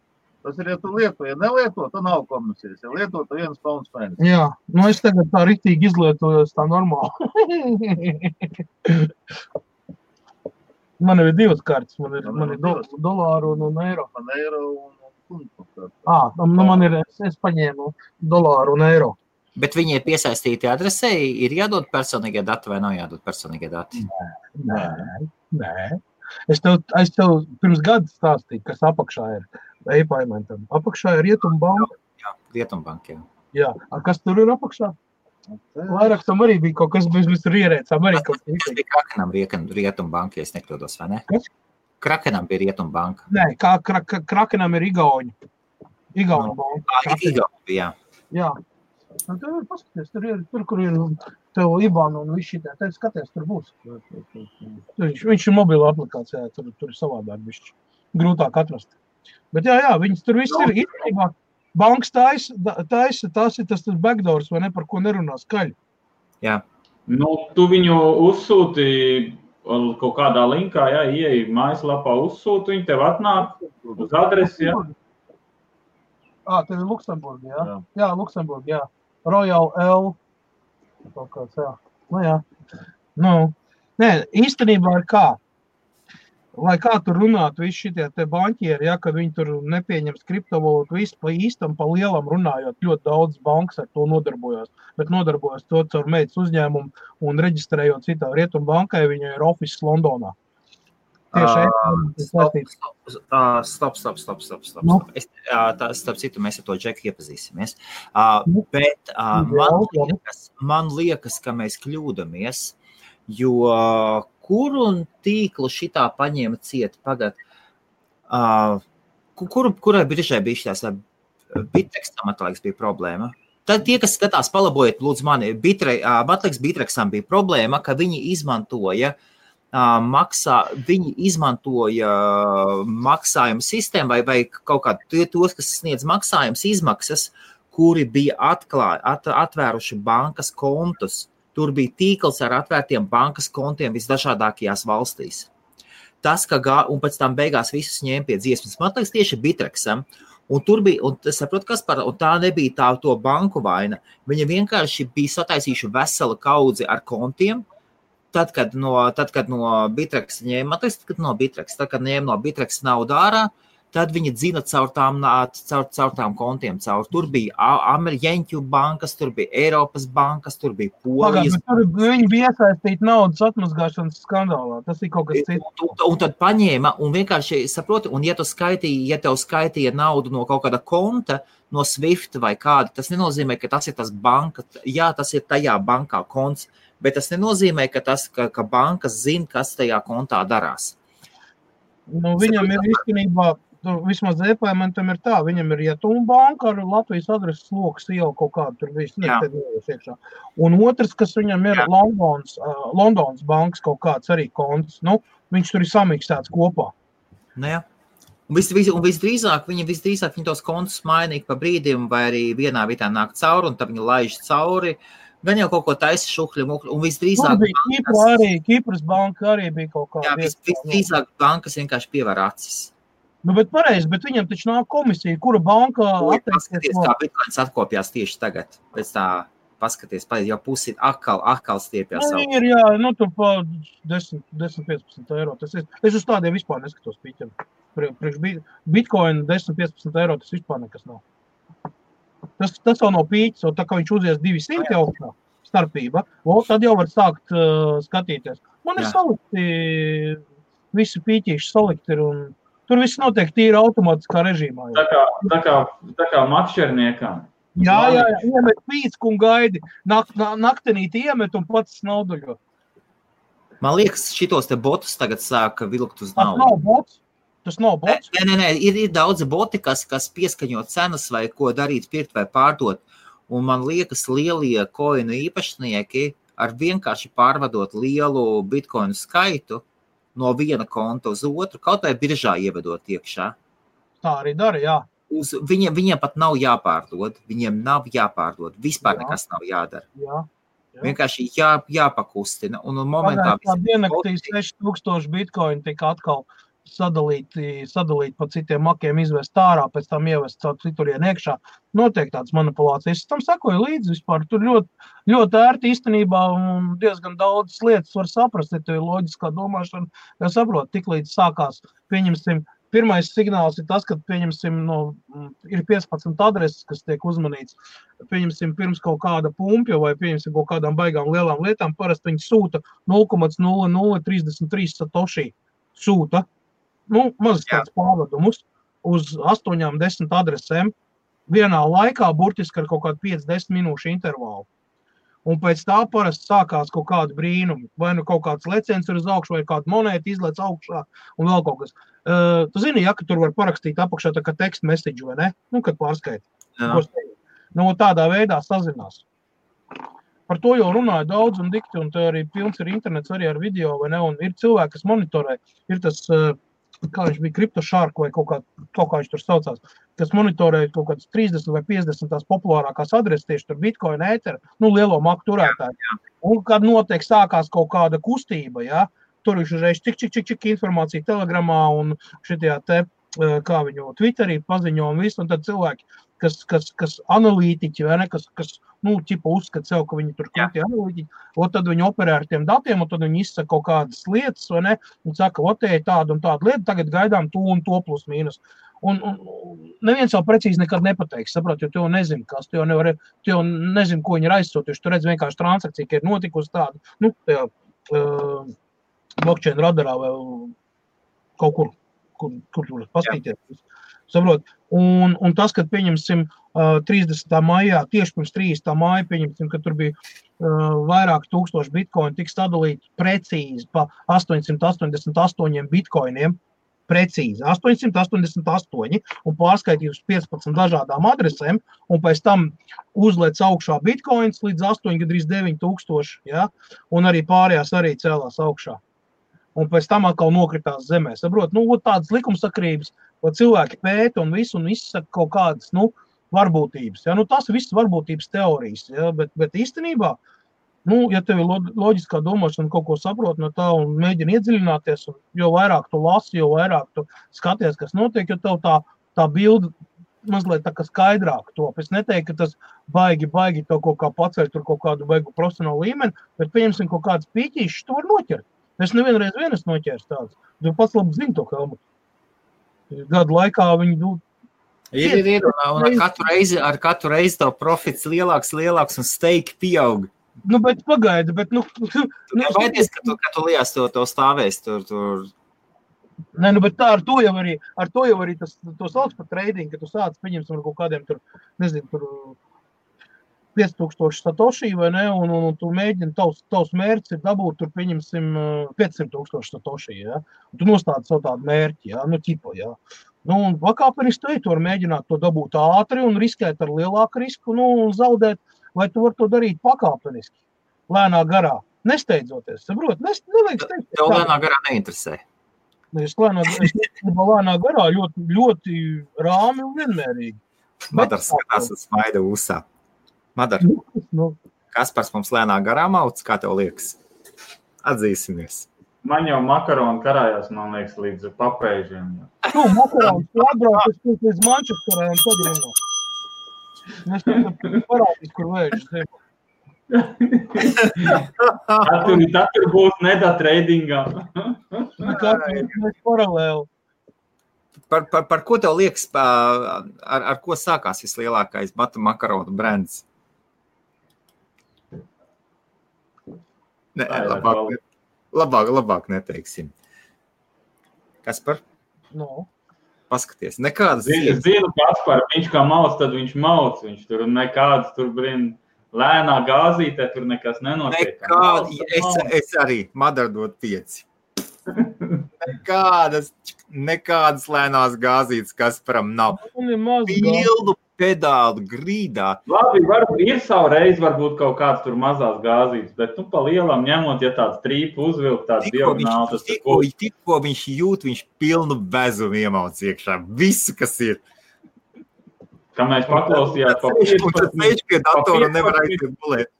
Tas ir, ja tu lieto, ja nelieto, tad nav komisijas. Ja lieto, tad viens pauns mēnesī. jā. Nu, es tagad tā rīktīgi izlietojos tā normāli. man ir divas kartes. Man ir, Man man ir do, divas. dolāru un, un eiro. Man eiro un. À, nu, man ir, es, es paņēmu dolāru un eiro. Bet viņi ir piesaistīti adresē, ir jādod personīgie dati vai nav jādod personīgie dati. Nē, nē. Es tev, es tev pirms gada stāstīju, kas apakšā ir e-paimentam. Apakšā ir rietumbanka. Jā, Rietumbankiem. Jā, A, kas tur ir apakšā? Vairāk tam arī bija kaut kas, mēs tur ierēcām. Arī kaut kas Tas bija Krakenam Rietumbanka, ja es nekļūdos, vai ne? Kas? Krakenam bija Rietumbanka. Nē, kā kra, kra, Krakenam ir Igauni. Igauni banka. Tā ir Igaunija, jā. Jā. Nu, tur ir paskaties, tur ir, tur, kur ir tev Ibāna un viss šitie. Tad skaties, tur būs. Viņš, viņš ir mobila aplikācijā, tur, tur ir savādāk bišķi. Grūtāk atrast. Bet jā, jā, viņas tur viss ir. Īstenībā bankas taisa, taisa, tas ir tas, tas backdoors, vai ne, par ko nerunā skaļi. jā. Nu, tu viņu uzsūti vēl kaut kādā linkā, ja ieeji mājaslapā, uzsūti, viņi tev atnāk uz adresi. Ja. Ā, tev ir Luksemburga, jā? Jā. Jā, jā Luksemburga, jā. Royal L. Kaut kāds, jā. Nu, jā. Nu, nē, īstenībā ir kā. Lai kā tur runātu, visi šie banķieri, ja, viņi tur nepieņems kriptovalūtu, visu pa īstam, pa lielam runājot, ļoti daudz bankas ar to nodarbojās. Bet nodarbojas to caur meitas uzņēmumu un reģistrējot citā rietumu bankai, viņai ir office Londonā. Tieši Ā, e-pasta Stop, stop, stop, stop, stop, stop. Nu? Es, tā, starp citu, mēs ar to džeku iepazīsimies. Nu? Bet Jā, man liekas, man liekas, ka mēs kļūdāmies, jo kuru tīklu šitā paņēma ciet pagad, ku- kuru, kurai biržai bija šīs bittekstam, atlaiks bija problēma. Tad tie, kas skatās, palabojiet, lūdzu, mani. Bitre, man liekas, Bitreksam bija problēma, ka viņi izmantoja maksā, viņi izmantoja maksājumu sistēmu vai, vai kaut kādu tos, kas sniedz maksājumus izmaksas, kuri bija atklāji, at, atvēruši bankas kontus. Tur bija tīkls ar atvērtiem bankas kontiem visdažādākajās valstīs. Tas, ka gā, un pēc tam beigās visus ņēma pie dziesmas, man liekas, tieši Bitreksam. Un tur bija, un es saprotu, kas par, tā nebija tā to banku vaina. Viņa vienkārši bija sataisījuši veselu kaudzi ar kontiem, tad, kad no, tad, kad no Bitreks ņēma, liekas, kad no Bitreks, tad, kad ņēma no Bitreks naudu ārā, tad viņi dzina caur tām, caur, caur tām kontiem. Caur. Tur bija Ameriķu bankas, tur bija Eiropas bankas, tur bija Polijas. Tur viņi bija iesaistīti naudas atmazgāšanas skandālā. Tas ir kaut kas cits. Un, un, un tad paņēma un vienkārši saproti, un ja tu skaitīji, ja tev skaitīja naudu no kaut kāda konta, no Swift vai kāda, tas nenozīmē, ka tas ir tas banka, jā, tas ir tajā bankā konts bet tas nenozīmē, ka, tas, ka, ka bankas zina, kas tajā kontā darās. Nu, viņam ir īstenībā, nu, vismaz e-paymentam ir tā, viņam ir Jātūna banka ar Latvijas adreses lokas jau kaut kādu tur visu iekšā. Un otrs, kas viņam ir Jā. Londons, uh, Londons bankas kaut kāds arī konts, nu, viņš tur ir samiksēts kopā. Nu, jā. Un, vis, vis, un visdrīzāk viņi, visdrīzāk viņi tos kontus mainīgi pa brīdim, vai arī vienā vietā nāk cauri, un tad viņi laiž cauri. Gan jau kaut ko taisa šuhļu, un visdrīzāk bija Kipra arī, Kipras banka arī bija kaut kāda. Jā, vis, visdrīzāk bankas vienkārši pievar acis. Nu, bet pareizi, bet viņam taču nāk komisija, kura banka atteiksies. Kā bitkoins atkopjās tieši tagad, pēc tā paskaties, jau pusi atkal, atkal stiepjas. Nu, ir, jā, nu, tur pa 10, 10 15 eiro. Tas ir, es uz tādiem vispār neskatos pīķiem. Priekš bitcoin 10, 15 eiro tas vispār nekas nav. Tas, tas jau nav pīķis, un tā kā viņš uzies 200 augstā starpība, o, tad jau var sākt uh, skatīties. Man ir Jā. salikti, visi pīķīši salikti ir, un tur viss notiek tīri automātiskā režīmā. Jau. Tā kā, tā kā, tā kā makšķerniekam. Jā, jā, jā, iemet pīcku un gaidi. Nak, naktenīti iemet un pats nauduļo. Man liekas, šitos te botus tagad sāka vilkt uz naudu. Tas nav bots. Tas nav bots. Nē, nē, nē. Ir, ir daudz boti, kas, kas pieskaņo cenas vai ko darīt, pirkt vai pārdot. Un man liekas, lielie koinu īpašnieki ar vienkārši pārvadot lielu bitkoinu skaitu no viena konta uz otru, kaut vai biržā ievedot iekšā. Tā arī dara, jā. Uz, viņiem, viņiem pat nav jāpārdod. Viņiem nav jāpārdod. Vispār jā. nekas nav jādara. Jā. Jā. Vienkārši jā, jāpakustina. Un, un momentā bija diennaktī 6000 bitkoinu tika atkal sadalīti, sadalīti pa citiem makiem, izvest ārā, pēc tam ievest caur citurien iekšā. Notiek tādas manipulācijas. Es tam sakoju līdzi vispār. Tur ļoti, ļoti ērti īstenībā un diezgan daudz lietas var saprast, ja tev ir loģiskā domāšana. Ja saprot, tik līdz sākās, pieņemsim, pirmais signāls ir tas, ka pieņemsim, no, ir 15 adreses, kas tiek uzmanīts. Pieņemsim, pirms kaut kāda pumpja vai pieņemsim kaut kādām baigām lielām lietām, parasti viņi sūta 0,0033 satoši. Sūta nu, mazs tāds pārvedumus uz 8, 10 adresēm vienā laikā, burtiski ar kaut kādu 5-10 minūšu intervālu. Un pēc tā parasti sākās kaut kāda brīnuma. Vai nu kaut kāds leciens ir uz augšu, vai kāda monēta izlaiž augšā, un vēl kaut kas. Uh, tu zini, ja tur var parakstīt apakšā tā kā teksta message, vai ne? Nu, kad pārskaita. Nu, tādā veidā sazinās. Par to jau runāja daudz un dikti, un arī pilns ir internets arī ar video, vai ne? Un ir cilvēki, kas monitorē. Ir tas uh, kā viņš bija kriptošārku vai kaut kā, kaut kā viņš tur saucās, kas monitorēja kaut kādas 30 vai 50 tās populārākās adreses, tieši tur Bitcoin, Ether, nu, lielo maku turētāju. Un kad notiek sākās kaut kāda kustība, ja, tur viņš uzreiz čik, čik, čik, čik informācija telegramā un šitajā te, eh, kā viņu Twitterī paziņo un visu, un tad cilvēki kas, kas, kas analītiķi, vai ne, kas, kas nu, ķipa uzskata sev, ka viņi tur krūti analītiķi, un tad viņi operē ar tiem datiem, un tad viņi izsaka kaut kādas lietas, vai ne, un saka, o, te ir tāda un tāda lieta, tagad gaidām to un to plus mīnus. Un, un neviens jau precīzi nekad nepateiks, saprot, jo tu jau nezini, kas, tu jau nevari, tu jau nezini, ko viņi ir aizsūtījuši, tu redz vienkārši transakciju, ka ir notikusi tāda, nu, tajā uh, blockchain radarā vai kaut kur, kur, kur tur paskatīties. Saprot? Un, un tas, kad pieņemsim uh, 30. maijā, tieši pirms 30. māja, pieņemsim, ka tur bija uh, vairāk tūkstoši bitkoini, tiks sadalīti precīzi pa 888 bitkoiniem. Precīzi 888 un pārskaitīt uz 15 dažādām adresēm, un pēc tam uzliek augšā bitkoins līdz 8, gandrīz 9 tūkstoši, ja? un arī pārējās arī cēlās augšā. un pēc tam atkal nokritās zemē. Saprot, nu, tādas likumsakrības, ko cilvēki pēta un visu un izsaka kaut kādas, nu, varbūtības. Ja? Nu, tas viss ir varbūtības teorijas, ja? bet, bet īstenībā, nu, ja tev ir lo- loģiskā domāšana, kaut ko saprot no tā un mēģini iedziļināties, un jo vairāk tu lasi, jo vairāk tu skaties, kas notiek, jo tev tā, tā bilde mazliet tā kā skaidrāk top. Es neteiktu, ka tas baigi, baigi to kaut kā pacelt, tur kaut kādu beigu profesionālu līmeni, bet pieņemsim kaut kādas pīķīšas, to var noķert. Es nevienreiz vien esmu noķēris tāds. Tu pats labi zini to helmu. Gadu laikā viņi nu, Ir, ir, ir, un, ar katru reizi, ar katru reizi to profits lielāks, lielāks un steigi pieaug. nu, bet pagaidi, bet, nu, Tu nebaidies, ka tu, ka tu liels to, to stāvēs tur, tur. Nē, nu, bet tā ar to jau arī, ar to jau arī tas, to sauc par trading, ka tu sāc, pieņemsim, ar kaut kādiem tur, nezinu, tur 5000 satoshi vai ne, un, un, un tu mēģini, tavs, tavs mērķis ir dabūt tur, pieņemsim, 500 tūkstoši satoshi, ja, un tu nostādi savu tādu mērķi, ja, nu, ķipo, ja. Nu, un pakāpeniski tu vari mēģināt to dabūt ātri un riskēt ar lielāku risku, nu, un zaudēt, vai tu vari to darīt pakāpeniski, lēnā garā, nesteidzoties, saprot, nes, nevajag steigties. Tev lēnā garā neinteresē. Es lēnā, es lēnā garā ļoti, ļoti rāmi un vienmērīgi. Madars skatās uz smaida usā. Madar, Nu, kas par mums lēnā garā mauc, kā tev liekas? Atzīsimies. Man jau makaroni karājās, man liekas, līdz papēžiem. nu, makarons, tu atbrauc tur līdz Mančesterai un tad runā. Es tev parādīšu, kur vējš. Tad tur, tad tur būs neda tradingam. Mēs paralēli. Par, par, par ko tev liekas, ar, ar ko sākās vislielākais matu makaronu brands? Nē, ir labāk, labāk, labāk neteiksim. Kas par? Nu, Paskaties, nekādas es zinu, kas par viņš kā mauc, tad viņš mauc. Viņš tur nekādas tur brīn lēnā gāzītē, tur nekas nenotiek. Nekāda, es, es arī Madara dot pieci. Nekādas, nekādas lēnās gāzītes, kas param nav. gāzi. Pilnu pedālu grīdā. Labi, varbūt ir savu reizi, varbūt kaut kāds tur mazās gāzītes, bet, nu, pa lielam ņemot, ja tāds trīpu uzvilkt, tāds diagonāli, tas tikko, tikko viņš jūt, viņš pilnu bezumu iemauc iekšā. Visu, kas ir. Kā mēs paklausījās pa Viņš 15, sēž pie datora un nevar 15. aiziet gulēt.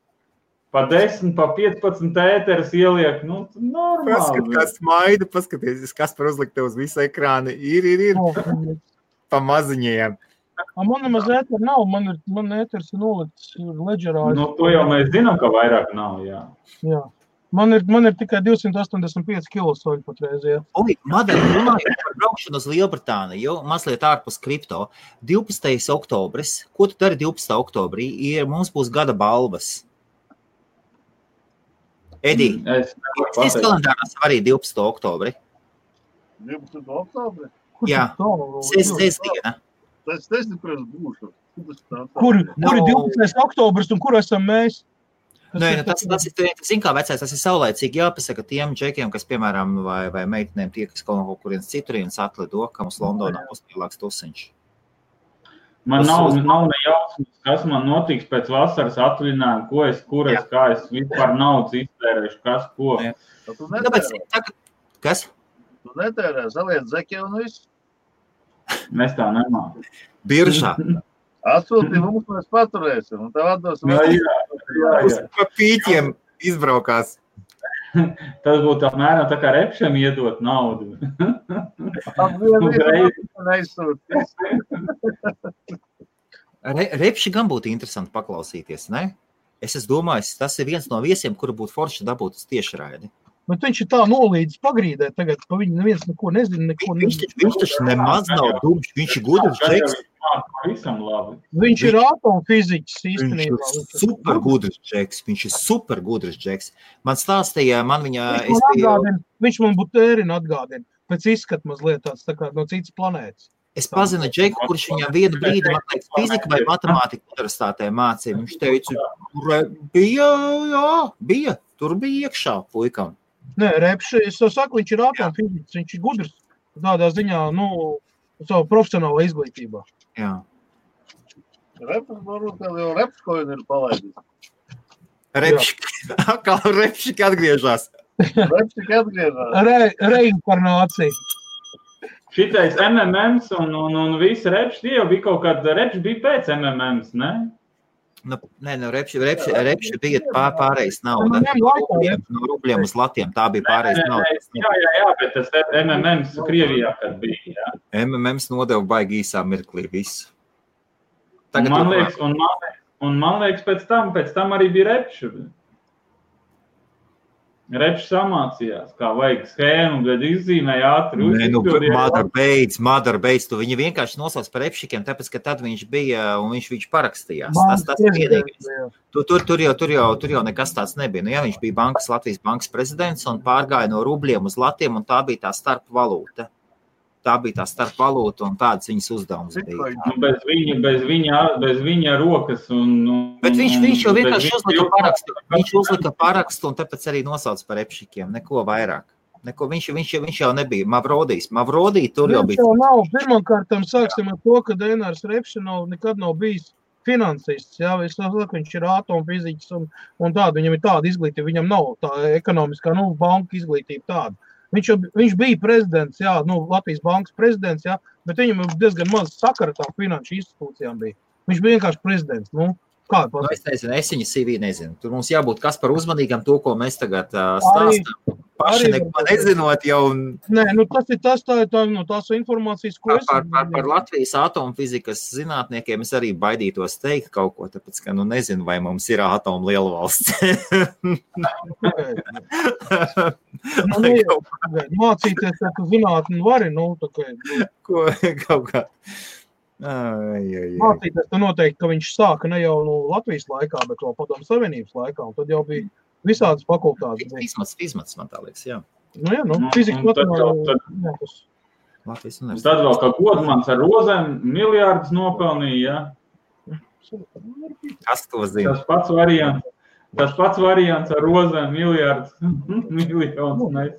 pa 10, pa 15 ēteres ieliek, nu, normāli. Paskat, kas maida, paskaties, kas par uzlikt tev uz visu ekrānu. Ir, ir, ir pa maziņiem. Man nemaz ētera nav, man ir, man ēters ir nolikts leģerā. Nu, to jau mēs zinām, ka vairāk nav, jā. Jā. Man ir, man ir tikai 285 kilosoļi patreiz. Oi, Madara, runājot par braukšanu uz Lielbritāniju, mazliet ārpus kripto. 12. oktobris, ko tu dari 12. oktobrī, ir mums būs gada balvas. Edī, šis pateikt. kalendārās arī 12. oktobri. 12. oktobris. Kur Jā. Sēs, sēs diena. Tas tas ir pēc būšu. Kur, kur ir 12. oktobris un kur esam mēs? Nē, nu, tas, tas, ir, tas ir kā vecais, tas ir saulēcīgi jāpasaka tiem džekiem, kas, piemēram, vai, vai meitenēm tie, kas kaut no kurienes citurienes atlido, ka mums Londonā būs lielāks tusiņš. Man Tas nav, uz- nav ne jausmas, kas man notiks pēc vasaras atvaļinājuma, ko es, kur es, kā es vispār naudas iztērēšu, kas ko. Jā. Tu Tāpēc, netērē, tagad, kas? tu netērē, zaliet zeķi un viss. Mēs tā nemākam. Biržā. Atsūti mums, mēs paturēsim. Un tev atdosim. Jā, jā, jā, jā. Pa pīķiem izbraukās. Tas būtu apmēram tā kā repšam iedot naudu. Re, repši gan būtu interesanti paklausīties, ne? Es esmu domājis, tas ir viens no viesiem, kuru būtu forši dabūt uz tiešraidi. Bet viņš ir tā nolīdz pagrīdē. Tagad pa viņu neviens neko nezina. Neko Viņš, nezina. taču- viņš taču nemaz nav dumjš, viņš ir gudrs labi. Viņš ir atomfiziķis Viņš īstenībā. ir super gudrs džeks. Viņš ir super gudrs džeks. Man stāstīja, man viņa, Viņš man, atgādina, viņš man būtu tērina atgādina. Pēc izskata mazliet tāds tā kā no citas planētas. es pazinu džeku, kurš viņam vienu brīdi, man liekas, fizika vai matemātika universitātē mācīja. Viņš teica, "Re- bija, jā, bija, tur bija iekšā puikam. Nē, Repši, es jau saku, viņš ir atomfiziķis. Viņš ir gudrs tādā ziņā, nu, savu profesionālā izglītībā. Jā. Reps, varbūt, ka jau reps, ko ir palaidis. Repšik, atkal repšik atgriežas. Repšik atgriežas. Re, reinkarnācija. Šitais MMMs un, un, un visi repši, tie jau bija kaut kāda repši bija pēc MMMs, ne? Nu, nē, nu, repši, repši, repši bija pār, pārējais nauda. No rubļiem, no rubļiem uz latiem tā bija pārējais nauda. Jā, jā, jā, bet tas MMMs Krievijā, kad bija, jā. MMMs nodeva baigi īsā mirklī visu. Un Tagad man liekas, un man, un man liekas, pēc tam, pēc tam arī bija repši. Repši samācījās, kā vajag schēmu, bet izzīmēja ātri. Nē, nu. Madara beidz, Madara beidz. Tu viņu vienkārši nosauc par repšikiem, tāpēc, ka tad viņš bija un viņš, viņš parakstījās. Tas, tas ir vienīgais. Tur, tur, tur, jau, tur, jau, tur jau nekas tāds nebija. Nu, ja viņš bija bankas, Latvijas bankas prezidents un pārgāja no rubļiem uz latiem, un tā bija tā starpvalūta. Tā bija tā starpvalūta, un tāds viņas uzdevums bija. Nu, bez, viņa, bez, viņa, bez viņa rokas. Un, un, Bet viņš, viņš jau vienkārši uzlika parakstu. Viņš uzlika parakstu, un tāpēc arī nosauc par repšikiem. Neko vairāk. Neko, viņš, viņš, viņš jau nebija Mavrodijs. Mavrodī tur jau Viņš bija. jau nav. Pirmkārt, sāksim ar to, ka Dēnārs Repšinovs nekad nav bijis finansists. Jā, es saprotu, viņš ir atomfiziķis un, un tāda. Viņam ir tāda izglītība, viņam nav tā ekonomiskā, nu, banka izglītība tāda. Viņš, jau, viņš bija prezidents, jā, nu, Latvijas bankas prezidents, jā, bet viņam jau diezgan maz sakara ar finanšu institūcijām bija. Viņš bija vienkārši prezidents. Nu, kā Nu, pat? es nezinu, es viņa CV nezinu. Tur mums jābūt kas par uzmanīgam to, ko mēs tagad uh, Arī- stāstām. Paši neko nezinot jau Nē, nu, tas ir tas, tā, tā, no tās informācijas, ko par, es par, par, par Latvijas atomfizikas zinātniekiem es arī baidītos teikt kaut ko, tāpēc, ka nu nezinu, vai mums ir atomu lielvalsts. Nu, nu, kaut Mācīties, ka zinātnē vari, nu, tā kā, nu, ko, kaut kā. Mācīties, tad noteikti, ka viņš sāka ne jau nu, Latvijas laikā, bet vēl padomu savienības laikā, un tad jau bija visādas fakultātes. bija. Izmats, izmats, man tā liekas, jā. Nu, jā, nu, Nu, fizika, un tad jau- matemātika, jā, tas- Latvijas Un universitāte. Tad vēl kā godmans ar rozēm miljārdus nopelnīja. Ja? Kas to zina? Tas pats variants. Tas pats variants ar rozēm miljārdus. Miljonus. mēs.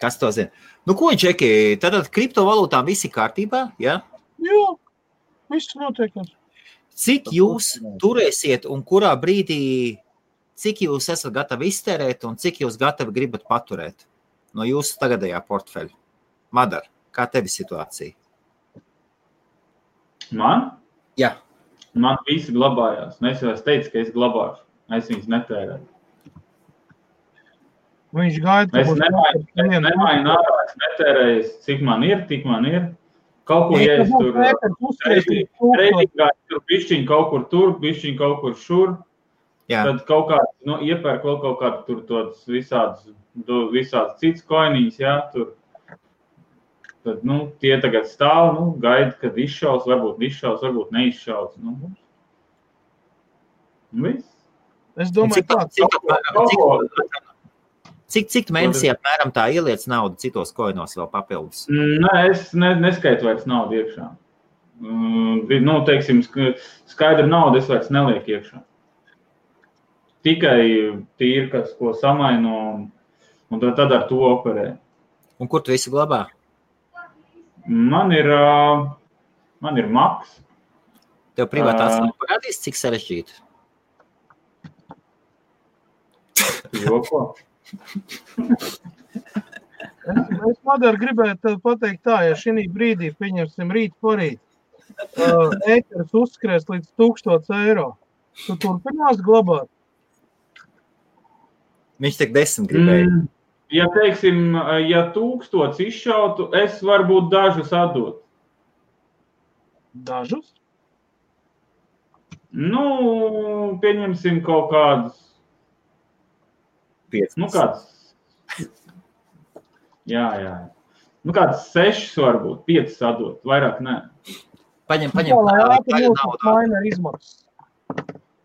Kas to zina? Nu, ko viņš čeki? Tad ar kriptovalūtām viss ir kārtībā, jā? Jā, viss notiek. Cik jūs turēsiet un kurā brīdī, cik jūs esat gatavi iztērēt un cik jūs gatavi gribat paturēt no jūsu tagadējā portfeļa? Madara, kā tev ir situācija? Man? Jā. Man visi glabājās. Nu, Es jau teicu, ka es glabāšu. Es viņus netērēju. Viņš gaida, ka Es nemainu, es nemainu ārā, es netērēju, cik man ir, tik man ir. Kaut ko, Ja es tur reitingā, tur bišķiņ kaut kur tur, bišķiņ kaut kur šur, Jā, tad kaut kāds, nu, iepērk vēl kaut kādu tur tos visādus, visādus cits koinīņus, jā, tur. Tad, nu, tie tagad stāv, nu, gaida, kad izšaus, varbūt izšaus, varbūt neizšaus. Nu, nu, viss. Es domāju, cik, tā cik, apmēram, cik, cik, cik mēnesī apmēram tā ieliec naudu citos koinos vēl papildus? Nē, es ne, neskaitu vairs naudu iekšā. Mm, Nu, teiksim, sk- skaidra nauda es vairs nelieku iekšā. Tikai tīri, kas ko samaino, un- un tad, tad ar to operē. Un kur tu visu glabā? Man ir, man ir maks. Tev privātās uh, parādīs, cik sarežģīti. Joko. Es, es Madara, gribēju tev pateikt, tā, ja šī brīdī, pieņemsim, rīt porīt, uh, ēteris uzskries līdz 1000 eiro, tu turpinās glabāt. Viņš tik desmit gribēja. Mm. Ja, teiksim, ja tūkstots izšautu, es varbūt dažus atdotu. Dažus? Nu, pieņemsim kaut kādus Piecas. Nu, kāds. Jā, jā. Nu, kāds sešs, varbūt piecas atdot, vairāk nē. Paņem, Tā, paņem lai tā, ātri tā notiek naudu. maina izmaksas.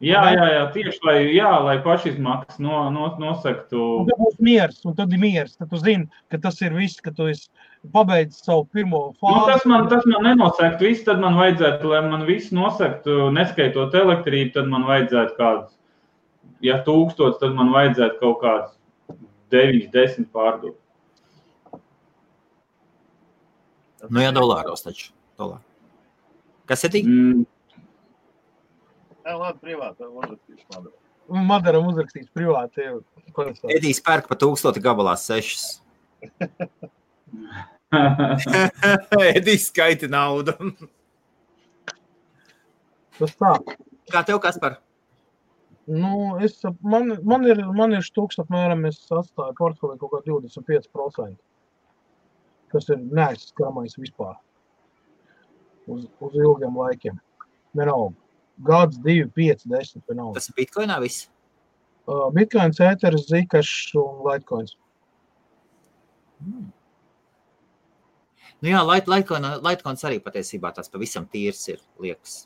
Jā, jā, jā tieši lai, jā, lai pašizmaksas no, no, nosaktu. Un tad būs miers, un tad ir miers. Tad tu zini, ka tas ir viss, ka tu esi pabeidzis savu pirmo Nu, fāzi. tas, man, tas man nenosaktu visu, tad man vajadzētu, lai man viss nosaktu, neskaitot elektrību, tad man vajadzētu kādus, ja tūkstots, tad man vajadzētu kaut kādus 9, 10 pārdot. Nu, jā, dolāros taču. Dolār. Kas ir tik? Mm, Jā, labi, privāti. Madaram uzrakstīs privāti. Edijs pērk pa tūkstoti gabalā sešas. Edijs skaita naudu. Tas tā. Kā tev, Kaspar? Nu, es, man, man ir, man ir stūks, apmēram, es atstāju portfelī kaut kā 25%, kas ir neaizskaramais vispār uz, uz ilgiem laikiem. Vienalga. Gads, divi, pieci, desmit, vienalga. Tas ir bitkoinā viss? Uh, Bitcoins, Ethereum, Zikash un Litecoins. Hmm. Nu jā, Litecoins arī patiesībā tas pavisam tīrs ir, liekas.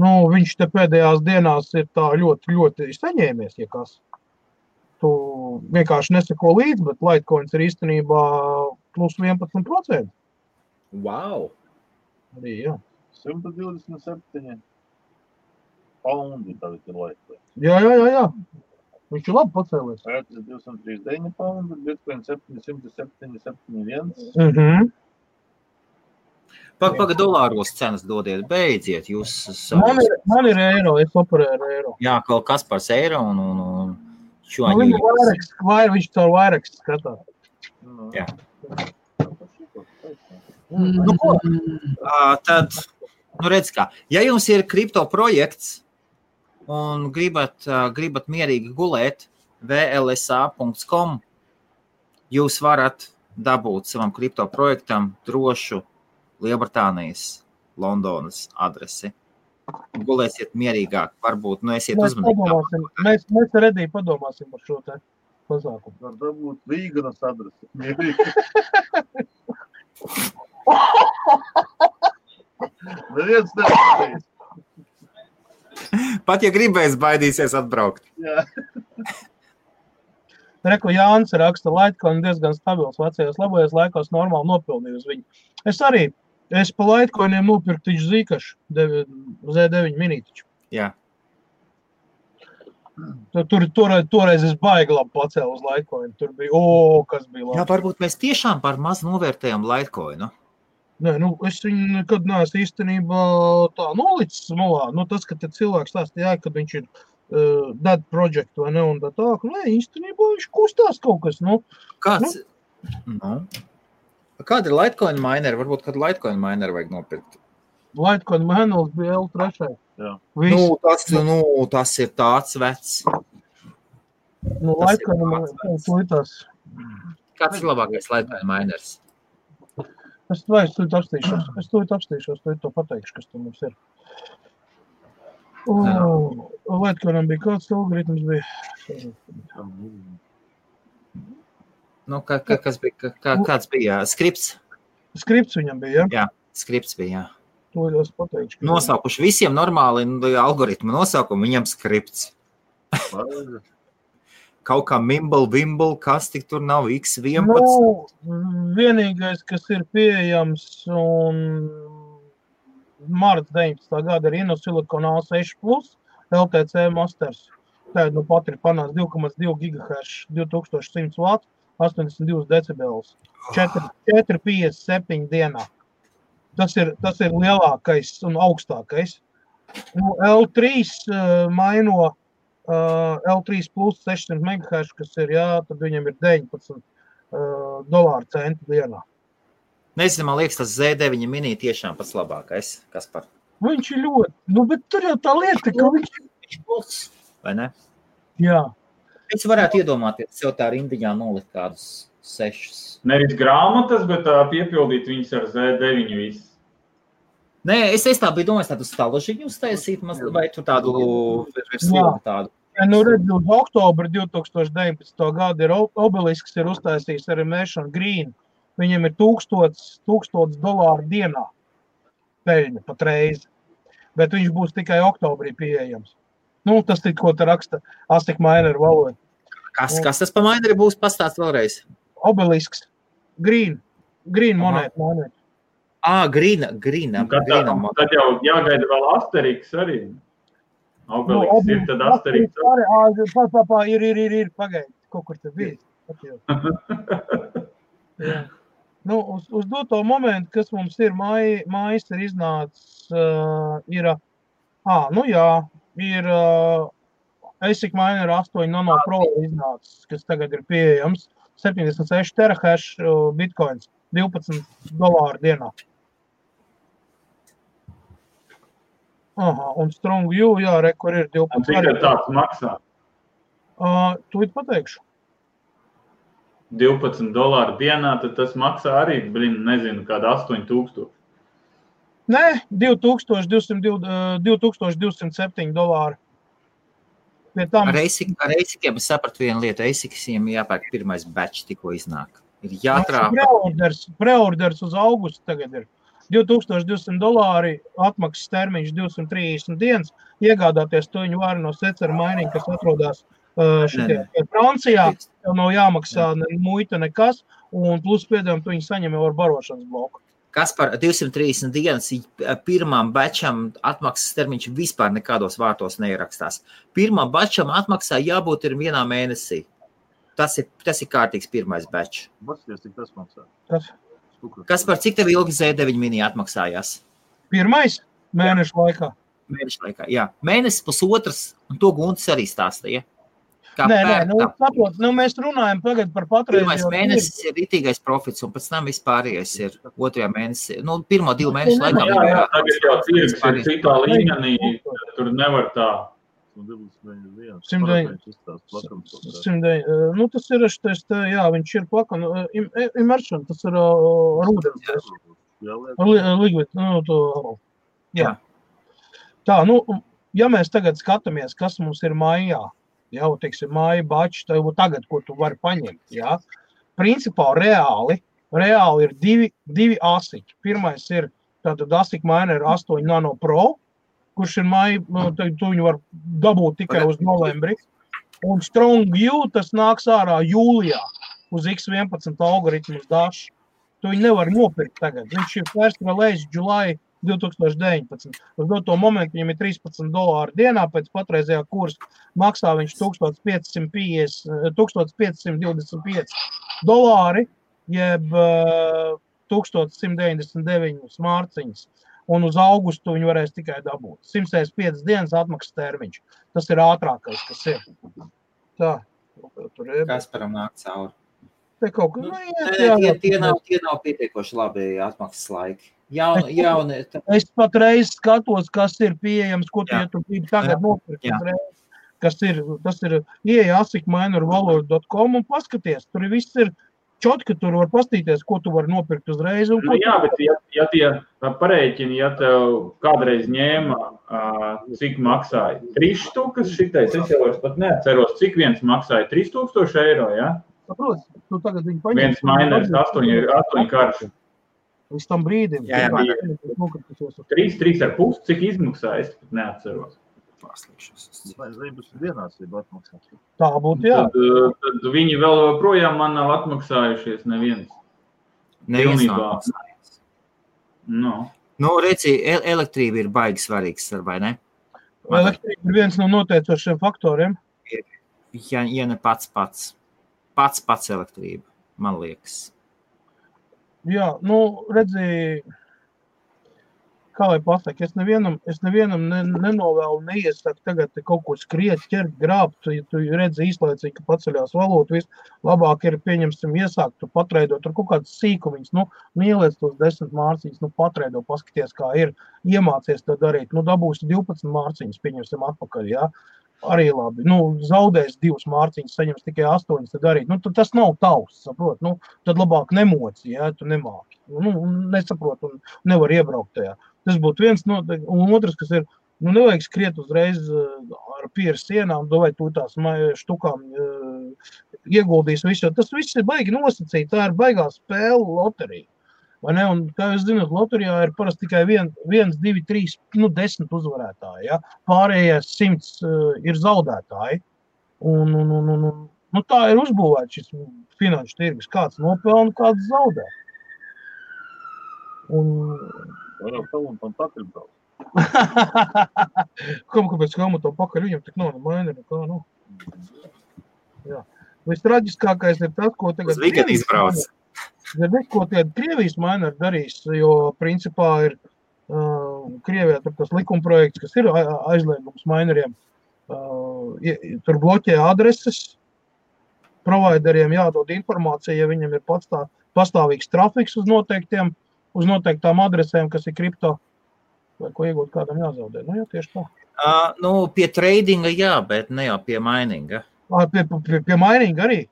Nu, viņš te pēdējās dienās ir tā ļoti, ļoti saņēmies, ja kas. Tu vienkārši neseko līdzi, bet Litecoins ir īstenībā plus 11%. Wow! Arī, jā. 127 paundi tagad ir Litecoin. Jā, jā, jā, jā. Viņš ir labi pacēlies. Pēc 239 paundi, Bitcoin 777, Mm -hmm. Pagaid, paga, dolāros cenas dodiet, beidziet. Jūs, man, ir, man ir eiro, es operēju ar eiro. Jā, kaut kas par eiro un, un, un šo nu, viņa vairāk, vairāk, viņš caur vairāk skatās. Jā. Nu, ko? Tad, nu redz kā, ja jums ir kripto projekts un gribat, gribat mierīgi gulēt vlsa.com, jūs varat dabūt savam kripto projektam drošu Lielbritānijas, Londonas adresi. Gulēsiet mierīgāk, varbūt nu, esiet mēs uzmanīgi. Mēs, mēs redī padomāsim par šo te pasākumu. Var dabūt vīganas adresi. Neviens neatcerīs. Pat ja gribēs, baidīsies atbraukt. Jā. Reku Jānis raksta, Litecoin diezgan stabils vecajos labajos laikos normāli nopelnīja uz viņu. Es arī Es pa Laitkoiniem nopirku taču zīkašu, Z9 minītiķu. Jā. Tur, tur toreiz, toreiz es baigi labi pacēlu uz Laitkoinu. Tur bija, o, kas bija labi. Jā, varbūt mēs tiešām par maz novērtējam Laitkoinu. Nē, nu, es viņu nekad neesmu īstenībā tā nolicis malā. Nu, tas, ka cilvēks stāsta, jā, kad viņš ir uh, dead project vai ne, un tā tā, ka, nē, īstenībā viņš kustās kaut kas, nu. Kāds? Nu, nu. Kāda ir Litecoin mineri? Varbūt kādu Litecoin mineri vajag nopirkt. Litecoin miners bija L3. Nu, tas, nu, tas ir tāds vecs. Nu, Litecoin miners. Kāds ir labākais Litecoin miners? Es to apstīšos. Es to apstīšos, to, to pateikšu, kas tur mums ir. Litecoinam bija kāds algoritms bija. Nu, kā, kā, kas bija? Kā, kāds bija? Skripts. Skripts viņam bija. Ja? Jā, skripts bija. Jā. To es pateikšu. Nosaukuši visiem normāli nu, algoritmu nosaukumu, viņam skripts. Kaut kā Mimble, Wimble, kas tik tur nav X11. Nu, vienīgais, kas ir pieejams un marta 19. gada ir Inosilicon A6 plus LTC Masters. Tāda nu pat ir panāks 2,2 GHz 2100 W 82 decibels. 4,57 dienā. Tas ir, tas ir lielākais un augstākais. Nu, L3 uh, maino uh, L3 plus 600 MHz, kas ir, jā, tad viņam ir 19 uh, dolāru centi dienā. Nezinu, man liekas, tas Z9 mini tiešām pats labākais. Kas par? Viņš ir ļoti, nu, bet tur jau tā lieta, ka viņš ir plus, vai ne? Jā. Es varētu iedomāties, sev tā rindiņā nolikt kādus sešus. Nevis grāmatas, bet uh, piepildīt viņus ar Z9 visu. Nē, es, es tā biju domājis, tādu staložiņu uztaisīt, vai tu tādu versiju tādu. Ja, nu, redz, uz oktobra 2019. gada ir obelisks, ir uztaisījis arī Mešana Green. Viņam ir tūkstots, tūkstots dolāru dienā peļņa patreiz. Bet viņš būs tikai oktobrī pieejams. Nu, tas ir, ko te raksta Astika Mainer valoda. Kas, kas tas par maineri būs? Pastāst vēlreiz. Obelisks. Green. Green monēta. monēta. Ah, grīna, grīna. Tad, grīna tā, tad jau jāgaida vēl Asteriks arī. Obeliks no, ir, tad Asteriks arī. arī pā, pā, pā, ir, ir, ir, ir, pagaid. Kaut kur te bija. nu, uz, uz doto momentu, kas mums ir, māj, mājas ir iznācis, uh, ir, ah, nu jā, ir uh, ASIC miner 8 nano pro iznācis, kas tagad ir pieejams. 76 terahash bitcoins, 12 dolāru dienā. Aha, un Strong U, jā, re, kur ir 12. Un cik tāds maksā? Uh, tu it pateikšu. 12 dolāru dienā, tad tas maksā arī, blin, nezinu, kāda 8000. Nē, 2200, 2207 dolāri. Tam Ar eisikiem es sapratu vienu lietu. Eisikiem jāpērk pirmais batch, tikko iznāk. Ir jātrāpa. Preorders, preorders uz augustu tagad ir. 2200 dolāri, atmaksas termiņš 230 dienas. Iegādāties to viņu var no Secera Mining, kas atrodas uh, šitie, Francijā. Tev nav jāmaksā ne muita, nekas. Un plus piedevumu tu viņu saņem jau ar barošanas bloku. Kas par 230 dienas pirmām batčam atmaksas termiņš vispār nekādos vārtos neierakstās. Pirmā batčam atmaksā jābūt ir vienā mēnesī. Tas ir, tas ir kārtīgs pirmais batch. Paskaties, cik tas maksā. Tas Kas par cik tev ilgi Z9 mini atmaksājās? pirmais mēnešu laikā. Mēneša laikā. Jā, mēnesis, pusotrs, un to Gunts arī stāstīja. Kā Nē, nē, nu, saprot, nu, mēs runājam tagad par Pirmais patreizējo mēnesis ir rītīgais profits, un pēc tam vispārējais ir otrajā mēnesī. Nu, pirmo divu mēnešu Jā, laikā. Jā, jā, tagad jau tirgus ir citā līmenī, tur nevar tā. Un 21. Simtdeviņ- izstāst plakams. Simtdeviņ- eh, Nu, tas ir te, jā, viņš ir plakana. Immersion, tas ir rūdens. Jā, liek. Ar li- Liquid, nu, to, jā. Tā, nu, ja mēs tagad skatāmies, kas mums ir mājā, jau, teiksim, māja bači, tev tagad, ko tu vari paņemt, jā. Principā reāli, reāli ir divi, divi asiķi. Pirmais ir tātad asiķi miner 8 nano pro, kurš ir māja, nu, tu viņu var dabūt tikai uz novembri. Un Strong U tas nāks ārā jūlijā uz X11 algoritmus dažs. Tu viņu nevar nopirkt tagad. Viņš ir first release July 2019. Uz doto momentu viņam ir 13 dolāri dienā, pēc patreizējā kursa maksā viņš 1550, 1525 dolāri, jeb uh, 1199 mārciņas. Un uz augustu viņi varēs tikai dabūt. 165 dienas atmaksas termiņš. Tas ir ātrākais, kas ir. Tā, tur ir. Kasparam nāk cauri. Te kaut kas Nu, nu, Nē, jā, Tie, jā, tie, nav, tie nav pietiekoši labi atmaksas laiki. Jauni, jauni, tā- Es patreiz skatos, kas ir pieejams, ko Jā. ja tu gribi tagad nopirkt. Jā. Kas ir, tas ir ieeja asikmainervalor.com un paskaties, tur viss ir čotki, tur var pastīties, ko tu vari nopirkt uzreiz. Nu, ko jā, tu- bet ja, ja tie pareiķini, ja tev kādreiz ņēma, cik maksāja 3 stūkas šitais, es jau vairs pat neatceros, cik viens maksāja 3000 eiro, ja? Saproti, tu tagad viņu paņem. Viens mainers 8, 8 karš. Līdz tam brīdim. Jā, jā, jā. paņem, nokritusies uz- 3, 3 ar pus, cik izmaksāja, es pat neatceros. Pārslēgšos. 19 dienās ir atmaksā. Tā būtu, jā. Tad, ā, tad viņi vēl joprojām man nav atmaksājušies neviens. Atmaksājis. No. Nu, redzi, el- elektrība ir baigi svarīgs, vai ne? Elektrība ir viens no noteicošiem faktoriem. Ja, ja ne pats pats. Pats pats elektrība, man liekas. Jā, nu, redzi, kā lai pasaka, es nevienam, es nevienam ne, nenovēlu, neiesaku tagad kaut ko skriet, ķert, grābt, ja tu redzi īslaicīgi, ka paceļās valūta, viss. Labāk ir, pieņemsim, iesākt, tu patreidot, tur kaut kāds sīkumiņš, nu, ieliec tos desmit mārciņas, nu, patreido, paskaties, kā ir, iemācies to darīt, nu, dabūsi 12 mārciņas, pieņemsim atpakaļ, jā, arī labi, nu, zaudēs divas mārciņas, saņems tikai astoņas, tad darīt, nu, tad tas nav tavs, saprot, nu, tad labāk nemoci, ja tu nemāki, nu, nesaprot un nevar iebraukt tajā. Tas būtu viens no, un otrs, kas ir, nu, nevajag skriet uzreiz uh, ar pieru sienām, vai tu tās štukām uh, ieguldīs visu, tas viss ir baigi nosacīt, tā ir baigā spēle loterija. Vai ne? Un, kā jūs zināt, loterijā ir parasti tikai vien, viens, divi, trīs, nu, desmit uzvarētāji. Ja? Pārējie simts uh, ir zaudētāji. Un, un, un, un, un, nu, tā ir uzbūvēts šis finanšu tirgus. Kāds nopelna, kāds zaudē. Un, tam un tam pakaļ braukt. Kam kāpēc Helmutam pakaļ viņam tik nav ne maina nekā, nu. Jā. Vistraģiskākais ir tas, ko tagad... Uz weekendu izbrauc. Ja neko tagad Krievijas maina darīs, jo principā ir uh, Krievijā tur tas likumprojekts, kas ir aizliegums maineriem uh, tur bloķē adreses. Provideriem jādod informācija, ja viņam ir pastā, pastāvīgs trafiks uz, noteiktiem, uz noteiktām adresēm, kas ir kripto, vai ko iegūt kādam jāzaudē. Nu, jā, tieši tā. Uh, nu, pie tradinga jā, bet ne jau pie mininga. Uh, pie, pie, pie mininga arī.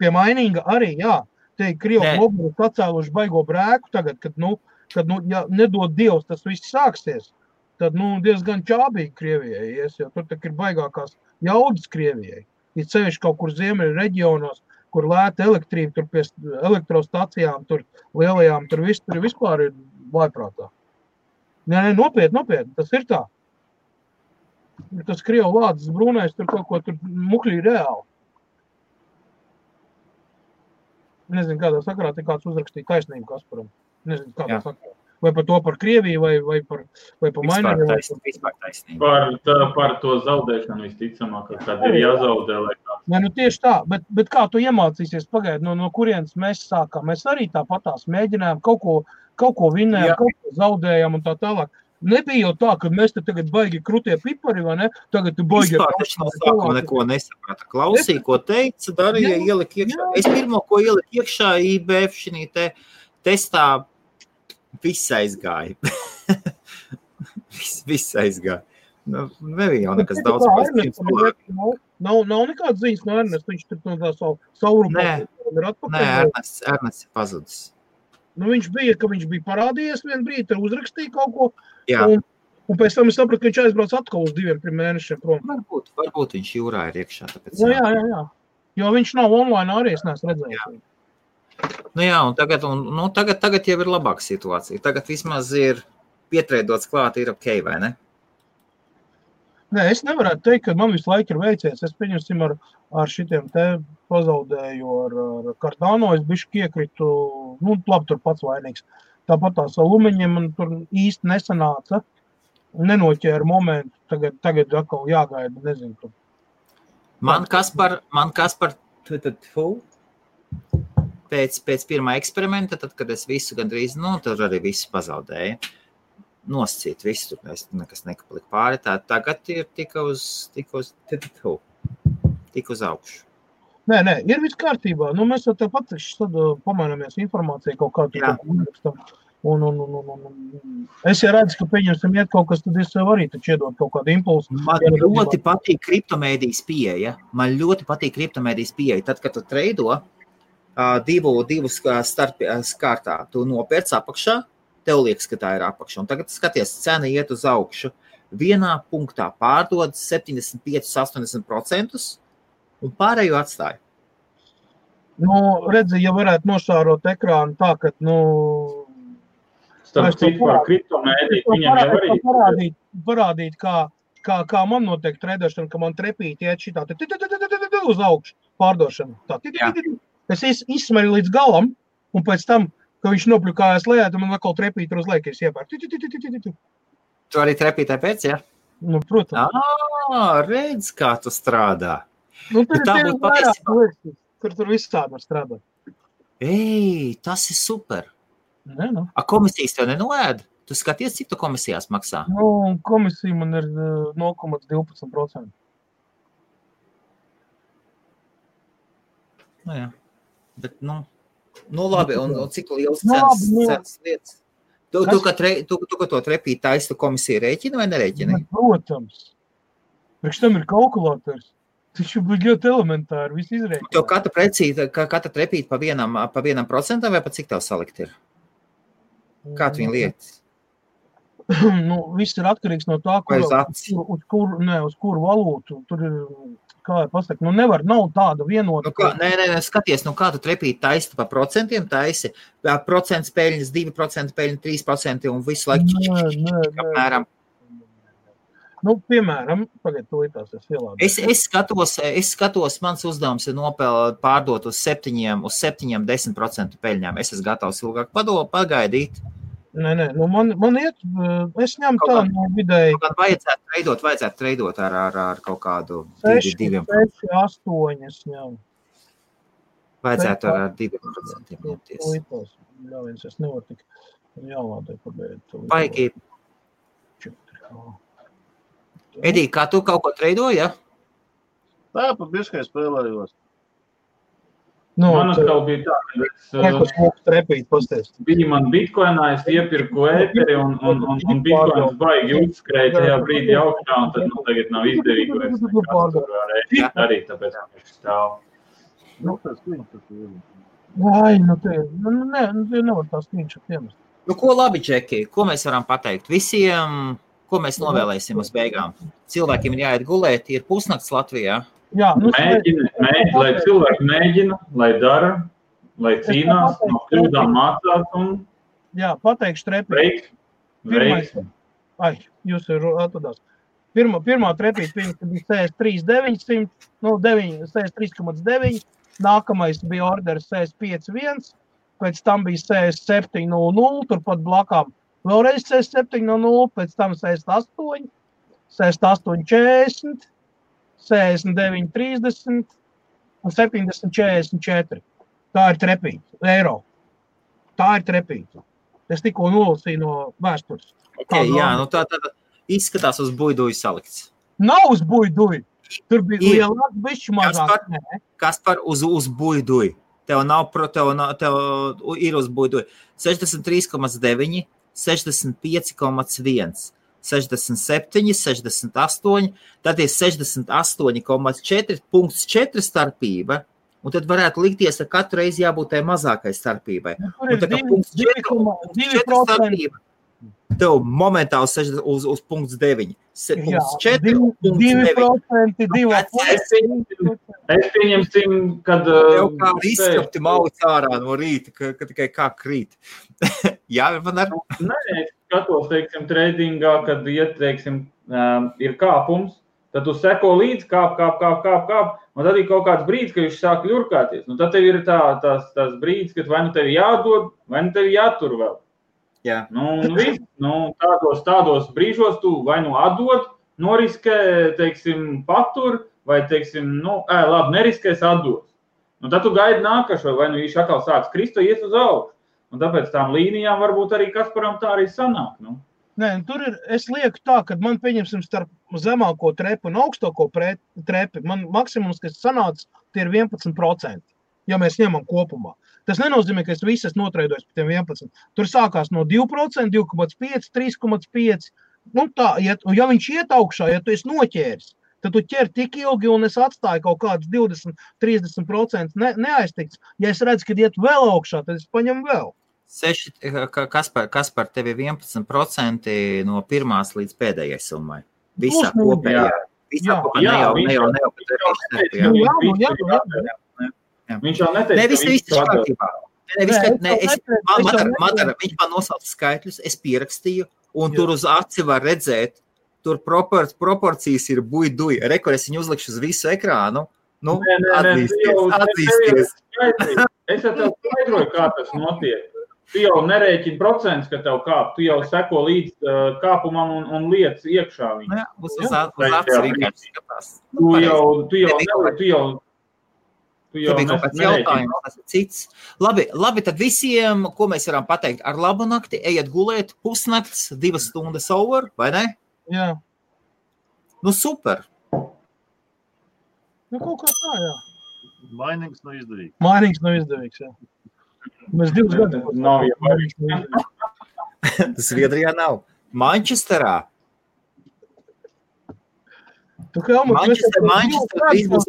Pie mininga arī, jā. Te ir Krievijas mobilis atcēluši baigo brēku tagad, kad, nu, kad nu, ja nedod Dievs, tas viss sāksies tad nu, diezgan čābīgi Krievijai ies, jo tur ir baigākās jaudas Krievijai. Ir ceļš kaut kur ziemeļu reģionos, kur lēta elektrība, tur pie elektrostacijām, tur lielajām, tur, vis, tur vispār ir vaiprātā. Nē, nē, nopietni, nopietni, tas ir tā. Tas Krievu vārds brūnais, tur kaut ko tur mukļī reāli. Nezinu, kādā sakarā te kāds uzrakstīja taisnību Kasparam. Nezinu, kādā Jā. sakarā vai par to par Krieviju, vai, vai par, vai par Maināru. Par, tā, par to zaudēšanu visticamāk, ka tad ir jāzaudē. Nē, nu tieši tā, bet, bet kā tu iemācīsies pagaid, no, no kurienes mēs sākām? Mēs arī tāpatās mēģinājām kaut ko, kaut ko vinējām, kaut ko zaudējām un tā tālāk. Nebija jau tā, ka mēs te tagad baigi krūtie pipari, vai ne? Tagad tu baigi. Es no sākuma neko nesapratu. Klausīju, ko teica, darīja, ielika iekšā. Jā. Es pirmo, ko ieliku iekšā IBF šī te testā viss aizgāja. viss, viss aizgāja. Nu, nebija jau nekas daudz pārāk. Nav, nav, nekādas ziņas no Ernesta. Viņš tur no tā savu saurumu Nē, Nē Ernests, Ernests ir pazudis. Nu, viņš bija, ka viņš bija parādījies vienu brīdi, tur uzrakstīja kaut ko. Jā. Un, un pēc tam es sapratu, ka viņš aizbrauc atkal uz diviem mēnešiem prom. Varbūt, varbūt viņš jūrā ir iekšā. Tāpēc, nu, jā, jā, jā. Jo viņš nav online arī, es neesmu redzējis. Jā. Nu jā, un tagad, un, nu, tagad, tagad jau ir labāka situācija. Tagad vismaz ir pietrēdots klāt, ir ok, vai ne? Nē, es nevaru teikt, ka man visu laiku ir veicies. Es pieņemsim ar, ar šitiem te pazaudēju, ar, ar Cardano. Es bišķi iekritu, nu, labi, tur pats vainīgs. Tāpat tās alumiņiem man tur īsti nesanāca. Nenoķēra momentu. Tagad, tagad atkal jāgaida, nezinu. Tur. Man kas par, man kas par, tad, tad, pēc, pēc pirmā eksperimenta, tad, kad es visu gandrīz, nu, tur arī visu pazaudēju. Noscīt visu, tur nekas nepalika pāri. Tā tagad ir tikai uz, tik uz, tik uz augšu. Nē, nē, ir viss kārtībā. Nu, mēs jau tāpat pamaināmies informāciju kaut kādu uzrakstam. Un, un, un, un, un. Es jau redzu, ka pieņemsim, iet kaut kas, tad es sev arī iedod kaut kādu impulsu. Man ļoti patīk kriptomēdijas pieeja. Man ļoti patīk kriptomēdijas pieeja. Tad, kad tu treido, divu, divu starp kārtā. Tu nopērci apakšā, tev liekas, ka tā ir apakša. Un tagad skaties, cena iet uz augšu. Vienā punktā pārdod 75, 80% un pārējo atstāja. Nu, redzi, ja varētu nošārot ekrānu tā, ka, nu, Starp citu, par kriptomēdiju viņam jau arī parādīt, parādīt kā, kā, kā man notiek trēdošana, ka man trepīti iet šitā uz augšu pārdošana. Tā, Es izsmeļu līdz galam, un pēc tam, kad viņš nopļukājās lejā, tad man atkal trepīja uz leju, es iepērku. Tu arī trepītē pēc, ja? Nu, protams. Ah, redz, kā tu strādā. Nu, tur, tā būtu patiesībā. Tur, tur viss tā var strādāt. Ei, tas ir super. Ne, nu. A komisijas tev nenoēd? Tu skaties, cik tu komisijās maksā? Nu, komisija man ir 0,12%. Nu, jā. Bet, nu, nu labi, un, un cik liels cenas, nu, cenas lietas? Tu, tu, tu, tre, tu, tu, tu to trepīt taisu komisiju rēķina vai nerēķina? Nu, protams. Priekš tam ir kalkulators. Tas jau bija ļoti elementāri. Viss izrēķina. Tev katra precīta, katra trepīt pa vienam, pa vienam procentam vai pa cik tev salikt ir? Kā tu viņu lietas? nu, viss ir atkarīgs no tā, kur, uz, kur, ne, uz kuru valūtu. Tur ir kā jau pasaka, nu nevar, nav tāda vienota. Nu, kā, nē, nē, nē, skaties, nu kā tu trepīt taisi pa procentiem, taisi procents peļņas, 2% peļņa, 3% un visu laiku nē, nē, apmēram. Nu, piemēram, pagaidiet, es. Es, es skatos, es skatos, mans uzdevums ir nopelnīt, pārdot uz 7, uz 7, 10% peļņām. Es esmu gatavs ilgāk pagaidīt. Nē, nē, nu man, man iet, es ņemu kaut tā no vidēji. Kaut vajadzētu treidot, vajadzētu treidot ar, ar, ar kaut kādu 6, 2, 6, 8 ņem. Vajadzētu ar, ar 2% ņemties. Ļaujies, es nevaru tik jālādē pabeigt. Baigi. Edī, kā tu kaut ko treidoji, ja? Tā, pa biškai spēlējos. Nu, Man atkal bija tā, ka es, Neko smuku trepīt, bija man bitkoinā, es iepirku ēteri un, un, un, un bitkoins baigi uzskrēja tajā brīdī augšā, un tad nu, tagad nav izdevīgi vairs nekā tur varēja darīt, tāpēc viņš stāv. Nu, tas viņš tas ir. Vai, nu te, nu, nu, nē, nu, nevar tās viņš piemest. Nu, ko labi, Džeki, ko mēs varam pateikt? Visiem, ko mēs novēlēsim uz beigām? Cilvēkiem ir jāiet gulēt, ir pusnakts Latvijā. Jā, nu, Mēģina, mēģina, lai cilvēki mēģina, lai dara, lai cīnās, no kļūdām mācās un jā, pateikšu trepīt. Pirmais. Ai, jūs ir atradās. Pirmā, pirmā trepīta viņa bija 63,900, nu, 9, 63,9. Nākamais bija orders 65,1. Pēc tam bija 67,00. Turpat blakām vēlreiz 67,00. Pēc tam 68, 68,40, 69,30 un 70,44. Tā ir trepīta eiro. Tā ir trepīta. Es tikko nolasīju no vēstures. Okay, jā, nu tā tad izskatās uz buļbuļsu salikts. Nav uz buļbuļs. Tur bija lielāks, bišķi mazāk. Nē. Kas par uz, uz buļbuļsu? Tev nav, pro- tev, ir uz buļbuļsu 63,9, 65,1. 67, 68, tad ir 68,4 starpība. Un tad varētu likties, ka katru reizi jābūt tai mazākai starpībai. Tur Un ir tā kā punkts divi četri- koma- punkts divi četri procenti. starpība. Tev momentāli sēž uz, uz punkts 9. Se, Jā, punkts 4, divi- punkts divi 9. procenti, divi Nu, procenti. Es pieņemsim, kad. Tev uh, kā izskapti mauc ārā no rīta, ka, ka tikai kā krīt. Jā, man ar Nē, es skatos, teiksim, tradingā, kad iet, teiksim, um, ir kāpums, tad tu seko līdzi, kāp, kāp, kāp, kāp, kāp, un tad ir kaut kāds brīdis, kad viņš sāk ļurkāties. Nu, tad tev ir tā, tas, tas brīdis, kad vai nu tev jādod, vai nu tev jātur vēl. Jā. Nu, nu, viss, nu, tādos, tādos brīžos tu vai nu atdod, noriskē, teiksim, patur, vai, teiksim, nu, ē, labi, neriskēs atdot. Nu, tad tu gaidi nākašo, vai nu viņš atkal sāks krist, vai iet uz augšu. Un tāpēc tām līnijām varbūt arī Kasparam tā arī sanāk. Nu. Nē, tur ir. Es lieku tā, ka man, pieņemsim, starp zemāko trepu un augstāko pre- trepi, man maksimums, kas sanāca, tie ir 11%. Ja mēs ņemam kopumā. Tas nenozīmē, ka es visu esmu notrēdojis par tiem 11. Tur sākās no 2%, 2,5, 3,5. Nu, tā, ja, ja viņš iet augšā, ja tu esi noķēris, tad tu ķer tik ilgi, un es atstāju kaut kādus 20, 30% ne, neaiztikts. Ja es redzu, ka iet vēl augšā, tad es paņemu vēl. Seši, ka- kas par, kas par tevi 11% no pirmās līdz pēdējai summai. Visā Plus mīnus. kopējā. Visā Jā. kopā Jā, ne jau, viņš ne jau, ne tev ir starp, jā. Nu, jā, Viņš nu, jā, nu, jā, jādara. jā. Viņš jau neteica, ka viss viss ir kārtībā. Nē, viss, Nē, nē, es man, man, man, viņš man nosauca skaitļus, es pierakstīju, un Jā. tur uz aci var redzēt, tur propor, proporcijas ir buļbuļs. Rekur es viņu uzlikšu uz visu ekrānu. Nu, Nē, nē, nē, atzīsties, jau- atzīsties. Es jau tev skaidroju, kā tas notiek. Tu jau nerēķini procents, ka tev kāp. Tu jau seko līdz uh, kāpumam un, un liec iekšā Nu, viņu. jā, uz, uz, uz Jā. vienkārši skatās. Nu, Tu pareizi. jau, tu jau, nevari- tu jau, tu jau bija kaut kāds jautājums, tas ir cits. Labi, labi, tad visiem, ko mēs varam pateikt, ar labu nakti, ejiet gulēt, pusnakts, divas stundas over, vai ne? Jā, Nu, super. nu, kaut kā tā, jā. Mainīgs nav izdevīgs. Mainīgs nav izdevīgs. Jā. Mēs divus gadus nav izdevīgs. Zviedrijā nav. Manchesterā. Manchester, jau Manchester, būs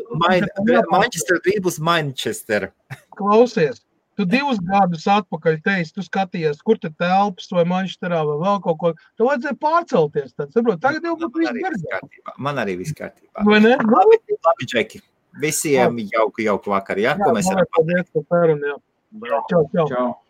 Manchester, būs Manchester. Klausies, tu divus gadus atpakaļ teici, tu skatījies, kur te telpas vai manšterā vai vēl kaut ko. Tu vajadzēja pārcelties. Tad, saprot, tagad jau būtu viss kārtībā. Man arī viss kārtībā. Vai ne? Labi, labi Džeki. Visiem jauku, jauku vakaru, ja? jā, Ko mēs varam paldies par sarunu. Jā. Čau, čau. Čau.